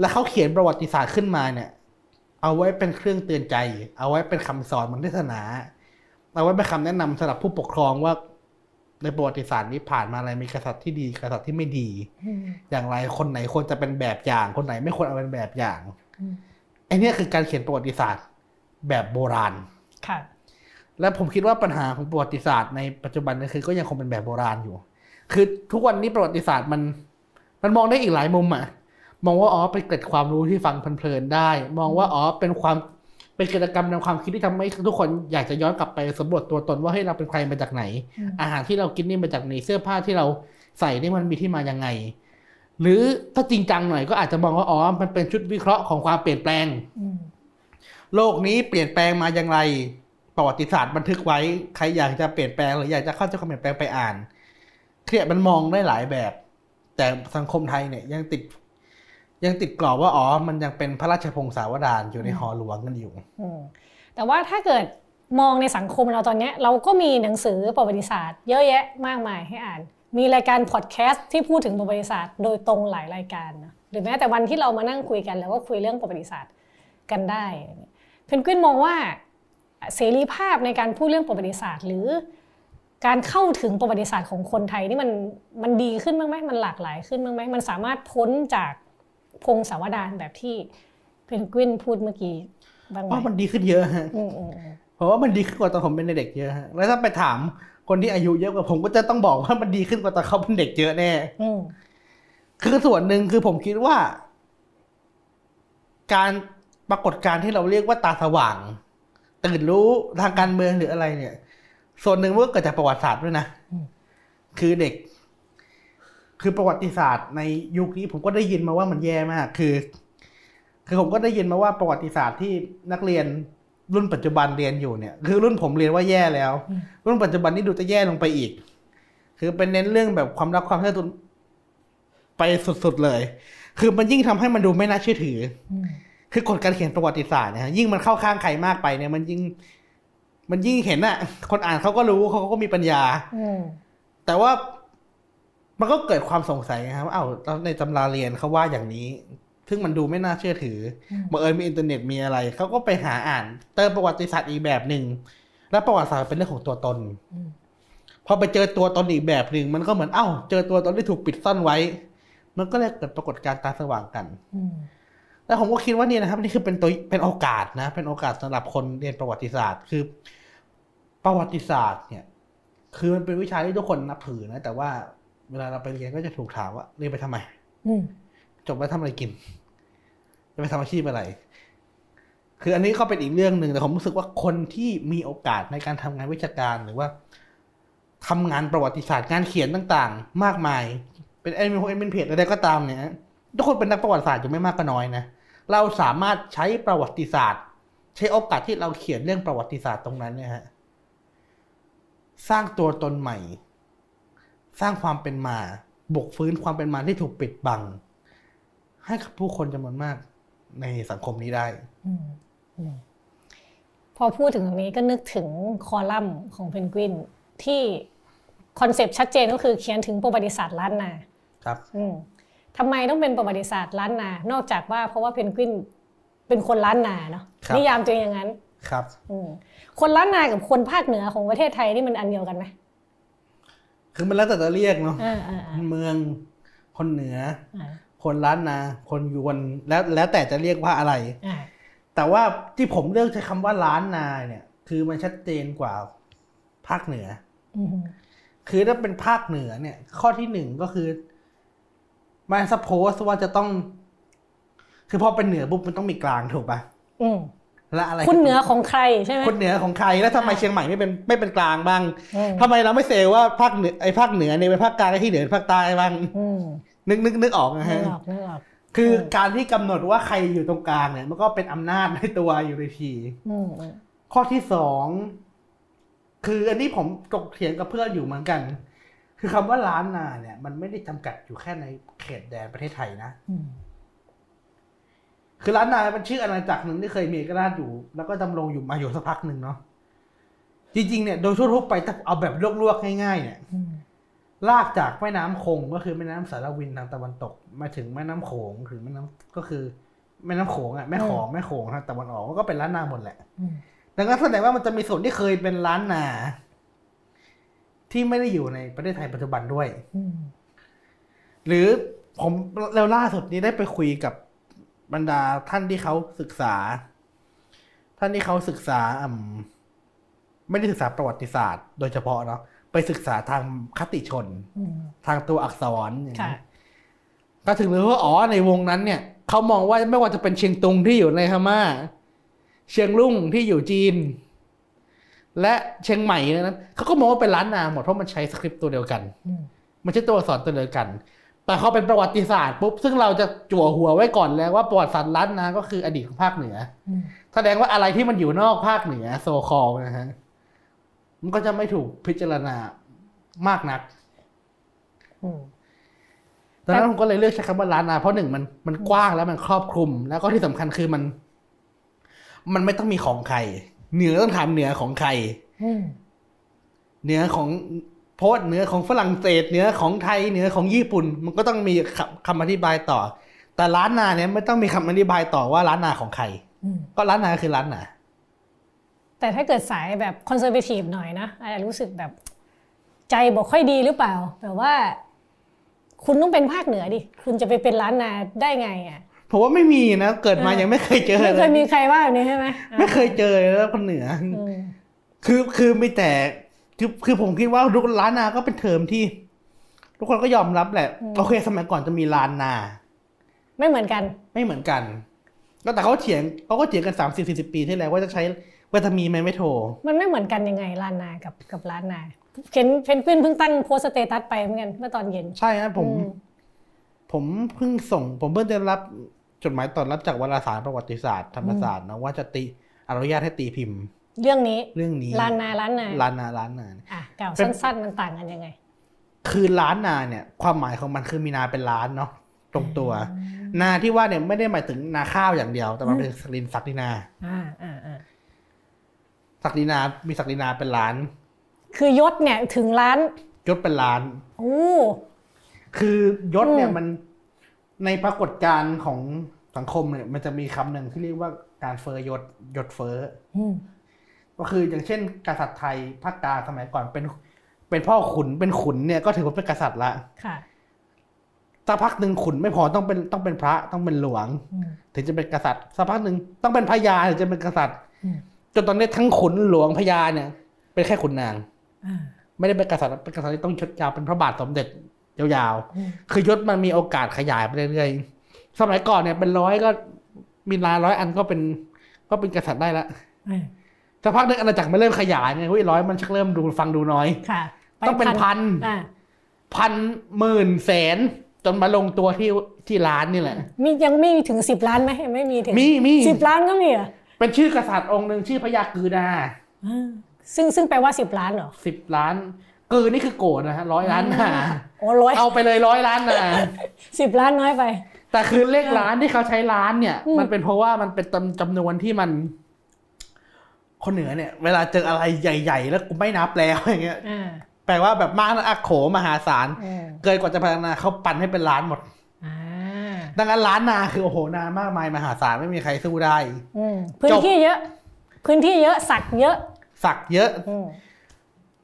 แล้วเขาเขียนประวัติศาสตร์ขึ้นมาเนี่ย เอาไว้เป็นเครื่องเตือนใจ เอาไว้เป็นคำสอนมันเทศนา เอาไว้เป็นคำแนะนำสำหรับผู้ปกครองว่าในประวัติศาสตร์นี้ผ่านมาอะไรมีกษัตริย์ที่ดีกษัตริย์ที่ไม่ดี
อืม
อย่างไรคนไหนควรจะเป็นแบบอย่าง คนไหนไม่ควรเอาเป็นแบบอย่าง
อืม
ไอเนี่ยคือการเขียนประวัติศาสตร์แบบโบราณ
ค่ะ
และผมคิดว่าปัญหาของประวัติศาสตร์ในปัจจุบันเนยคือก็ยังคงเป็นแบบโบราณอยู่ คือทุกวันนี้ประวัติศาสตร์มัน มันมองได้อีกหลายมุมอะ มองว่าอ๋อเป็นเกร็ดความรู้ที่ฟังเพลินๆได้ มองว่าอ๋อเป็นความเป็นกิจกรรมในความคิดที่ทำให้ทุกคนอยากจะย้อนกลับไปสำรวจตัวตนว่าเฮ้ยเราเป็นใครมาจากไหน
อืม
อาหารที่เรากินนี่มาจากไหนเสื้อผ้าที่เราใส่นี่มันมีที่มายังไง หรือถ้าจริงจังหน่อยก็อาจจะมองว่าอ๋อมันเป็นชุดวิเคราะห์ของความเปลี่ยนแปลง
อืม
โลกนี้เปลี่ยนแปลงมาอย่างไร ประวัติศาสตร์บันทึกไว้ ใครอยากจะเปลี่ยนแปลงหรืออยากจะเข้าใจความเปลี่ยนแปลงไปอ่านเครียดมันมองได้หลายแบบ แต่สังคมไทยเนี่ยยังติด ยังติดกรอบว่าอ๋อมันยังเป็นพระราชพงศาวดารอยู่ในหอหลวงกันอยู่
แต่ว่าถ้าเกิดมองในสังคมเราตอนนี้เราก็มีหนังสือประวัติศาสตร์ เยอะแยะมากมายให้อ่าน มีรายการพอดแคสต์ที่พูดถึงประวัติศาสตร์โดยตรงหลายรายการนะหรือแม้แต่วันที่เรามานั่งคุยกัน แล้วก็คุยเรื่องประวัติศาสตร์กันได้เพนกวินมองว่าเสรีภาพในการพูดเรื่องประวัติศาสตร์ หรือการเข้าถึงประวัติศาสตร์ของคนไทยนี่มันมันดีขึ้นบ้างไหมมันหลากหลายขึ้นบ้างไหมมันสามารถพ้นจาก พงศาวดารแบบที่เพนกวินพูดเมื่อกี้บ้างไหม
ว่ามันดีขึ้นเยอะฮะ
อืมอืมอืม
เพราะว่ามันดีขึ้นกว่าตอนผมเป็นเด็กเยอะฮะแล้วถ้าไปถามคนที่อายุเยอะกว่าผมก็จะต้องบอกว่ามันดีขึ้นกว่าตอนเขาเป็นเด็กเยอะแน่
อืม
คือส่วนหนึ่งคือผมคิดว่า การปรากฏการณ์ที่เราเรียกว่าตาสว่าง ตื่นรู้ทางการเมืองหรืออะไรเนี่ย ส่วนหนึ่งมันก็เกิดจากประวัติศาสตร์ด้วยนะคือเด็ก คือประวัติศาสตร์ในยุคนี้ผมก็ได้ยินมาว่ามันแย่มาก คือ คือผมก็ได้ยินมาว่าประวัติศาสตร์ที่นักเรียนรุ่นปัจจุบันเรียนอยู่เนี่ย คือรุ่นผมเรียนว่าแย่แล้ว รุ่นปัจจุบันนี่ดูจะแย่ลงไปอีก คือเป็นเน้นเรื่องแบบความรักความเชื่อตุนไปสุดๆเลย คือมันยิ่งทำให้มันดูไม่น่าเชื่อถือ
อืม
คือกฎการเขียนประวัติศาสตร์เนี่ยยิ่งมันเข้าข้างใครมากไปเนี่ย มันยิ่ง มันยิ่งเห็นอะคนอ่านเขาก็รู้เขาก็มีปัญญา
อืม
แต่ว่า มันก็เกิดความสงสัยนะครับว่าเอ้าแล้วในตำราเรียนเขาว่าอย่างนี้ ซึ่งมันดูไม่น่าเชื่อถืออบังเอิญมีอินเทอร์เน็ตมีอะไร เขาก็ไปหาอ่าน เติมประวัติศาสตร์อีกแบบหนึ่ง แล้วประวัติศาสตร์เป็นเรื่องของตัวตน
อืม
พอไปเจอตัวตนอีกแบบหนึ่ง มันก็เหมือน เอ้า เจอตัวตนที่ถูกปิดซ่อนไว้ มันก็เลยเกิดปรากฏการณ์ตาสว่างกัน
อืม
แล้วผมก็คิดว่านี่นะครับ นี่คือเป็นตัวเป็นโอกาสนะ เป็นโอกาสสำหรับคนเรียนประวัติศาสตร์ คือ ประวัติศาสตร์ เนี่ย คือมันเป็นวิชาที่ทุกคนนับถือนะ แต่ว่า เวลาเราไปเรียนก็จะถูกถามว่าเรียนไปทำไม
อืม
จบแล้วทำอะไรกินจะไปทำอาชีพอะไร คืออันนี้ก็เป็นอีกเรื่องหนึ่งแต่ผมรู้สึกว่าคนที่มีโอกาสในการทำงานวิชาการหรือว่าทำงานประวัติศาสตร์งานเขียนต่าง ๆ มากมาย เป็นแอดมินแอดมินเพจอะไรก็ตามเนี่ยทุกคนเป็นนักประวัติศาสตร์อยู่ไม่มากก็น้อยนะเราสามารถใช้ประวัติศาสตร์ ใช้โอกาสที่เราเขียนเรื่องประวัติศาสตร์ตรงนั้นเนี่ยฮะสร้างตัวตนใหม่ สร้างความเป็นมารื้อฟื้นความเป็นมาที่ถูกปิดบัง ให้กับผู้คนจำนวนมากในสังคมนี้ได้
พอพูดถึงตรงนี้ก็นึกถึงคอลัมน์ของเพนกวินที่ concept ชัดเจนก็คือเขียนถึงประวัติศาสตร์ล้านนา
ครับ
อืมทำไมต้องเป็นประวัติศาสตร์ล้านนา นอกจากว่าเพราะว่าเพนกวินเป็นคนล้านนาเนาะ
ครับ
นิยามตัวเองอย่างนั้น
ครับ
อืมคนล้านนากับคนภาคเหนือของประเทศไทยนี่มันอันเดียวกันไหม
คือมันแล้วแต่จะเรียกเนาะ
อ่าอ่าอ่า
เมืองคนเหนือ
อ่า
คนล้านนา คนยวนแล้วแล้วแต่จะเรียกว่าอะไร
อ่า
แต่ว่าที่ผมเลือกใช้คำว่าล้านนาเนี่ย คือมันชัดเจนกว่าภาคเหนือ
อืม
คือถ้าเป็นภาคเหนือเนี่ย ข้อที่หนึ่งก็คือ มันสปโพสว่าจะต้อง คือพอเป็นเหนือปุ๊บมันต้องมีกลางถูกปะ
อืม
และอะไร
คุณเหนือของใครใช่ไหม
คนเหนือของใครแล้วทำไม
อ่า
เชียงใหม่ไม่เป็นไม่เป็นกลางบ้าง
อืม
ทำไมเราไม่เซลว่าภาคเหนือไอ้ภาคเหนือเนี่ยเป็นภาคกลางไอ้ที่เหนือเป็นภาคใต้บ้าง
อืม
นึกนึกนึกออกนะ
นึ
ฮะ
กออกนึกออก
คือการที่กำหนดว่าใครอยู่ตรงกลางเนี่ย มันก็เป็นอำนาจในตัวอยู่ในที
อืมอืม
ข้อที่สองคืออันนี้ผมตกเถียงกับเพื่อนอยู่เหมือนกัน คือคำว่าล้านนาเนี่ย มันไม่ได้จำกัดอยู่แค่ในเขตแดนประเทศไทยนะ
อืม
คือล้านนาเป็นชื่ออาณาจักรหนึ่งที่เคยมีเอกราชอยู่ แล้วก็ดำรงอยู่มาอยู่สักพักหนึ่งเนาะจริงๆเนี่ยโดยทั่วๆไปถ้าเอาแบบลวกๆง่ายๆเนี่ย
อืม
ลากจากแม่น้ำคงก็คือแม่น้ำสารวินทางตะวันตก มาถึงแม่น้ำโขงถึงแม่น้ำก็คือ แม่น้ำโขงอะแม่ของแม่โขงทางตะวันออกมันก็เป็นล้านนาหมดแหละ
อืม
ดังนั้นแสดงว่ามันจะมีส่วนที่เคยเป็นล้านนา ที่ไม่ได้อยู่ในประเทศไทยปัจจุบันด้วย
อืม
หรือผมแล้วล่าสุดนี้ได้ไปคุยกับ บรรดาท่านที่เขาศึกษา ท่านที่เขาศึกษาอืมไม่ได้ศึกษาประวัติศาสตร์ โดยเฉพาะเนาะไปศึกษาทางคติชน
อืม
ทางตัวอักษรอย่าง
ค่ะ
นี้ก็ถึงรู้ว่าอ๋อในวงนั้นเนี่ยเขามองว่าไม่ว่าจะเป็นเชียงตุงที่อยู่ในพม่าเชียงรุ่งที่อยู่จีน และเชียงใหม่เนยนั้นเขาก็มองว่าเป็นล้านนาหมดเพราะมันใช้สคริปต์ตัวเดียวกัน
อืม
มันใช่ตัวอักษรตัวเดียวกัน แต่เขาเป็นประวัติศาสตร์ปุ๊บซึ่งเราจะจั่วหัวไว้ก่อนแล้วว่าประวัติศาสตร์ล้านนาก็คืออดีตของภาคเหนือ
อืม
แสดงว่าอะไรที่มันอยู่นอกภาคเหนือโซคอลนะฮะมันก็จะไม่ถูกพิจารณามากนัก
อืม
ดังนั้นผมก็เลยเลือกใช้คำว่าล้านนา เพราะหนึ่งมันมันกว้างแล้วมันครอบคลุม แล้วก็ที่สำคัญคือมัน มันไม่ต้องมีของใคร เหนือต้องถามเหนือของใคร
อืม
เหนือของ โพสต์เหนือของฝรั่งเศสเหนือของไทยเหนือของญี่ปุ่น มันก็ต้องมีคำคำอธิบายต่อ แต่ล้านนาเนี่ยไม่ต้องมีคำอธิบายต่อว่าล้านนาของใคร
อืม
ก็ล้านนาคือล้านนา
แต่ถ้าเกิดสายแบบคอนเซอร์ t ทีฟหน่อยนะอาจจะรู้สึกแบบใจบอกค่อยดีหรือเปล่าแบบว่า คุณต้องเป็นภาคเหนือดิ คุณจะไปเป็นล้านนาได้ไงอะ
ผมว่าไม่มีนะ เกิดมา
เออ
ยังไม่เคยเจอ
ไม่
เล
เคย
ย
มีใครว่าแบบนี้ใช่ไหม
ไม่เคยเจอเลยแล้วคนเหนือ
อืม
คือคือมีแต่ คือคือผมคิดว่าทุกล้านนาก็เป็นเทอมที่ ทุกคนก็ยอมรับแหละ โอเค สมัยก่อนจะมีลานนา
ไม่เหมือนกัน
ไม่เหมือนกันก็แต่เขาเถียงเขาก็เถียงกันสามสิบสี่สิบปีที่แล้วว่าจะใช้ว่าจะมีไหมไม้โท
มันไม่เหมือนกันยังไงล้านนากับกับลานนาเห็นเพนกวินเพิ่งตั้งโพสต์สเตตัสไปเหมือนกันเมื่อตอนเย็น
ใช่ครับผม
อืม
ผมเพิ่งส่ง ผมเพิ่งได้รับจดหมายตอบรับจากวารสารประวัติศาสตร์ธรรมศาสตร์นะว่าจะตีอนุญาตให้ตีพิมพ์
เรื่องนี้
เรื่องนี้
ล้านนาล้านนา
ล้านนาล้านนา
อะกล่าว
เป็น
สั้น ๆ มันต่างกันยังไง
คือล้านนาเนี่ย ความหมายของมันคือมีนาเป็นล้านเนาะตรงตัว นาที่ว่าเนี่ยไม่ได้หมายถึงนาข้าวอย่างเดียว แต่มันเป็นศักดินศักดินา
อ่าอ่าอ่า
ศักดินา มีศักดินาเป็นล้าน
คือยศเนี่ยถึงล้าน
ยศเป็นล้าน
โอ้
คือยศเนี่ย
อืม
มันในปรากฏการณ์ของสังคมเนี่ย มันจะมีคำหนึ่งที่เรียกว่าการเฟอยศยศเฟอ
อืม
ก็คืออย่างเช่น กษัตริย์ไทยภาคกลางสมัยก่อนเป็น เป็นพ่อขุนเป็นขุนเนี่ยก็ถือว่าเป็นกษัตริย์ละ
ค่ะ
สักพักหนึ่งขุนไม่พอต้องเป็นต้องเป็นพระต้องเป็นหลวง
อืม
ถึงจะเป็นกษัตริย์สักพักหนึ่งต้องเป็นพญาถึงจะเป็นกษัตริย์
อืม
จนตอนนี้ทั้งขุนหลวงพญาเนี่ย เป็นแค่ขุนนาง
อ่า
ไม่ได้เป็นกษัตริย์เป็นกษัตริย์ที่ต้องชดยาวเป็นพระบาทสมเด็จยาว
อืม
ๆคือยศมันมีโอกาสขยายไปเรื่อยๆสมัยก่อนเนี่ยเป็นร้อยก็มีลายร้อยอันก็เป็น ก็เป็นกษัตริย์ได้ละ
อ่า
สักพักหนึ่งอาณาจักรมันเริ่มขยายไงเฮ้ยร้อยมันชักเริ่มดูฟังดูน้อย
ค่ะ
ต้องเป็นพัน
อ่า
พันหมื่นแสนจนมาลงตัวที่ที่ร้านนี่แหละ
มียังไม่ถึงสิบล้านไหมยังไม่มีถึง
มีมี
สิบล้านก็มีเหรอะ
เป็นชื่อกษัตริย์องค์หนึ่งชื่อพระยากือนา
ซึ่งซึ่งแปลว่าสิบล้านเหรอ
สิบล้านกือนี่คือโกรธนะฮะร้อยล้านนา
โอ้ร้อย
เอาไปเลยร้อยล้านนา
สิบล้านน้อยไป
แต่คือเลขล้านที่เขาใช้ล้านเนี่ย
อืม
มันเป็นเพราะว่ามันเป็นจำจำนวนที่มัน คนเหนือเนี่ยเวลาเจออะไรใหญ่ ๆ แล้วกูไม่นับแล้วอย่างเงี้ย
อ่า
แปลว่าแบบมากนะอักโขมหาศาล
อืม
เกินกว่าจะพัฒนาเขาปั่นให้เป็นล้านหมด
อ่า
ดังนั้นล้านนาคือโอ้โหนามากมายมหาศาลไม่มีใครสู้ได้
อืมพื้นที่เยอะ พื้นที่เยอะสัตว์เยอะ
สักเยอะ
อืม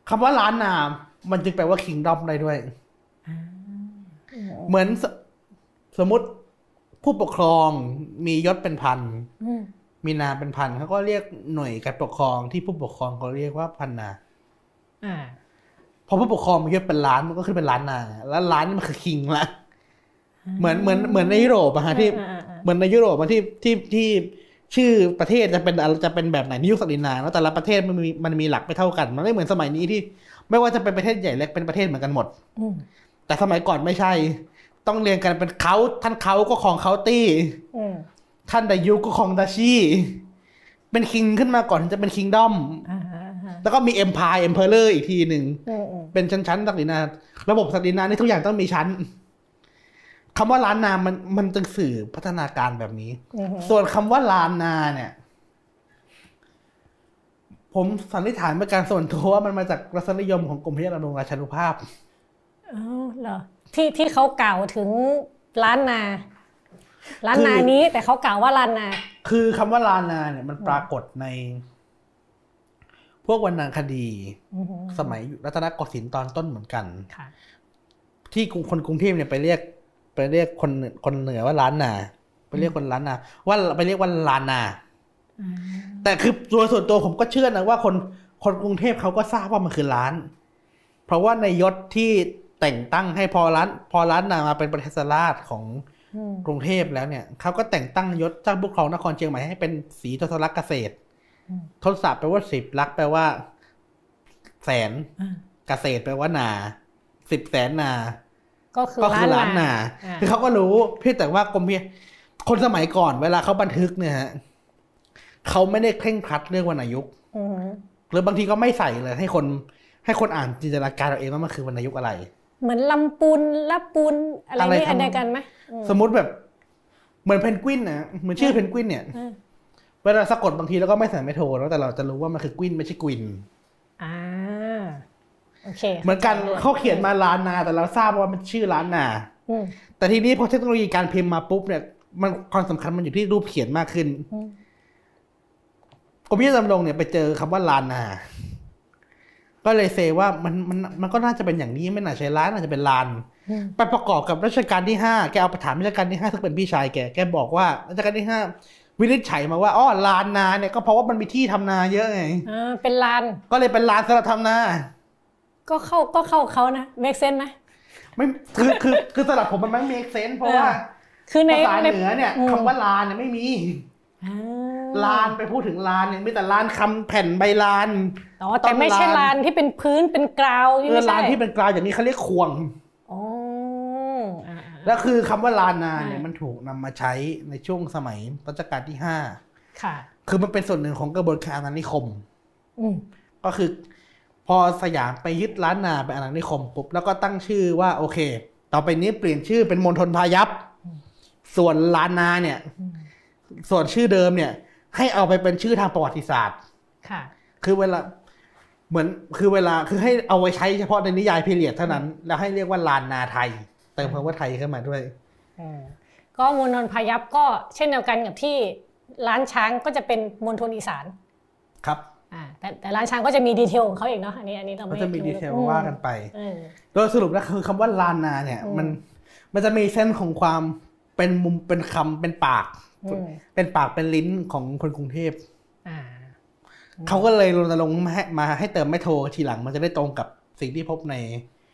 คำว่าล้านนา มันจึงแปลว่าคิงดอมได้ด้วยเหมือนสสมมติผู้ปกครองมียศเป็นพัน
อื ม
มีนามเป็นพันเขาก็เรียกหน่วยการปกครองที่ผู้ปกครองเขาเรียกว่าพันนา
อ่า
พอผู้ปกครองมียศเป็นล้านมันก็ขึ้นเป็นล้านนาแล้วล้านนี่มันคือคิงละเหมือนเหมือนเหมือนในยุโรปอะฮะที่
อ่าอ่าอ่า
เหมือนในยุโรปอะที่ที่ที่ชื่อประเทศจะเป็นอะไรจะเป็นแบบไหนในยุคศักดินาแล้วแต่ละประเทศมันมีมันมีหลักไม่เท่ากัน มันไม่เหมือนสมัยนี้ที่ ไม่ว่าจะเป็นประเทศใหญ่เล็กเป็นประเทศเหมือนกันหมด
อืม
แต่สมัยก่อนไม่ใช่ ต้องเรียงกันเป็นเขาท่านเขาก็ของเขาตี้
อืม
ท่านดายุก็ของดาชีเป็น king ขึ้นมาก่อนถึงจะเป็น kingdomอ่า
อ่าอ่า
แล้วก็มี empire emperor อีกทีหนึ่ง
อืมอืม
เป็นชั้นๆศักดินา ระบบศักดินานี่ทุกอย่างต้องมีชั้นคำว่าล้านนามันมันจึงสื่อพัฒนาการแบบนี้
อืม
ส่วนคำว่าลานนาเนี่ย ผมสันนิษฐานเป็นการส่วนตัวว่ามันมาจากรสนิยมของกรมพระยาดำรงราชานุภาพ
อ๋อเหรอที่ที่เขากล่าวถึงล้านนา ล้านนา
คือ
นี้แต่เขากล่าวว่าล้านนา
คือคำว่าลานนาเนี่ยมันปรากฏใน พวกวรรณคดี
อืม
สมัยรัตนโกสินทร์ตอนต้นเหมือนกัน
ค่ะ
ที่กรุงคนกรุงเทพเนี่ยไปเรียก ไปเรียกคนคนเหนือว่าล้านนา ไปเรียกคนล้านนา ว่าไปเรียกว่าลานนา
อ่า
แต่คือโดยส่วนตัวผมก็เชื่อนะว่าคนคนกรุงเทพเขาก็ทราบว่ามันคือร้าน เพราะว่าในยศที่แต่งตั้งให้พอร้าน พอร้านนามาเป็นประเทศราชของ
อืม
กรุงเทพแล้วเนี่ยเขาก็แต่งตั้งยศเจ้าผู้ครองนครเชียงใหม่ให้เป็นสีทศรักษ์เกษตรทศแปลว่าสิบลักษณ์แปลว่า แสน
อ่า
เกษตรแปลว่านาสิบแสนนา
ก็คือ
ก็คือ
ล้า
ล้านน
นา
นา
อ่า
คือเขาก็รู้เพียงแต่ว่ากรมพิคนสมัยก่อนเวลาเขาบันทึกเนี่ยฮะเขาไม่ได้เคร่งครัดเรื่องวรรณยุกต์
อืม
หรือบางทีก็ไม่ใส่เลย ให้คนให้คนอ่านจินตนาการเอาเองว่ามันคือวรรณยุกต์อะไร
เหมือนลำปูนลับปูนอะไร
อะไร
นี่
ทำ
อันเดียวกันไหมอืม
สมมุติแบบ เหมือนเพนกวินนะเหมือนชื่อเพนกวินเนี่ย
อืม
เวลาสะกดบางทีเราก็ไม่ใส่ไม่โทรแล้วแต่เราจะรู้ว่ามันคือกวินไม่ใช่กวิน
อ่าโอเค
เหมือนกันเขาเขียนมาล้านนา แต่เราทราบว่ามันชื่อล้านนา
อืม
แต่ทีนี้พอเทคโนโลยีการพิมพ์มาปุ๊บเนี่ย มันความสำคัญมันอยู่ที่รูปเขียนมากขึ้น
อืม
กรมพิจารณาเนี่ยไปเจอคำว่าลานนา ก็เลยเซว่ามันมันมันก็น่าจะเป็นอย่างนี้ไม่น่าใช่ล้านน่าจะเป็นลาน
อืม
ไปประกอบกับรัชกาลที่ห้าแกเอาไปถามรัชกาลที่ห้าซึ่งเป็นพี่ชายแกแกบอกว่ารัชกาลที่ห้าวินิจฉัยมาว่าอ๋อลานนาเนี่ยก็เพราะว่ามันมีที่ทำนาเยอะไง
อ่าเป็นลาน
ก็เลยเป็นลานสำหรับทำนา
ก็เข้าก็เข้าเขานะเมกเซนไหม
ไม่คือคือคือสำหรับผมมันไม่มีเซนเพราะว่า
คือใน
ภาษา
ใน
เหนือเนี่ย
อืม
คำว่าลานเนี่ยไม่มี
อ่า
ลานไปพูดถึงลานเนี่ยมีแต่ลานคำแผ่นใบลาน
อ๋อแต่ไม่ใช่
ต้นลาน
ลานที่เป็นพื้นเป็นกราวที่
เออ
ไม่ใช่
ลานที่เป็นกลาวอย่างนี้เขาเรียกควง
อ๋ออ่าอ่า
แล้วคือคำว่าลานนาเนี่ย
อ่ามั
มันถูกนำมาใช้ในช่วงสมัยรัชกาลที่ห้า
ค่ะ
คือมันเป็นส่วนหนึ่งของกระบวนการอาณานิคม
อืม
ก็คือ พอสยามไปยึดล้านนาเป็นอาณานิคมปุ๊บแล้วก็ตั้งชื่อว่าโอเค ต่อไปนี้เปลี่ยนชื่อเป็นมณฑลพายัพส่วนล้านนาเนี่ย ส่วนชื่อเดิมเนี่ย ให้เอาไปเป็นชื่อทางประวัติศาสตร์
ค่ะ
คือเวลาเหมือนคือเวลาคือให้เอาไว้ใช้เฉพาะในนิยาย period เท่านั้น แล้วให้เรียกว่าลานนาไทย เติมคำว่าไทยเข้ามาด้วย
อืมก็มณฑลพายัพก็เช่นเดียวกันกับที่ล้านช้างก็จะเป็นมณฑลอีสาน
ครับ
อ่าแต่แต่ร้านช้างก็จะมีดีเทลของเขาเองเนาะอันนี้อันนี้เรา
ก็
ไม่
จะมี detail
อื
ว่ากันไป
เออ
โดยสรุปแล้วคือคำว่าลานนาเนี่ย
อืม
มันมันจะมีเส้นของความเป็นมุมเป็นคำเป็นปาก
อืม
เป็นปากเป็นลิ้นของคนกรุงเทพ
อ่า
เขาก็เลยรณรงค์มาให้มาให้เติมไม่โทรทีหลัง มันจะได้ตรงกับสิ่งที่พบใน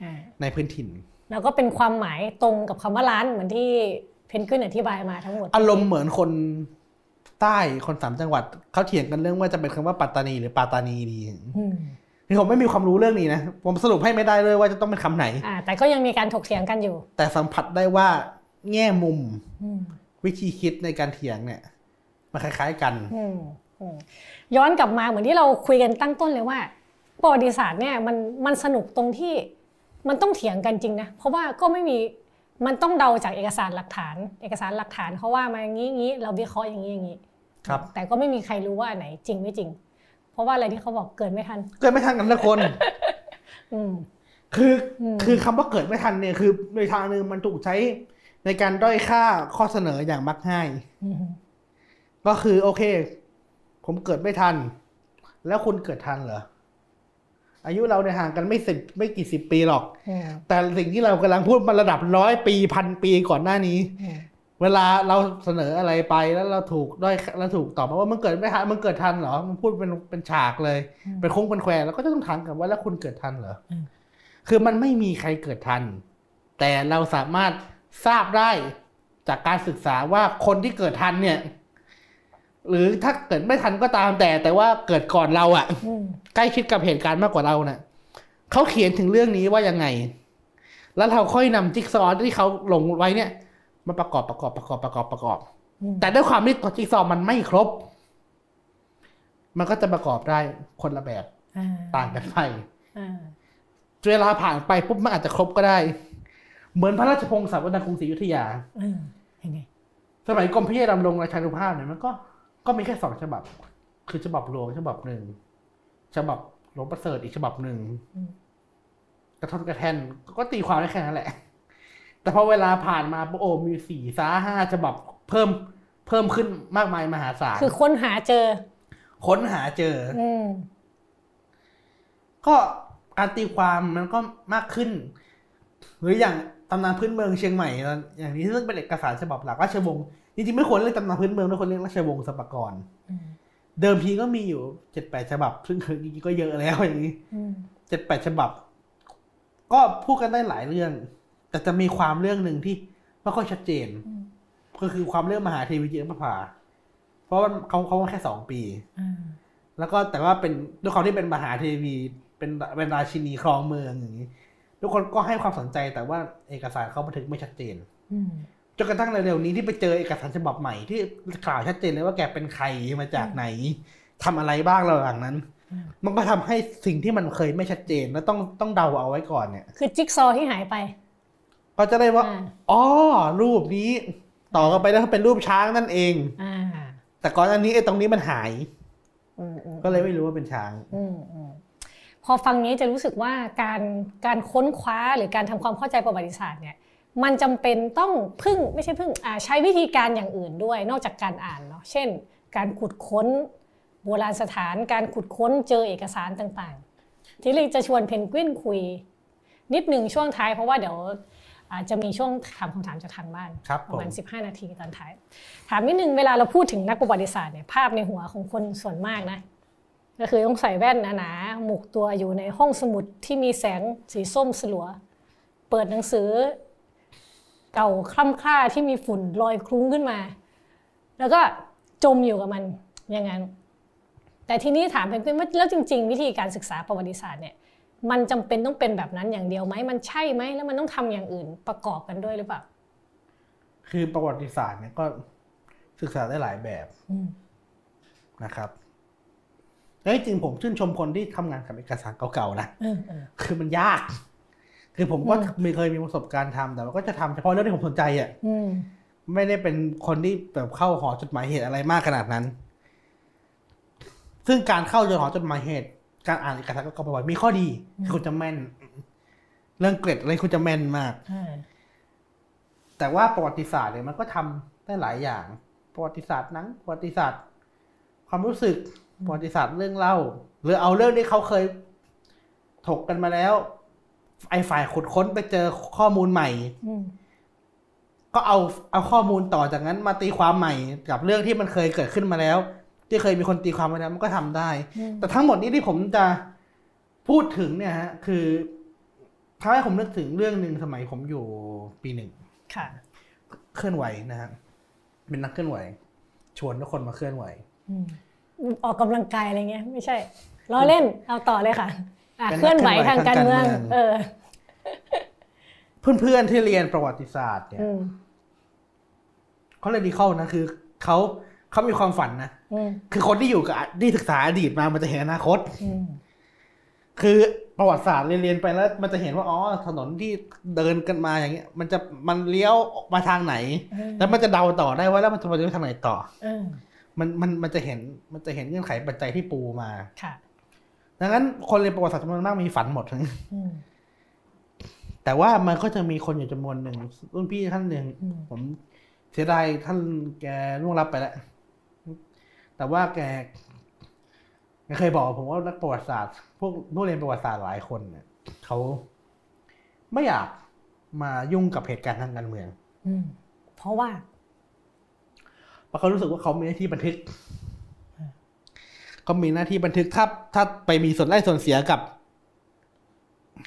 อ่า
ในพื้นถิ่น
แล้วก็เป็นความหมายตรงกับคำว่าร้านเหมือนที่เพนกวินอธิบายมาทั้งหมด
อารมณ์เหมือนคนใต้คนสามจังหวัดเขาเถียงกันเรื่องว่าจะเป็นคำว่าปัตตานีหรือปาตานีดี
อืม
คือผมไม่มีความรู้เรื่องนี้นะ ผมสรุปให้ไม่ได้เลยว่าจะต้องเป็นคำไหน
อ่าแต่ก็ยังมีการถกเถียงกันอยู่
แต่สัมผัสได้ว่าแง่มุม
อืม
วิธีคิดในการเถียงเนี่ยมันคล้าย ๆกัน
อืมอืมย้อนกลับมาเหมือนที่เราคุยกันตั้งต้นเลยว่าประวัติศาสตร์เนี่ยมันมันสนุกตรงที่มันต้องเถียงกันจริงนะเพราะว่าก็ไม่มีมันต้องเดาจากเอกสารหลักฐาน เอกสารหลักฐานเขาว่ามาอย่างนี้อย่างนี้เราวิเคราะห์อย่างนี้อย่างนี้
ครับ
แต่ก็ไม่มีใครรู้ว่าอันไหนจริงไม่จริง เพราะว่าอะไรที่เขาบอกเกิดไม่ทัน
เกิดไม่ทันกันละคน
อืม
คืออ
ม
คือคำว่าเกิดไม่ทันเนี่ยคือในทางหนึ่งมันถูกใช้ ในการด้อยค่าข้อเสนออย่างมักง่าย
อืม
ก็คือโอเค ผมเกิดไม่ทัน แล้วคุณเกิดทันเหรออายุเราเนี่ยห่างกันไม่สิบไม่กี่สิบปีหรอก
อืม
แต่สิ่งที่เรากำลังพูดมันระดับร้อยปีพันปีก่อนหน้านี้
อืม
เวลาเราเสนออะไรไปแล้วเราถูกด้อยแล้วถูกตอบมาว่ามันเกิดไม่ทันมันเกิดทันเหรอมันพูดเป็นเป็นฉากเลย เป็นโค้งเป็นแควแล้วก็จะต้องถามกลับว่าแล้วคุณเกิดทันเหรออคือมันไม่มีใครเกิดทัน แต่เราสามารถ ทราบได้จากการศึกษาว่าคนที่เกิดทันเนี่ย หรือถ้าเกิดไม่ทันก็ตามแต่ แต่ว่าเกิดก่อนเราอะ่ะ
อืม
ใกล้ชิดกับเหตุการณ์มากกว่าเราเนะ่ะเขาเขียนถึงเรื่องนี้ว่ายังไง แล้วเราค่อยนำจิ๊กซอว์ที่เขาลงไว้เนี่ยมาประกอบประกอบประกอบประกอบประกอบ
อืม
แต่ด้วยความที่ตัวจิ๊กซอว์มันไม่ครบ มันก็จะประกอบได้คนละแบบ
อ่า
ต่างกันไป
อ่า
เวลาผ่านไปปุ๊บมันอาจจะครบก็ได้ เหมือนพระราชพงศ์สาวรรณกรุงศรีอยุธยา
อ่ายังไง
สมัยกรมพระยาดำรงราชานุภาพเนี่ยมันก็ก็มีแค่สองฉบับ คือฉบับหลวงฉบับหนึ่งฉบับหลวงประเสริฐอีกฉบับหนึ่งกระทบกระแทนก็ตีความได้แค่นั้นแหละ แต่พอเวลาผ่านมาปุ๊บโอ้มีสี่สาห้าฉบับเพิ่มเพิ่มขึ้นมากมายมหาศาล
คือค้นหาเจอ
ค้นหาเจอ
อืม
ก็การตีความมันก็มากขึ้น หรืออย่าง ตำนานพื้นเมืองเชียงใหม่อย่างนี้ซึ่งเป็นเอกสารฉบับหลักราชวงศ์จริงๆไม่ควรเรียกตำนานพื้นเมืองไม่ควรเรียกราชวงศ์สปกร
อืม
เดิมทีก็มีอยู่เจ็ดแปดฉบับ ซึ่งคือจริงๆก็เยอะแล้วอย่างนี้
อืม
เจ็ดแปดฉบับ ก็พูดกันได้หลายเรื่อง แต่จะมีความเรื่องหนึ่งที่ไม่ค่อยชัดเจน ก็คือความเรื่องมหาเทวีจิตรประภาเพราะว่าเขาเขาแค่สองปี
อ่า
แล้วก็แต่ว่าเป็นด้วยความที่เป็นมหาเทวีเป็นเป็นราชินีครองเมืองอย่างนี้ ทุกคนก็ให้ความสนใจแต่ว่าเอกสารเขาบันทึกไม่ชัดเจน
อืม
จนกระทั่งเร็วๆนี้ที่ไปเจอเอกสารฉบับใหม่ที่กล่าวชัดเจนเลยว่าแกเป็นใครมาจากไหนทำอะไรบ้างระหว่างนั้น มันก็ทำให้สิ่งที่มันเคยไม่ชัดเจน แล้วต้องต้องเดาเอาไว้ก่อนเนี่ย
คือจิ๊กซอว์ที่หายไป
ก็จะได้ว่า
อ่า
อ๋อรูปนี้ ต่อกันไปแล้วเป็นรูปช้างนั่นเอง
อ่า
แต่ก่อนอันนี้ไอ้ตรงนี้มันหาย
อืมอืม
ก็เลยไม่รู้ว่าเป็นช้าง
อืมอืม พอฟังนี้จะรู้สึกว่าการการค้นคว้าหรือการทำความเข้าใจประวัติศาสตร์เนี่ยมันจำเป็นต้องพึ่งไม่ใช่พึ่งอ่าใช้วิธีการอย่างอื่นด้วย นอกจากการอ่านเนาะเช่น การขุดค้นโบราณสถานการขุดค้นเจอเอกสารต่างๆ ที่เลยจะชวนเพนกวินคุย นิดหนึ่งช่วงท้ายเพราะว่าเดี๋ยวอ่าจะมีช่วงถามคำถามจากทางบ้าน
ครับ
ประมาณ
ผม
15 นาทีตอนท้าย ถามนิดนึงเวลาเราพูดถึงนักประวัติศาสตร์เนี่ยภาพในหัวของคนส่วนมากนะ ก็คือต้องใส่แว่นหนาๆหมกตัวอยู่ในห้องสมุดที่มีแสงสีส้มสลัว เปิดหนังสือเก่าคล่ำคล้าที่มีฝุ่นลอยคลุ้งขึ้นมา แล้วก็จมอยู่กับมันอย่างนั้น แต่ทีนี้ถามเพนกวินว่าแล้วจริง ๆ วิธีการศึกษาประวัติศาสตร์เนี่ยมันจำเป็นต้องเป็นแบบนั้นอย่างเดียวไหมมันใช่ไหมแล้วมันต้องทำอย่างอื่นประกอบกันด้วยหรือเปล่า
คือประวัติศาสตร์เนี่ยก็ศึกษาได้หลายแบบ
อืม
นะครับ แล้วจริงๆผมชื่นชมคนที่ทำงานกับเอกสารเก่าๆนะ
เออเออ
คือมันยาก คือผมก็
อืม
มีเคยมีประสบการณ์ทำแต่ว่าก็จะทำเฉพาะเรื่องที่ผมสนใจอะ
อืม
ไม่ได้เป็นคนที่แบบเข้าหอจดหมายเหตุอะไรมากขนาดนั้น ซึ่งการเข้าหอจดหมายเหตุ การอ่านเอกสารเก่าๆบ่อยๆมีข้อดีคือคุณจะแม่น เรื่องเกร็ดอะไรคุณจะแม่นมาก
อ่า
แต่ว่าประวัติศาสตร์เนี่ยมันก็ทำได้หลายอย่าง ประวัติศาสตร์หนังประวัติศาสตร์ ความรู้สึก ประวัติศาสตร์เรื่องเล่า หรือเอาเรื่องที่เขาเคยถกกันมาแล้ว ไอ้ฝ่ายขุดค้นไปเจอข้อมูลใหม่
อืม
ก็เอาเอาข้อมูลต่อจากนั้นมาตีความใหม่กับเรื่องที่มันเคยเกิดขึ้นมาแล้ว ที่เคยมีคนตีความมาแล้วมันก็ทำได้
อืม
แต่ทั้งหมดนี้ที่ผมจะพูดถึงเนี่ยฮะ คือทำให้ผมนึกถึงเรื่องหนึ่งสมัยผมอยู่ปีหนึ่ง
ค่ะ
เคลื่อนไหวนะฮะเป็นนักเคลื่อนไหว ชวนทุกคนมาเคลื่อนไหว
อืมออกกำลังกายอะไรเงี้ยไม่ใช่ล้อเล่นเอาต่อเลยค่ะเคลื่อนไหวทางการเมือง เออ
เพื่อนๆที่เรียนประวัติศาสตร์เนี่ยเขาเลยดีเข้านะคือเขาเขามีความฝันนะคือคนที่อยู่กับที่ศึกษาอดีตมามันจะเห็นอนาคตคือประวัติศาสตร์เรียนไปแล้ว มันจะเห็นว่าอ๋อถนนที่เดินกันมาอย่างเงี้ย มันจะมันเลี้ยวมาทางไหน แล้วมันจะเดาต่อได้ว่าแล้วมันจะไปทางไหนต่อ มันมันมันจะเห็นมันจะเห็นเงื่อนไขปัจจัยที่ปูมาค่ะดังนั้นคนเรียนประวัติศาสตร์จำนวนมากมีฝันหมดแต่ว่ามันก็จะมีคนอยู่จำนวนหนึ่งรุ่นพี่ท่านหนึ่งผมเสียดายท่านแกล่วงลับไปแล้ว แต่ว่าแกเคยบอกผมว่านักประวัติศาสตร์ พวกผู้เรียนประวัติศาสตร์หลายคนเนี่ยเขาไม่อยากมายุ่งกับเหตุการณ์ทางการเมือง
อืเพราะว่า
เพ ราะเขารู้สึกว่าเขามีหน้าที่บันทึกเขามีหน้าที่บันทึกถ้าถ้าไปมีส่วนได้ส่วนเสียกับ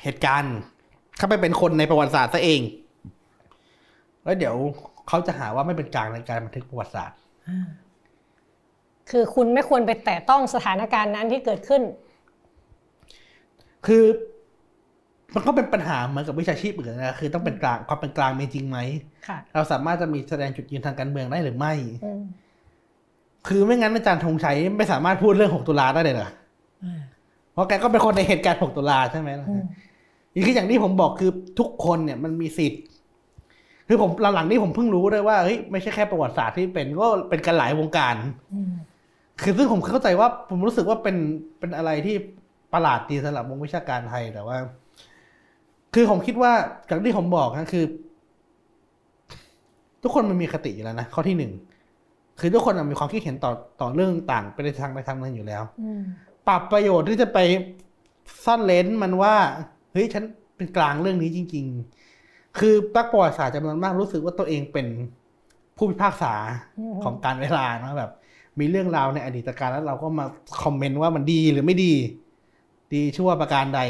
เหตุการณ์ ถ้าไปเป็นคนในประวัติศาสตร์ซะเอง แล้วเดี๋ยวเขาจะหาว่าไม่เป็นกลางในการบันทึกประวัติศาสตร์
คือคุณไม่ควรไปแตะต้องสถานการณ์นั้นที่เกิดขึ้น
คือ มันก็เป็นปัญหาเหมือนกับวิชาชีพอื่นนะคือต้องเป็นกลางความเป็นกลางมีจริงไหมเราสามารถจะมีแสดงจุดยืนทางการเมืองได้หรือไม่คือไม่งั้นอาจารย์ธงชัยไม่สามารถพูดเรื่องหกตุลาได้เลยเหรอเพราะแกก็เป็นคนในเหตุการณ์หกตุลาใช่ไหมล่ะอีกคืออย่างที่ผมบอกคือทุกคนเนี่ยมันมีสิทธิ์ คือผมหลังๆนี้ผมเพิ่งรู้ด้วยว่าเฮ้ยไม่ใช่แค่ประวัติศาสตร์ที่เป็นก็เป็นกันหลายวงการคือซึ่งผมเข้าใจว่าผมรู้สึกว่าเป็นเป็นอะไรที่ประหลาดดีสำหรับวงวิชาการไทยแต่ว่า คือผมคิดว่าจากที่ผมบอกนะคือ ทุกคนมันมีคติอยู่แล้วนะข้อที่หนึ่งคือทุกคนมีความคิดเห็นต่อต่อเรื่องต่างไปในทางในทางนั้นอยู่แล้วปรับประโยชน์ที่จะไปซ่อนเลนมันว่าเฮ้ยฉันเป็นกลางเรื่องนี้จริง ๆ คือตักประวัติศาสตร์จำนวนมากรู้สึกว่าตัวเองเป็นผู้พิพากษาของการเวลานะแบบ มีเรื่องราวในอดีตการแล้วเราก็มาคอมเมนต์ว่ามันดีหรือไม่ดี ดีชั่วประการใด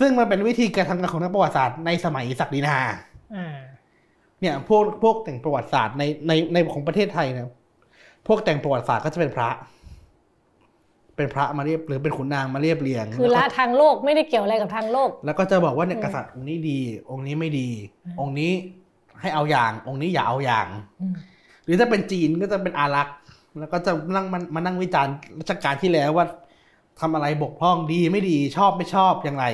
ซึ่งมันเป็นวิธีการทำงานของนักประวัติศาสตร์ในสมัยศักดินาเนี่ย พวกพวกแต่งประวัติศาสตร์ในในในของประเทศไทยนะพวกแต่งประวัติศาสตร์ก็จะเป็นพระ เป็นพระมาเรียบหรือเป็นขุนนางมาเรียบเรียง
คือละทางโลกไม่ได้เกี่ยวอะไรกับทางโลก
แล้วก็จะบอกว่าเนี่ยกษัตริย์องค์นี้ดี องค์นี้ไม่ดี องค์นี้ให้เอาอย่าง องค์นี้อย่าเอาอย่าง หรือถ้าเป็นจีนก็จะเป็นอารักษ์แล้วก็จะนั่งมันมานั่งวิจารณ์รัชกาลที่แล้วว่าทำอะไรบกพร่องดีไม่ดีชอบไม่ชอบอย่างไร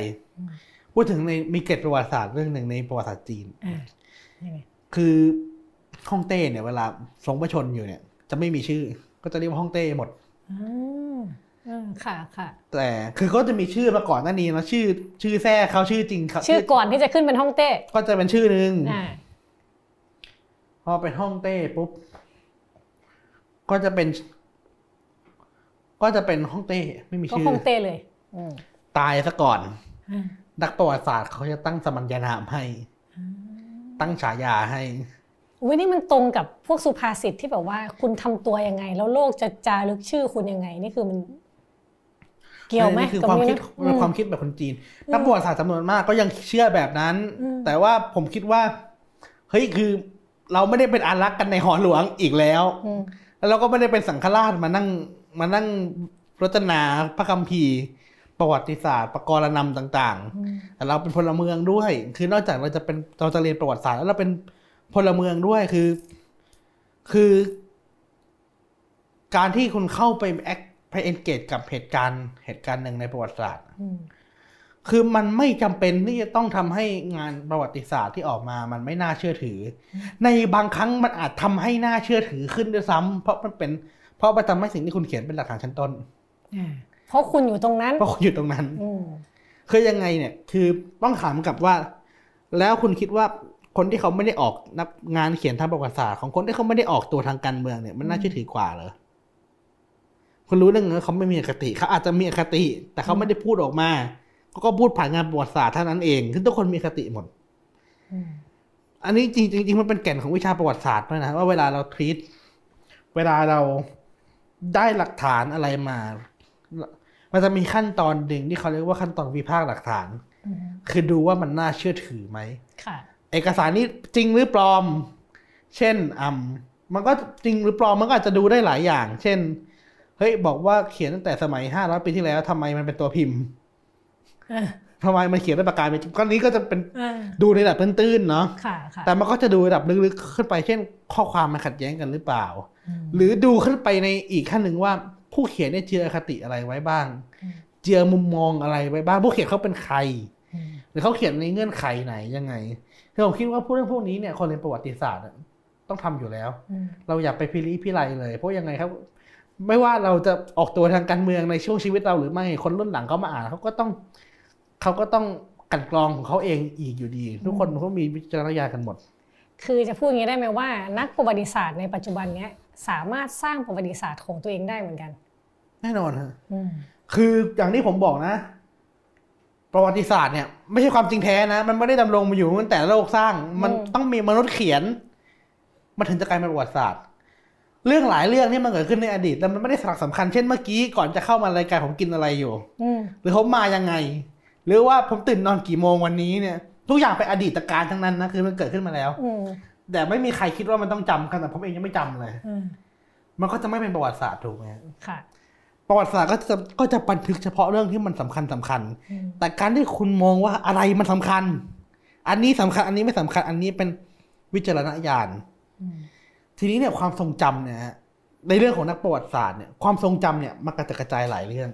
พูดถึงในมีเกตประวัติศาสตร์เรื่องหนึ่งในประวัติศาสตร์จีนคือฮ่องเต้เนี่ยเวลาทรงพระชนอยู่เนี่ย จะไม่มีชื่อ ก็จะเรียกว่าฮ่องเต้หมด
ค่ะค่ะ
แต่คือเขาจะมีชื่อมาก่อนหน้านี้นะชื่อ ชื่อแท้เขาชื่อจริงครับ
ชื่อก่อนที่จะขึ้นเป็นฮ่องเต้
ก็จะเป็นชื่อหนึ่งพอเป็นฮ่องเต้ปุ๊บก็จะเป็น ก็จะเป็นฮ่องเต้ ไม่มีชื่
อฮ่องเต้เลย
ตายซะก่อน นักประวัติศาสตร์เขาจะตั้งสมัญญานามให้ ตั้งฉายาให้
อุ้ยนี่มันตรงกับพวกสุภาษิตที่แบบว่า คุณทำตัวยังไง แล้วโลกจะจารึกชื่อคุณยังไง นี่คือมัน เกี่ยวไหม
คือความคิดความคิดแบบคนจีน นักประวัติศาสตร์จำนวนมากก็ยังเชื่อแบบนั้น แต่ว่าผมคิดว่า เฮ้ยคือ เราไม่ได้เป็นอารักษ์กันในหอหลวงอีกแล้วแล้วเราก็ไม่ได้เป็นสังฆราชมานั่งมานั่งรจนาพระคัมภีร์ ประวัติศาสตร์ประกรณำต่างๆแต่เราเป็นพลเมืองด้วย คือนอกจากเราจะเป็นเราจะเรียนประวัติศาสตร์แล้วเราเป็นพลเมืองด้วยคือ คือ การที่คุณเข้าไปแอคไปเอนเกจกับเหตุการณ์เหตุการณ์หนึ่งในประวัติศาสตร์คือมันไม่จำเป็นที่จะต้องทำให้งานประวัติศาสตร์ที่ออกมามันไม่น่าเชื่อถือ ในบางครั้งมันอาจทำให้น่าเชื่อถือขึ้นด้วยซ้ำเพราะมันเป็น เพราะไปทำให้สิ่งที่คุณเขียนเป็นหลักฐานชั้นต้น
เพราะคุณอยู่ตรงนั้น
เพราะคุณอยู่ตรงนั้นคือยังไงเนี่ยคือต้องถามกับว่า แล้วคุณคิดว่าคนที่เขาไม่ได้ออกนักงานเขียนทางประวัติศาสตร์ของคนที่เขาไม่ได้ออกตัวทางการเมืองเนี่ยมันน่าเชื่อถือกว่าเหรอคุณรู้เรื่องนี้เขาไม่มีอคติเขาอาจจะมีอคติ แต่เขาไม่ได้พูดออกมาก็พูดผ่านงานประวัติศาสตร์เท่านั้นเองคือทุกคนมีคติหมดอันนี้จริงจริงมันเป็นแก่นของวิชาประวัติศาสตร์ด้วยนะว่าเวลาเราทรีตเวลาเราได้หลักฐานอะไรมา มันจะมีขั้นตอนหนึ่งที่เขาเรียกว่าขั้นตอนวิพากษ์หลักฐาน คือดูว่ามันน่าเชื่อถือไหมเอกสารนี้จริงหรือปลอม เช่นอ่ามันก็จริงหรือปลอมมันก็อาจจะดูได้หลายอย่าง เช่น เฮ้ยบอกว่าเขียนตั้งแต่สมัยห้าร้อยปีที่แล้วทำไมมันเป็นตัวพิมพ์ทำไมมันเขียนด้วยปากกาเมจิกก้อนนี้ก็จะเป็นดูในระดับตื้นๆเนาะแต่มันก็จะดูระดับลึกๆขึ้นไป เช่น ข้อความมันขัดแย้งกันหรือเปล่า หรือดูขึ้นไปในอีกขั้นหนึ่งว่า ผู้เขียนเนี่ยเจือคติอะไรไว้บ้าง เจือมุมมองอะไรไว้บ้าง ผู้เขียนเขาเป็นใคร หรือเขาเขียนในเงื่อนไขไหนยังไงคือผมคิดว่าพูดเรื่องพวกนี้เนี่ยคนเรียนประวัติศาสตร์ต้องทำอยู่แล้ว เราอยากไปพิริพิไรเลย เพราะยังไงครับ ไม่ว่าเราจะออกตัวทางการเมืองในช่วงชีวิตเราหรือไม่คนรุ่นหลังเขามาอ่านเขาก็ต้องเขาก็ต้องกันกรองของเขาเองอีกอยู่ดี ทุกคนเขามีวิจารณญาณกันหมด
คือจะพูดอย่างนี้ได้ไหมว่า นักประวัติศาสตร์ในปัจจุบันเนี้ยสามารถสร้างประวัติศาสตร์ของตัวเองได้เหมือนกัน
แน่นอนฮะคืออย่างที่ผมบอกนะ ประวัติศาสตร์เนี่ย ไม่ใช่ความจริงแท้นะ มันไม่ได้ดำรงมาอยู่ตั้งแต่โลกสร้าง มันต้องมีมนุษย์เขียนมันถึงจะกลายเป็นประวัติศาสตร์ เรื่องหลายเรื่องที่มันเกิดขึ้นในอดีตแต่มันไม่ได้สลักสำคัญเช่นเมื่อกี้ก่อนจะเข้ามารายการผมกินอะไรอยู่หรือเขามายังไง หรือว่าผมตื่นนอนกี่โมงวันนี้เนี่ย ทุกอย่างเป็นอดีตการทั้งนั้นนะคือมันเกิดขึ้นมาแล้วแต่ไม่มีใครคิดว่ามันต้องจำกันแต่ผมเองยังไม่จำเลยมันก็จะไม่เป็นประวัติศาสตร์ถูกไหมค่ะ ประวัติศาสตร์ก็จะก็จะบันทึกเฉพาะเรื่องที่มันสำคัญสำคัญ แต่การที่คุณมองว่าอะไรมันสำคัญ อันนี้สำคัญ อันนี้ไม่สำคัญ อันนี้เป็นวิจารณญาณทีนี้เนี่ยความทรงจำเนี่ยในเรื่องของนักประวัติศาสตร์เนี่ยความทรงจำเนี่ยมันกระจายหลายเรื่อง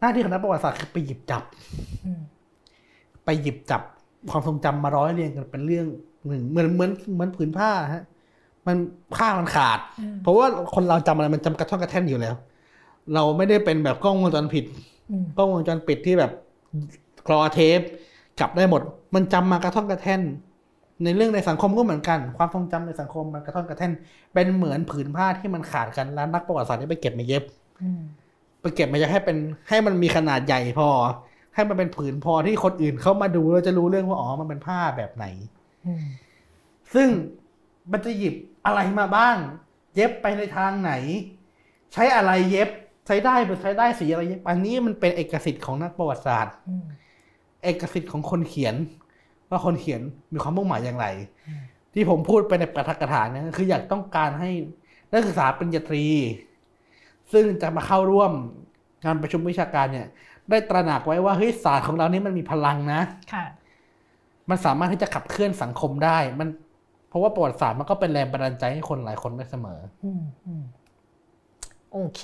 หน้าที่ของนักประวัติศาสตร์คือไปหยิบจับไปหยิบจับความทรงจำมาร้อยเรียงกันเป็นเรื่องหนึ่งเหมือนเหมือนเหมือนผืนผ้าฮะ มันผ้ามันขาด เพราะว่าคนเราจำอะไรมันจำกระท่อนกระแท่นอยู่แล้ว เราไม่ได้เป็นแบบกล้องวงจรปิดกล้องวงจรปิดที่แบบคลอเทปจับได้หมด มันจำมากระท่อนกระแท่น ในเรื่องในสังคมก็เหมือนกัน ความทรงจำในสังคมมันกระท่อนกระแท่น เป็นเหมือนผืนผ้าที่มันขาดกันแล้วนักประวัติศาสตร์นี่ไปเก็บมาเย็บไปเก็บมาจะให้เป็นให้มันมีขนาดใหญ่พอ ให้มันเป็นผืนพอที่คนอื่นเขามาดูเราจะรู้เรื่องว่าอ๋อมันเป็นผ้าแบบไหนซึ่งมันจะหยิบ อะไรมาบ้าง เย็บไปในทางไหน ใช้อะไรเย็บใช้ได้หรือใช้ได้สีอะไรเย็บอันนี้มันเป็นเอกสิทธิ์ของนักประวัติศาสตร์เอกสิทธิ์ของคนเขียน ว่าคนเขียนมีความมุ่งหมายอย่างไร ที่ผมพูดไปในประทักถาเนี่ยคืออยากต้องการให้นักศึกษาปริญญาตรี ซึ่งจะมาเข้าร่วมงานประชุมวิชาการเนี่ย ได้ตระหนักไว้ว่าเฮ้ยศาสตร์ของเรานี่มันมีพลังนะค่ะมันสามารถที่จะขับเคลื่อนสังคมได้ มัน เพราะว่าประวัติศาสตร์มันก็เป็นแรงบันดาลใจให้คนหลายคนได้เสมออื
โอเค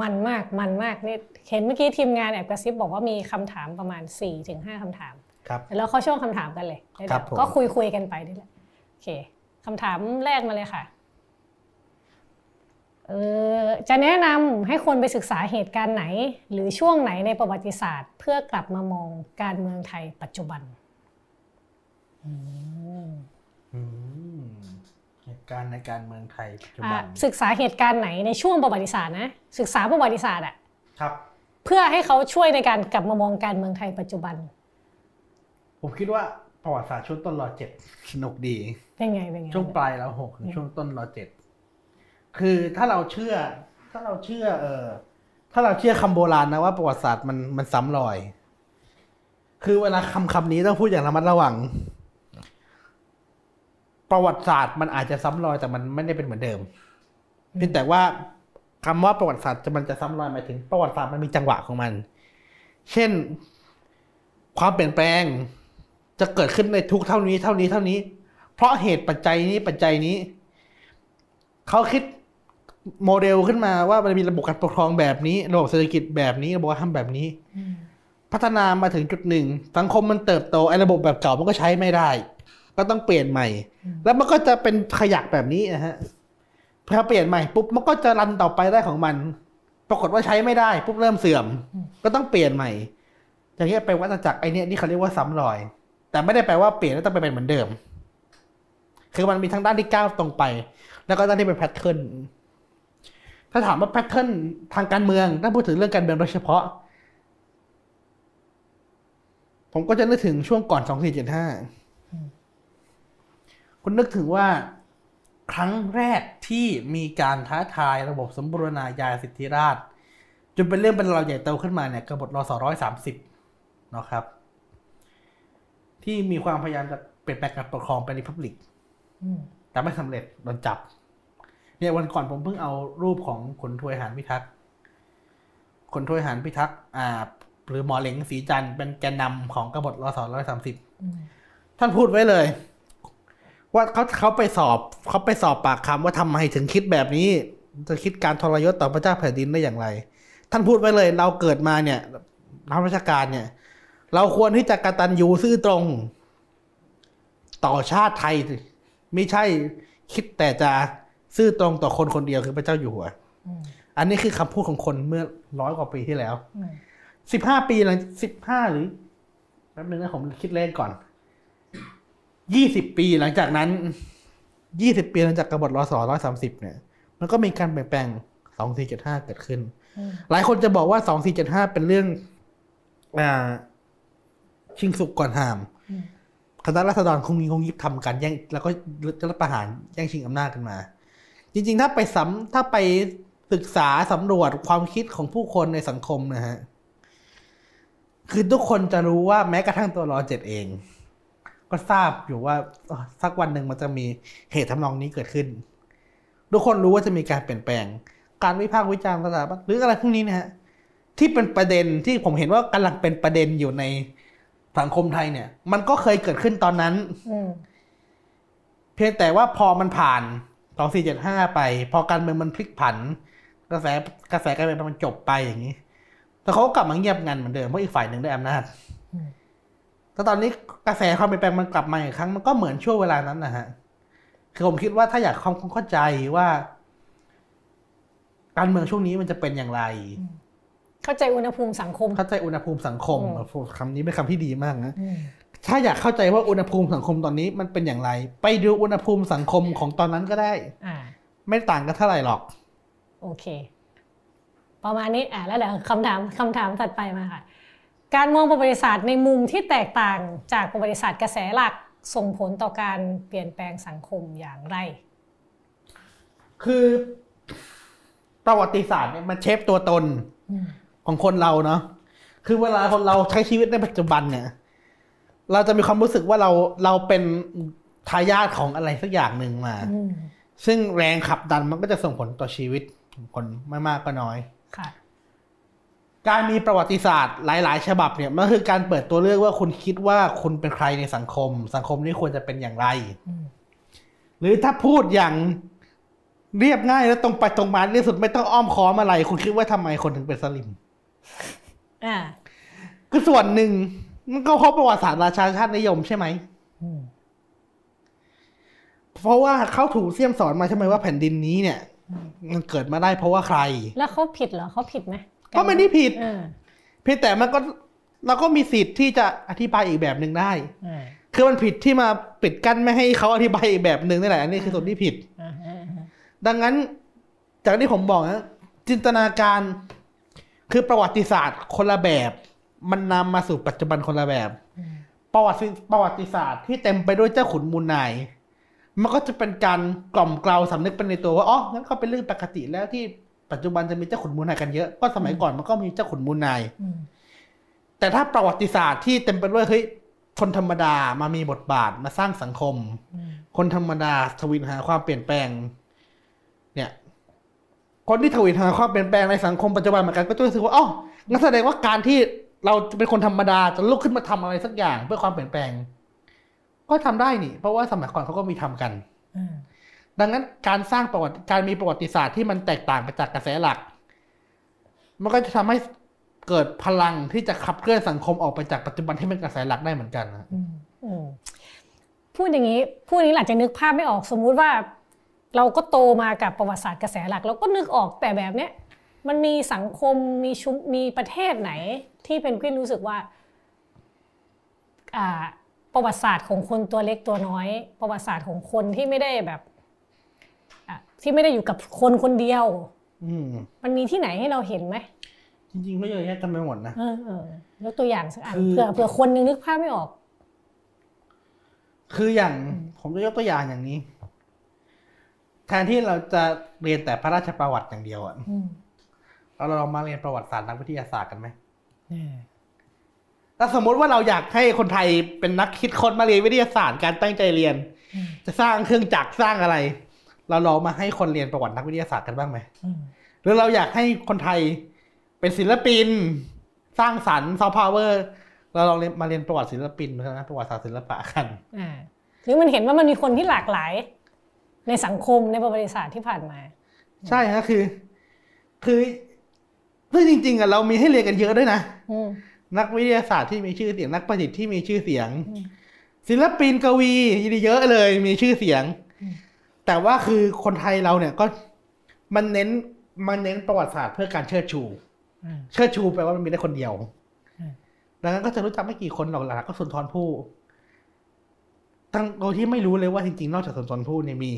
มันมากมันมากนี่เห็นเมื่อกี้ทีมงานแอบกระซิบบอกว่ามีคำถามประมาณสี่ถึงห้าคำถาม
ครับ
แล้วเข้าช่วงคำถามกันเลยก็คุยคุยกันไปนี่แหละโอเคคำถามแรกมาเลยค่ะเออจะแนะนำให้คนไปศึกษาเหตุการณ์ไหน หรือช่วงไหนในประวัติศาสตร์ เพื่อกลับมามองการเมืองไทยปัจจุบัน
เหตุการณ์ในการเมืองไทยปัจจุบัน
ศึกษาเหตุการณ์ไหนในช่วงประวัติศาสตร์นะศึกษาประวัติศาสตร์อะ
ครับ
เพื่อให้เขาช่วยในการกลับมามองการเมืองไทยปัจจุบัน
ผมคิดว่าประวัติศาสตร์ช่วงต้นรอเจ็ดสนุกดี
เป็นไงเป็นไง
ช่วงปลายแล้วหกช่วงต้นรอเจ็ดคือถ้าเราเชื่อ ถ้าเราเชื่อ เออถ้าเราเชื่อคำโบราณนะว่าประวัติศาสตร์มันมันซ้ำรอย คือเวลาคำคำนี้ต้องพูดอย่างระมัดระวัง ประวัติศาสตร์มันอาจจะซ้ำรอยแต่มันไม่ได้เป็นเหมือนเดิมเพียงแต่ว่าคำว่าประวัติศาสตร์จะมันจะซ้ำรอยหมายถึงประวัติศาสตร์มันมีจังหวะของมัน เช่น ความเปลี่ยนแปลงจะเกิดขึ้นในทุกเท่านี้เท่านี้เท่านี้ เพราะเหตุปัจจัยนี้ปัจจัยนี้ เขาคิดโมเดลขึ้นมาว่ามันมีระบบการปกครองแบบนี้ ระบบเศรษฐกิจแบบนี้ระบบการทำแบบนี้ พัฒนามาถึงจุดหนึ่งสังคมมันเติบโตไอ้ระบบแบบเก่ามันก็ใช้ไม่ได้ ก็ต้องเปลี่ยนใหม่ แล้วมันก็จะเป็นขยักแบบนี้นะฮะพอเปลี่ยนใหม่ปุ๊บมันก็จะ run ต่อไปได้ของมัน ปรากฏว่าใช้ไม่ได้ปุ๊บเริ่มเสื่อม ก็ต้องเปลี่ยนใหม่ อย่างเงี้ยเป็นวัฏจักรไอ้เนี้ยนี่เขาเรียกว่าซ้ำรอย แต่ไม่ได้แปลว่าเปลี่ยนแล้วต้องไปเป็นเหมือนเดิม คือมันมีทั้งด้านที่ก้าวตรงไป แล้วก็ด้านที่เป็น pattern ถ้าถามว่า pattern ทางการเมืองถ้าพูดถึงเรื่องการเมืองโดยเฉพาะ ผมก็จะนึกถึงช่วงก่อนสองสี่เจ็ดห้า คุณนึกถึงว่าครั้งแรกที่มีการท้าทายระบบสมบูรณาญาสิทธิราชจนเป็นเรื่องเป็นราวใหญ่โตขึ้นมาเนี่ยกบฏรอสอร้อยสามสิบนะครับ ที่มีความพยายามจะเปลี่ยนแปลงการปกครองเป็นริพับลิกแต่ไม่สำเร็จโดนจับ เนี่ยวันก่อนผมเพิ่งเอารูปของขุนทวยหานพิทักษ์คนถ้วยหารพิทักษ์อ่า หรือหมอเหลงสีจันทร์เป็นแกนนำของกบฏรศร้อยสามสิบท่านพูดไว้เลย ว่าเขาเขาไปสอบเขาไปสอบปากคำว่าทำไมถึงคิดแบบนี้ จะคิดการทรยศต่อพระเจ้าแผ่นดินได้อย่างไร ท่านพูดไว้เลย เราเกิดมาเนี่ยรับราชการเนี่ย เราควรที่จะกตัญญูซื่อตรง ต่อชาติไทย ไม่ใช่คิดแต่จะซื่อตรงต่อคนคนเดียวคือพระเจ้าอยู่หัวอันนี้คือคำพูดของคนเมื่อร้อยกว่าปีที่แล้วสิบห้าปีหลังสิบห้าหรือแป๊บนึงนะผมคิดเลขก่อน ยี่สิบปีหลังจากนั้นยี่สิบปีหลังจากกบฏรอสอร้อยสามสิบเนี่ย มันก็มีการเปลี่ยนแปลงสองสี่เจ็ดห้าเกิดขึ้น หลายคนจะบอกว่าสองสี่เจ็ดห้าเป็นเรื่องอ่าชิงสุกก่อนหามคณะรัษฎรคงมีคงยิบทำการแย่งแล้วก็รัฐประหารแย่งชิงอำนาจกันมา จริง ๆ ถ้าไปสำถ้าไปศึกษาสำรวจความคิดของผู้คนในสังคมนะฮะ คือทุกคนจะรู้ว่าแม้กระทั่งตัวรอเจ็ดเอง ก็ทราบอยู่ว่าสักวันหนึ่งมันจะมีเหตุทำนองนี้เกิดขึ้น ทุกคนรู้ว่าจะมีการเปลี่ยนแปลง การวิพากษ์วิจารณ์สถาบันหรืออะไรพวกนี้นะฮะที่เป็นประเด็นที่ผมเห็นว่ากำลังเป็นประเด็นอยู่ในสังคมไทยเนี่ย มันก็เคยเกิดขึ้นตอนนั้นเพียงแต่ว่าพอมันผ่านสองสี่เจ็ดห้าไป พอการเมืองมันพลิกผัน กระแสกระแสการเมืองมันจบไปอย่างนี้แต่เขาก็กลับมาเงียบงันเหมือนเดิมเพราะอีกฝ่ายหนึ่งได้อำนาจ แต่ตอนนี้กระแสความเปลี่ยนแปลงมันกลับมาอีกครั้งมันก็เหมือนช่วงเวลานั้นนะฮะคือผมคิดว่าถ้าอยากความเข้าใจว่า การเมืองช่วงนี้มันจะเป็นอย่างไร
เข้าใจอุณหภูมิสังคม
เข้าใจอุณหภูมิสังคมคำนี้เป็นคำที่ดีมากนะถ้าอยากเข้าใจว่าอุณหภูมิสังคมตอนนี้มันเป็นอย่างไร ไปดูอุณหภูมิสังคมของตอนนั้นก็ได้
อ่า
ไม่ต่างกันเท่าไหร่หรอก
โอเค ประมาณนี้อ่าแล้วเดี๋ยวคำถามคำถามถัดไปมาค่ะ การมองประวัติศาสตร์ในมุมที่แตกต่างจากประวัติศาสตร์กระแสหลักส่งผลต่อการเปลี่ยนแปลงสังคมอย่างไร
คือประวัติศาสตร์เนี่ยมันเชฟตัวตนของคนเราเนาะ คือเวลาคนเราใช้ชีวิตในปัจจุบันเนี่ย เราจะมีความรู้สึกว่าเราเราเป็นทายาทของอะไรสักอย่างหนึ่งมา ซึ่งแรงขับดันมันก็จะส่งผลต่อชีวิตของคนไม่มากก็น้อย
ค่ะ
การมีประวัติศาสตร์หลาย ๆ ฉบับเนี่ยมันคือการเปิดตัวเลือกว่าคุณคิดว่าคุณเป็นใครในสังคม สังคมนี้ควรจะเป็นอย่างไร หรือถ้าพูดอย่างเรียบง่ายแล้วตรงไปตรงมาที่สุดไม่ต้องอ้อมค้อมอะไร คุณคิดว่าทำไมคนถึงเป็นสลิม
อ่า
คือส่วนหนึ่งมันก็เพราะประวัติศาสตร์ราชาชาตินิยมใช่ไหมเพราะว่าเขาถูกเสี่ยมสอนมาใช่ไหมว่าแผ่นดินนี้เนี่ย มันเกิดมาได้เพราะว่าใคร
แล้วเขาผิดเหรอเขาผิดไหม
ก็ไม่ได้ผิดเพียงแต่มันก็เราก็มีสิทธิ์ที่จะอธิบายอีกแบบหนึ่งได้คือมันผิดที่มาปิดกั้นไม่ให้เขาอธิบายอีกแบบหนึ่งนี่แหละอันนี้คือส่วนที่ผิดดังนั้นจากที่ผมบอกนะจินตนาการคือประวัติศาสตร์คนละแบบ มันนำมาสู่ปัจจุบันคนละแบบ ประวัติประวัติศาสตร์ที่เต็มไปด้วยเจ้าขุนมูลนายมันก็จะเป็นการกล่อมเกลาสำนึกเป็นในตัวว่าอ๋องั้นก็เป็นเรื่องปกติแล้วที่ ปัจจุบันจะมีเจ้าขุนมูลนายกันเยอะก็สมัยก่อนมันก็มีเจ้าขุนมูลนายแต่ถ้าประวัติศาสตร์ที่เต็มไปด้วยเฮ้ยคนธรรมดามามีบทบาทมาสร้างสังคม คนธรรมดาทวินหาความเปลี่ยนแปลง เนี่ย คนที่ทวินหาความเปลี่ยนแปลงในสังคมปัจจุบันเหมือนกันก็จะรู้สึกว่าอ๋องั้นแสดงว่าการที่เราเป็นคนธรรมดาจะลุกขึ้นมาทำอะไรสักอย่างเพื่อความเปลี่ยนแปลง ก็ทำได้นี่ เพราะว่าสมัยก่อนเขาก็มีทำกัน ดังนั้นการสร้างประวัติการมีประวัติศาสตร์ที่มันแตกต่างไปจากกระแสหลัก มันก็จะทำให้เกิดพลังที่จะขับเคลื่อนสังคมออกไปจากปัจจุบันที่เป็นกระแสหลักได้เหมือนกันนะ
พูดอย่างนี้พูดนี้หลังจะนึกภาพไม่ออกสมมุติว่า เราก็โตมากับประวัติศาสตร์กระแสหลัก เราก็นึกออกแต่แบบเนี้ยมันมีสังคมมีชุมมีประเทศไหน ที่เป็นกวินรู้สึกว่าอ่าประวัติศาสตร์ของคนตัวเล็กตัวน้อย ประวัติศาสตร์ของคนที่ไม่ได้แบบ ที่ไม่ได้อยู่กับคนคนเดียว
อื
มันมีที่ไหนให้เราเห็นไหม
จริงๆก็เยอะแยะจำไม่หมดนะ
เออเออยกตัวอย่างสักอันเผื่อเผื่อคนนึงนึกภาพไม่ออก
คืออย่างผมจะยกตัวอย่างอย่างนี้ แทนที่เราจะเรียนแต่พระราชประวัติอย่างเดียวอะเราลองมาเรียนประวัติศาสตร์นักวิทยาศาสตร์กันไหมถ้าสมมติว่าเราอยากให้คนไทยเป็นนักคิดคนมาเรียนวิทยาศาสตร์การตั้งใจเรียน จะสร้างเครื่องจักรสร้างอะไร เราลองมาให้คนเรียนประวัตินักวิทยาศาสตร์กันบ้างไหมหรือเราอยากให้คนไทยเป็นศิลปิน สร้างสรรค์ซอฟต์พาวเวอร์เราลองเรียนมาเรียนประวัติศิลปินนะประวัติศาสตร์ศิลปะกัน
อ่าหรือมันเห็นว่ามันมีคนที่หลากหลาย ในสังคมในประวัติศาสตร์ที่ผ่านมา
ใช่ฮะคือ คือซึ่งจริงๆอะเรามีให้เรียนกันเยอะด้วยนะ
อืม
นักวิทยาศาสตร์ที่มีชื่อเสียงนักประดิษฐ์ที่มีชื่อเสียง
อืม
ศิลปินกวีเยอะเลยมีชื่อเสียง
อืม
แต่ว่าคือคนไทยเราเนี่ยก็มันเน้นมันเน้นประวัติศาสตร์เพื่อการเชิดชู
อ่า
เชิดชูแปลว่ามันมีได้คนเดียว
อืม
ดังนั้นก็จะรู้จักไม่กี่คนหรอกหลักๆก็สุนทรภู่ตั้งโดยที่ไม่รู้เลยว่าจริงๆ นอกจากสุนทรภู่เนี่ยมี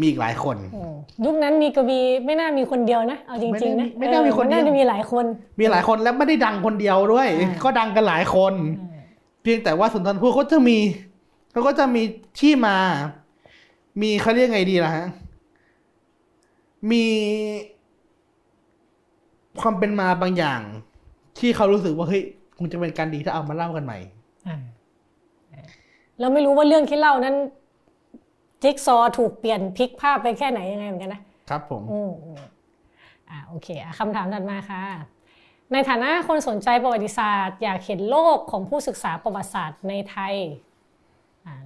มีอีกหลายคน
อืมยุคนั้นมีกวีไม่น่ามีคนเดียวนะเอาจริงๆนะ
ไม่ได้ไม่น่ามีคนเดียว
ออน่าจะมีหลายคน
มีหลายคนและไม่ได้ดังคนเดียวด้วย
อ่า
ก็ดังกันหลายคน
อ่า
เพียงแต่ว่าสุนทรภู่เขาจะมีเขาก็จะมีที่มา มีเขาเรียกไงดีล่ะฮะ มีความเป็นมาบางอย่าง ที่เขารู้สึกว่าเฮ้ยคงจะเป็นการดีถ้าเอามาเล่ากันใหม่
อ่าเราไม่รู้ว่าเรื่องที่เล่านั้นจิ๊กซอว์ถูกเปลี่ยนพลิกภาพไปแค่ไหนยังไงเหมือนกันนะครับ
ผม
อืมอืมอ่าโอเคอะคำถามถัดมาค่ะ ในฐานะคนสนใจประวัติศาสตร์ อยากเห็นโลกของผู้ศึกษาประวัติศาสตร์ในไทยอ่า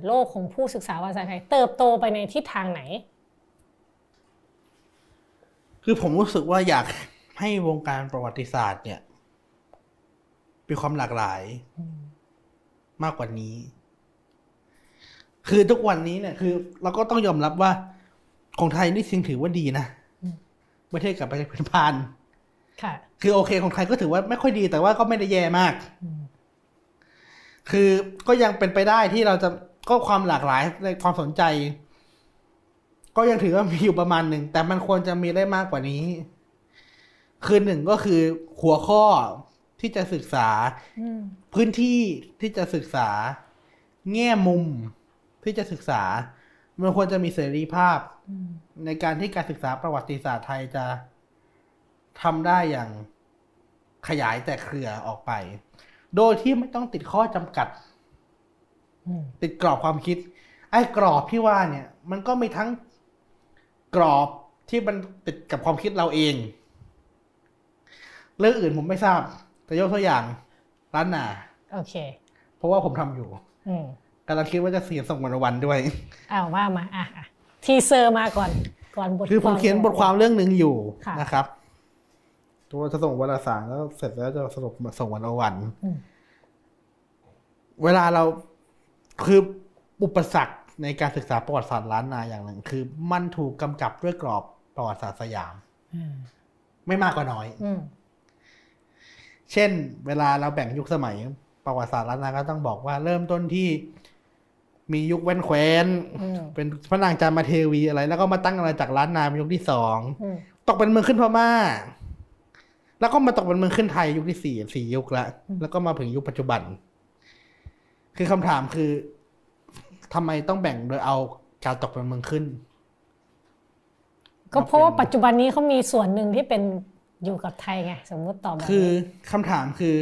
โลกของผู้ศึกษาประวัติศาสตร์ไทย เติบโตไปในทิศทางไหน
คือผมรู้สึกว่าอยากให้วงการประวัติศาสตร์เนี่ยมีความหลากหลายมากกว่านี้ คือทุกวันนี้เนี่ย คือ เราก็ต้องยอมรับว่าของไทยนี่สิ่งถือว่าดีนะ
อืม
เมื่อเทียบกับประเทศเพื่อนพาน
ค่ะ
คือโอเคของไทยก็ถือว่าไม่ค่อยดีแต่ว่าก็ไม่ได้แย่มาก
อืม
คือก็ยังเป็นไปได้ที่เราจะก็ความหลากหลายในความสนใจ ก็ยังถือว่ามีอยู่ประมาณหนึ่ง แต่มันควรจะมีได้มากกว่านี้ คือหนึ่งก็คือหัวข้อที่จะศึกษาพื้นที่ที่จะศึกษา แง่มุมที่จะศึกษา มันควรจะมีเสรีภาพในการที่การศึกษาประวัติศาสตร์ไทยจะทำได้อย่างขยายแต่เครือออกไป โดยที่ไม่ต้องติดข้อจำกัด
อืม
ติดกรอบความคิด ไอ้กรอบที่ว่าเนี่ย มันก็มีทั้งกรอบที่มันติดกับความคิดเราเอง เรื่องอื่นผมไม่ทราบ แต่ยกตัวอย่างร้านนา
โอเค
เพราะว่าผมทำอยู่
อืม
กำลังคิดว่าจะเสียส่งวันวันด้วย
อ้าวว่ามาอะอะทีเซอร์มาก่อนก่อนบท
คือผมเขียนบทความเรื่องหนึ่งอยู่
ค่ะ
นะครับ ตัวจะส่งวันละสารแล้วเสร็จแล้วจะสรุปมาส่งวันละวัน
อืม
เวลาเราคืออุปสรรคในการศึกษาประวัติศาสตร์ล้านนาอย่างหนึ่ง คือ มันถูกกำกับด้วยกรอบประวัติศาสตร์สยาม
อืม
ไม่มากก็น้อย
อืม
เช่น เวลาเราแบ่งยุคสมัย ประวัติศาสตร์ล้านนาก็ต้องบอกว่า เริ่มต้นที่มียุคแว่นแคว้น
อืม
เป็นพระนางจามาเทวีอะไร แล้วก็มาตั้งอะไรจากล้านนาเป็นยุคที่สอง
อืม
ตกเป็นเมืองขึ้นพม่า แล้วก็มาตกเป็นเมืองขึ้นไทยยุคที่สี่สี่ยุคละแล้วก็มาถึงยุคปัจจุบัน คือคำถามคือทำไมต้องแบ่งโดยเอาการตกเป็นเมืองขึ้น
ก็เพราะว่าปัจจุบันนี้เขามีส่วนหนึ่งที่เป็นอยู่กับไทยไงสมมุติตอบแบบ
คือ
นี้
คำถามคือ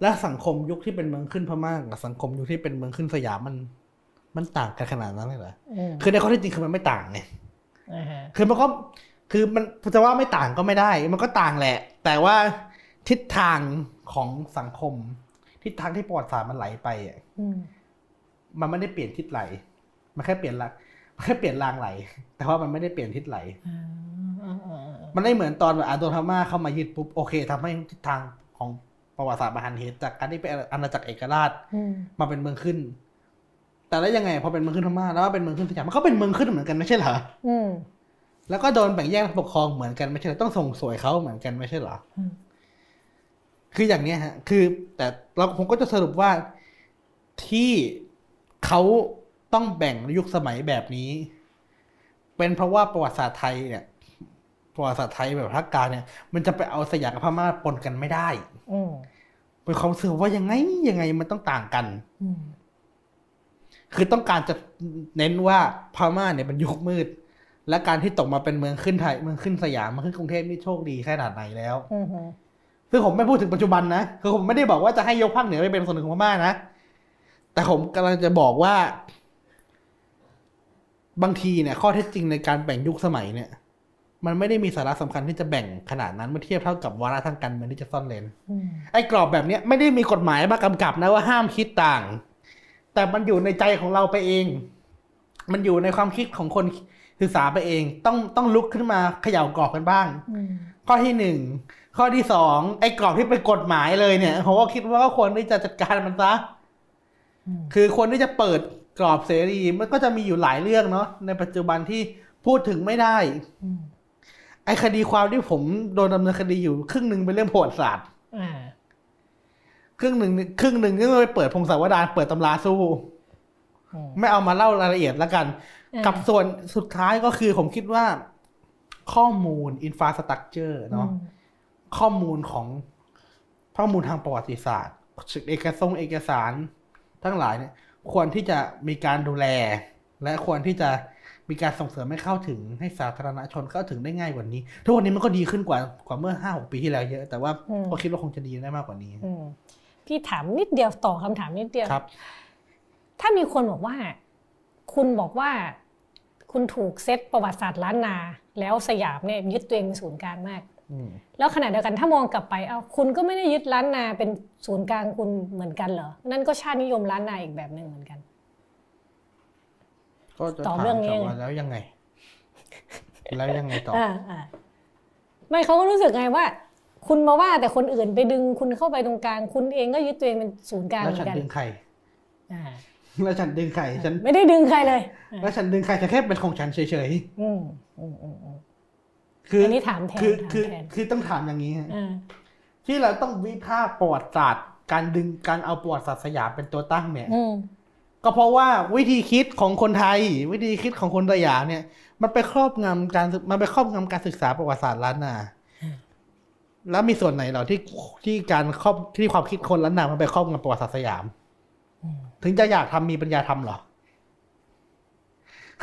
แล้วสังคมยุคที่เป็นเมืองขึ้นพม่ากับสังคมยุคที่เป็นเมืองขึ้นสยามมัน มันต่างกันขนาดนั้นเลยเหรอ
อืม
คือในข้อเท็จจริงคือมันไม่ต่างไง
อ่าฮะ
คือมันก็ คือมันจะว่าไม่ต่างก็ไม่ได้ มันก็ต่างแหละ แต่ว่าทิศทางของสังคม ทิศทางที่ประวัติศาสตร์มันไหลไปอะ
อืม
มันไม่ได้เปลี่ยนทิศไหล มันแค่เปลี่ยนละมันแค่เปลี่ยนรางไหล แต่ว่ามันไม่ได้เปลี่ยนทิศไหล
อ่าอ่าอ่าอ่า
มันไม่เหมือนตอนแบบอาโดนพม่าเข้ามายึดปุ๊บโอเคทำให้ทิศทางของประวัติศาสตร์มหันเหตุจากการที่เป็นอาณาจักรเอกราช
อืม
มาเป็นเมืองขึ้น แต่แล้วยังไงพอเป็นเมืองขึ้นพม่าแล้วว่าเป็นเมืองขึ้นสยามมันก็เป็นเมืองขึ้นเหมือนกันไม่ใช่เหรอ
อืม
แล้วก็โดนแบ่งแยกปกครองเหมือนกันไม่ใช่เหรอต้องส่งสวยเขาเหมือนกันไม่ใช่เหรอ
อืม
คืออย่างเนี้ยฮะ คือ แต่เราผมก็จะสรุปว่าที่เขาต้องแบ่งยุคสมัยแบบนี้ เป็นเพราะว่าประวัติศาสตร์ไทยเนี่ยประวัติศาสตร์ไทยแบบภาคกลางเนี่ย มันจะไปเอาสยามกับพม่าปนกันไม่ได้
อืม
เป็นความรู้สึกว่ายังไงยังไงมันต้องต่างกัน
อืม
คือต้องการจะเน้นว่าพม่าเนี่ยเป็นยุคมืด และการที่ตกมาเป็นเมืองขึ้นไทยเมืองขึ้นสยามเมืองขึ้นกรุงเทพนี่โชคดีแค่ขนาดไหนแล้ว
อืม
ซึ่งผมไม่พูดถึงปัจจุบันนะคือผมไม่ได้บอกว่าจะให้ยกภาคเหนือไปเป็นส่วนหนึ่งของพม่านะแต่ผมกำลังจะบอกว่า บางทีเนี่ย ข้อเท็จจริงในการแบ่งยุคสมัยเนี่ย มันไม่ได้มีสาระสำคัญที่จะแบ่งขนาดนั้นเมื่อเทียบเท่ากับวาระทางการเมืองที่จะซ่อนเลน
อืม
ไอ้กรอบแบบเนี้ยไม่ได้มีกฎหมายมากำกับนะว่าห้ามคิดต่าง แต่มันอยู่ในใจของเราไปเอง มันอยู่ในความคิดของคน ศึกษาไปเองต้องต้องลุกขึ้นมาเขย่ากรอบกันบ้าง
อืม
ข้อที่หนึ่งข้อที่สองไอ้กรอบที่เป็นกฎหมายเลยเนี่ยผมก็คิดว่าก็ควรที่จะจัดการมันซะ
อืม
คือคนที่จะเปิดกรอบเสรีมันก็จะมีอยู่หลายเรื่องเนาะในปัจจุบันที่พูดถึงไม่ได้
อืม
ไอ้คดีความที่ผมโดนดำเนินคดีอยู่ครึ่งหนึ่งเป็นเรื่องประวัติศาสตร์
อ่า
ครึ่งหนึ่งครึ่งหนึ่งก็ไปเปิดพงศาวดารเปิดตำราสู้
อืม
ไม่เอามาเล่ารายละเอียดแล้วกัน
อ่า
กับส่วนสุดท้ายก็คือผมคิดว่า ข้อมูลอินฟราสตรักเจอร์เนาะ
อืม
ข้อมูลของข้อมูลทางประวัติศาสตร์เอกสงเอกสารทั้งหลายเนี่ย ควรที่จะมีการดูแล และควรที่จะมีการส่งเสริมให้เข้าถึงให้สาธารณชนเข้าถึงได้ง่ายกว่านี้ ทุกวันนี้มันก็ดีขึ้นกว่ากว่าเมื่อห้าหกปีที่แล้วเยอะ แต่ว่าก็คิดว่าคงจะดีได้มากกว่านี้
อืมพี่ถามนิดเดียวต่อคำถามนิดเดียว
ครับ
ถ้ามีคนบอกว่า คุณบอกว่า คุณถูกเซตประวัติศาสตร์ล้านนา แล้วสยามเนี่ยยึดตัวเองเป็นศูนย์กลางมาก
อืม
แล้วขณะเดียวกันถ้ามองกลับไปเอาคุณก็ไม่ได้ยึดล้านนาเป็นศูนย์กลางคุณเหมือนกันเหรอนั่นก็ชาตินิยมล้านนาอีกแบบหนึ่งเหมือนกัน
ก็จะ
ตอบ
ถาม
เรื่องนี้
กลับ
ไง
มาแล้วยังไง แล้วยังไงต่อ
อ่าอ่าไม่เขาก็รู้สึกไงว่า คุณมาว่าแต่คนอื่นไปดึงคุณเข้าไปตรงกลาง คุณเองก็ยึดตัวเองเป็นศูนย์กลาง
แล้ว
เหมื
ฉั
อนนกัน
ดึงใคร
อ่า
แล้วฉันดึงใครฉัน
ไม่ได้ดึงใครเลยอ่า
แล้วฉันดึงใครฉันแค่เป็นของฉันเฉย
อืมอืมอืมอืม
ๆคือ
อั
อั
นนี้ถามแทน
คือ
ถาม
คือ
แทน
คือต้องถามอย่างนี้ฮะ
อ่า
ที่เราต้องวิพากษ์ประวัติศาสตร์ การดึงการเอาประวัติศาสตร์สยามเป็นตัวตั้งเนี่ย
อืม
ก็เพราะว่าวิธีคิดของคนไทย วิธีคิดของคนสยามเนี่ย มันไปครอบงำการศึกมันไปครอบงำการศึกษาประวัติศาสตร์ล้านนาแล้วมีส่วนไหนเหรอที่ที่การครอบที่ความคิดคนล้านนามันไปครอบงำประวัติศาสตร์สยาม ถึงจะอยากทำมีปัญญาทำเหรอ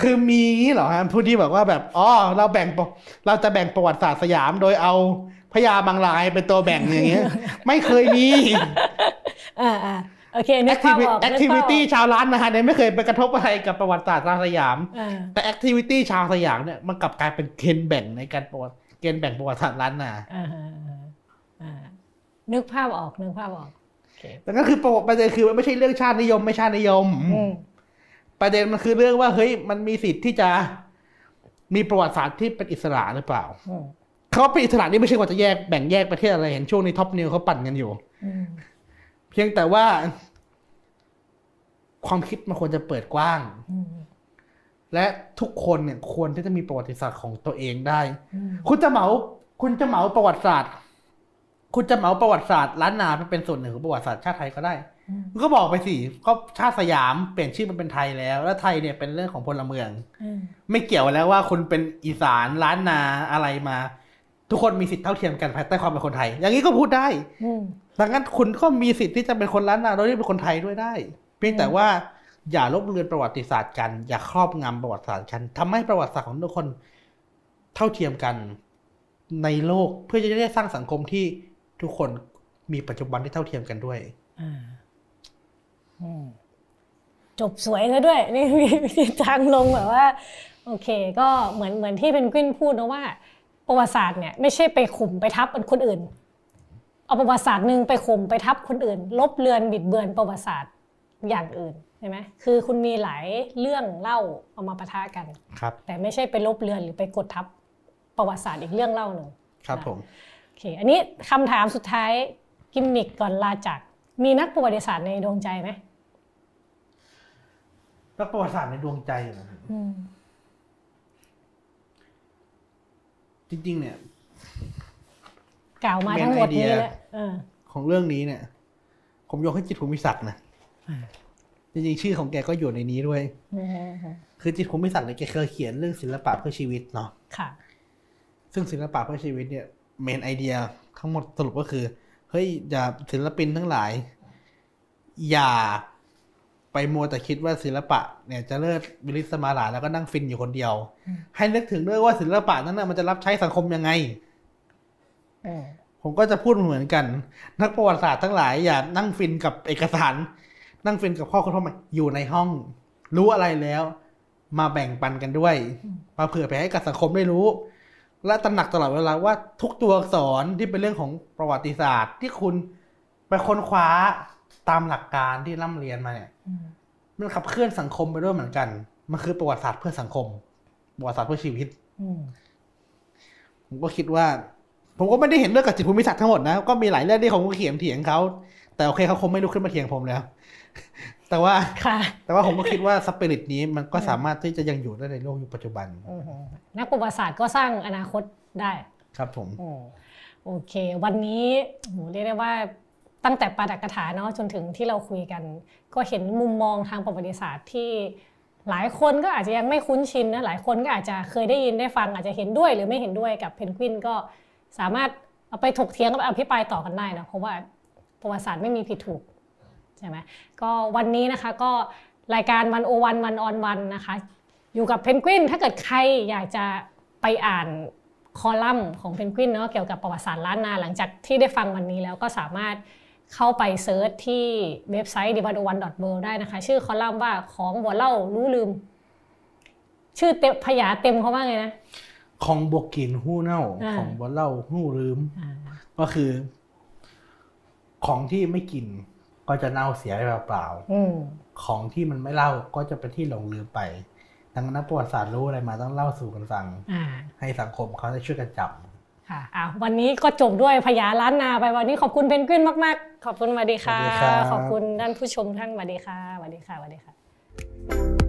คือมีงี้เหรอฮะผู้ที่บอกว่าแบบอ๋อเราแบ่งปเราจะแบ่งประวัติศาสตร์สยามโดยเอาพญาบางรายเป็นตัวแบ่งอย่างเงี้ย ไม่เคยมี
อ่าอ่าโอเคนึ
แอกคทิ
ภาพ
วิ
ออก
แอคทิวิตี้ชาวล้านนาเนี่ยไม่เคยไปกระทบอะไรกับประวัติศาสตร์ชาวสยาม
อ่า
แต่แอคทิวิตี้ชาวสยามเนี่ยมันกลับกลายเป็นเกณฑ์แบ่งในการประวัติเกณฑ์แบ่งประวัติศาสตร์ล้านนา
อ่าอ่าอ่าอ่านึกภาพออกนึกภาพออกโอเค
แต่ก็คือประวัติประเด็นคือมันไม่ใช่เรื่องชาตินิยม ไม่ชาตินิยม
อืม
ประเด็นมันคือเรื่องว่าเฮ้ยมันมีสิทธิ์ที่จะมีประวัติศาสตร์ที่เป็นอิสระหรือเปล่า
อืม
เขาเป็นอิสระนี่ไม่ใช่ว่าจะแยกแบ่งแยกประเทศอะไรเห็นช่วงนี้ท็อปนิวเขาปั่นกันอยู่
อืม
เพียงแต่ว่า ความคิดมันควรจะเปิดกว้าง
อืม
และทุกคนเนี่ยควรที่จะมีประวัติศาสตร์ของตัวเองได้
อืม
คุณจะเหมา คุณจะเหมาประวัติศาสตร์ คุณจะเหมาประวัติศาสตร์ล้านนาไปเป็นส่วนหนึ่งของประวัติศาสตร์ชาติไทยก็ได้
อืม
ก็บอกไปสิก็ชาติสยามเปลี่ยนชื่อมันเป็นไทยแล้ว แล้วไทยเนี่ยเป็นเรื่องของพลเมือง
อืม
ไม่เกี่ยวแล้วว่าคุณเป็นอีสานล้านนาอะไรมา ทุกคนมีสิทธิเท่าเทียมกันภายใต้ความเป็นคนไทย อย่างนี้ก็พูดได้
อืม
ดังนั้นคุณก็มีสิทธิ์ที่จะเป็นคนล้านนาโดยที่เป็นคนไทยด้วยได้ เพียงแต่ว่าอย่าลบเลือนประวัติศาสตร์กัน อย่าครอบงำประวัติศาสตร์กันทำให้ประวัติศาสตร์ของทุกคนเท่าเทียมกันในโลกเพื่อจะได้สร้างสังคมที่ ทุกคนมีปัจจุบันที่เท่าเทียมกันด้วย
อ่าอืมจบสวยซะด้วยนี่มีมีทางลงแบบว่า โอเค ก็เหมือนเหมือนที่เป็นกวินพูดนะว่า ประวัติศาสตร์เนี่ยไม่ใช่ไปข่มไปทับคนอื่น เอาประวัติศาสตร์หนึ่งไปข่มไปทับคนอื่น ลบเลือนบิดเบือนประวัติศาสตร์อย่างอื่นใช่ไหมคือคุณมีหลายเรื่องเล่าเอามาปะทะกัน
ครับ
แต่ไม่ใช่ไปลบเลือนหรือไปกดทับประวัติศาสตร์อีกเรื่องเล่าหนึ่ง
ครับผม
โอ เค อันนี้คำถามสุดท้ายกิมมิกก่อนลาจาก มีนักประวัติศาสตร์ในดวงใจไหม
นักประวัติศาสตร์ในดวงใจเหรอ
อืม
จริง ๆ เนี่ย
กล่าวมาทั้งหมดนี้
Main idea
แล้วเออ
ของเรื่องนี้เนี่ย ผมยกให้จิตรภูมิศักดิ์นะ
อ่า
จริงๆชื่อของแกก็อยู่ในนี้ด้วย
อืม
คือจิตรภูมิศักดิ์เนี่ยแกเคยเขียนเรื่องศิลปะเพื่อชีวิตเนาะ
ค่ะ
ซึ่งศิลปะเพื่อชีวิตเนี่ย main idea ทั้งหมดสรุปก็คือ เฮ้ย อย่าศิลปินทั้งหลาย อย่าไปมัวแต่คิดว่าศิลปะ เนี่ยจะเลิศวิลิศมาหราแล้วก็นั่งฟินอยู่คนเดียว
อืม
ให้นึกถึงด้วยว่าศิลปะนั้นนะมันจะรับใช้สังคมยังไง
อืม
ผมก็จะพูดเหมือนกัน นักประวัติศาสตร์ทั้งหลายอย่านั่งฟินกับเอกสาร นั่งฟินกับข้อค้นพบใหม่อยู่ในห้อง รู้อะไรแล้ว มาแบ่งปันกันด้วย มาเผื่อแผ่ให้กับสังคมได้รู้ และตระหนักตลอดเวลาว่าทุกตัวอักษรที่เป็นเรื่องของประวัติศาสตร์ ที่คุณไปค้นคว้าตามหลักการที่ร่ำเรียนมาเนี่ย
อืม
มันขับเคลื่อนสังคมไปด้วยเหมือนกัน มันคือประวัติศาสตร์เพื่อสังคม ประวัติศาสตร์เพื่อชีวิต
อืม
ผมก็คิดว่า ผมก็ไม่ได้เห็นเรื่องกับจิตภูมิศักดิ์ทั้งหมดนะ ก็มีหลายเรื่องที่ผมก็เขียนเถียงเขา แต่โอเคเขาคงไม่ลุกขึ้นมาเถียงผมแล้ว แต่ว่า
ค่ะ
แต่ว่าผมก็คิดว่าสปิริตนี้มันก็สามารถที่จะยังอยู่ได้ในโลกยุคปัจจุบัน
อืมนักประวัติศาสตร์ก็สร้างอนาคตได้
ครับผม
โอ้โอเค วันนี้โหเรียกได้ว่าตั้งแต่ปาดักกถาเนาะจนถึงที่เราคุยกัน ก็เห็นมุมมองทางประวัติศาสตร์ที่หลายคนก็อาจจะยังไม่คุ้นชินนะหลายคนก็อาจจะเคยได้ยินได้ฟังอาจจะเห็นด้วยหรือไม่เห็นด้วยกับเพนกวินก็สามารถเอาไปถกเถียงกับอภิปรายต่อกันได้นะเพราะว่าประวัติศาสตร์ไม่มีผิดถูก ใช่ไหมก็วันนี้นะคะก็รายการวันโอวันวันออนวันนะคะ อยู่กับเพนกวินถ้าเกิดใครอยากจะไปอ่านคอลัมน์ของเพนกวินเนาะเกี่ยวกับประวัติศาสตร์ล้านนาหลังจากที่ได้ฟังวันนี้แล้วก็สามารถเข้าไป search ที่เว็บไซต์ d 1 1 w o r l d ได้นะคะ ชื่อคอลัมน์ว่าของบ่เล่าฮู้ลืม ชื่อเต็มพยาเต็มเขาว่าไงนะ
ของบ่กินฮู้เน่า
อ่า
ของบ่เล่าฮู้ลืม
อ่า
ก็คือ ของที่ไม่กิน ก็จะเน่าเสียไปเปล่า
อืม
ๆของที่มันไม่เล่าก็จะเป็นที่หลงลืมไปดังนั้นนักประวัติศาสตร์รู้อะไรมาต้องเล่าสู่กันฟัง
อ่า
ให้สังคมเขาได้ช่วยกันจำ
ค่ะอะวันนี้ก็จบด้วยพยาล้านนาไปวันนี้ขอบคุณเพนกวินมาก ๆ ขอบคุณสวัสดีค่ะ
สวัสดีครับ
ขอบคุณท่านผู้ชมท่านสวัสดีค่ะสวัสดีค่ะสวัสดีค่ะ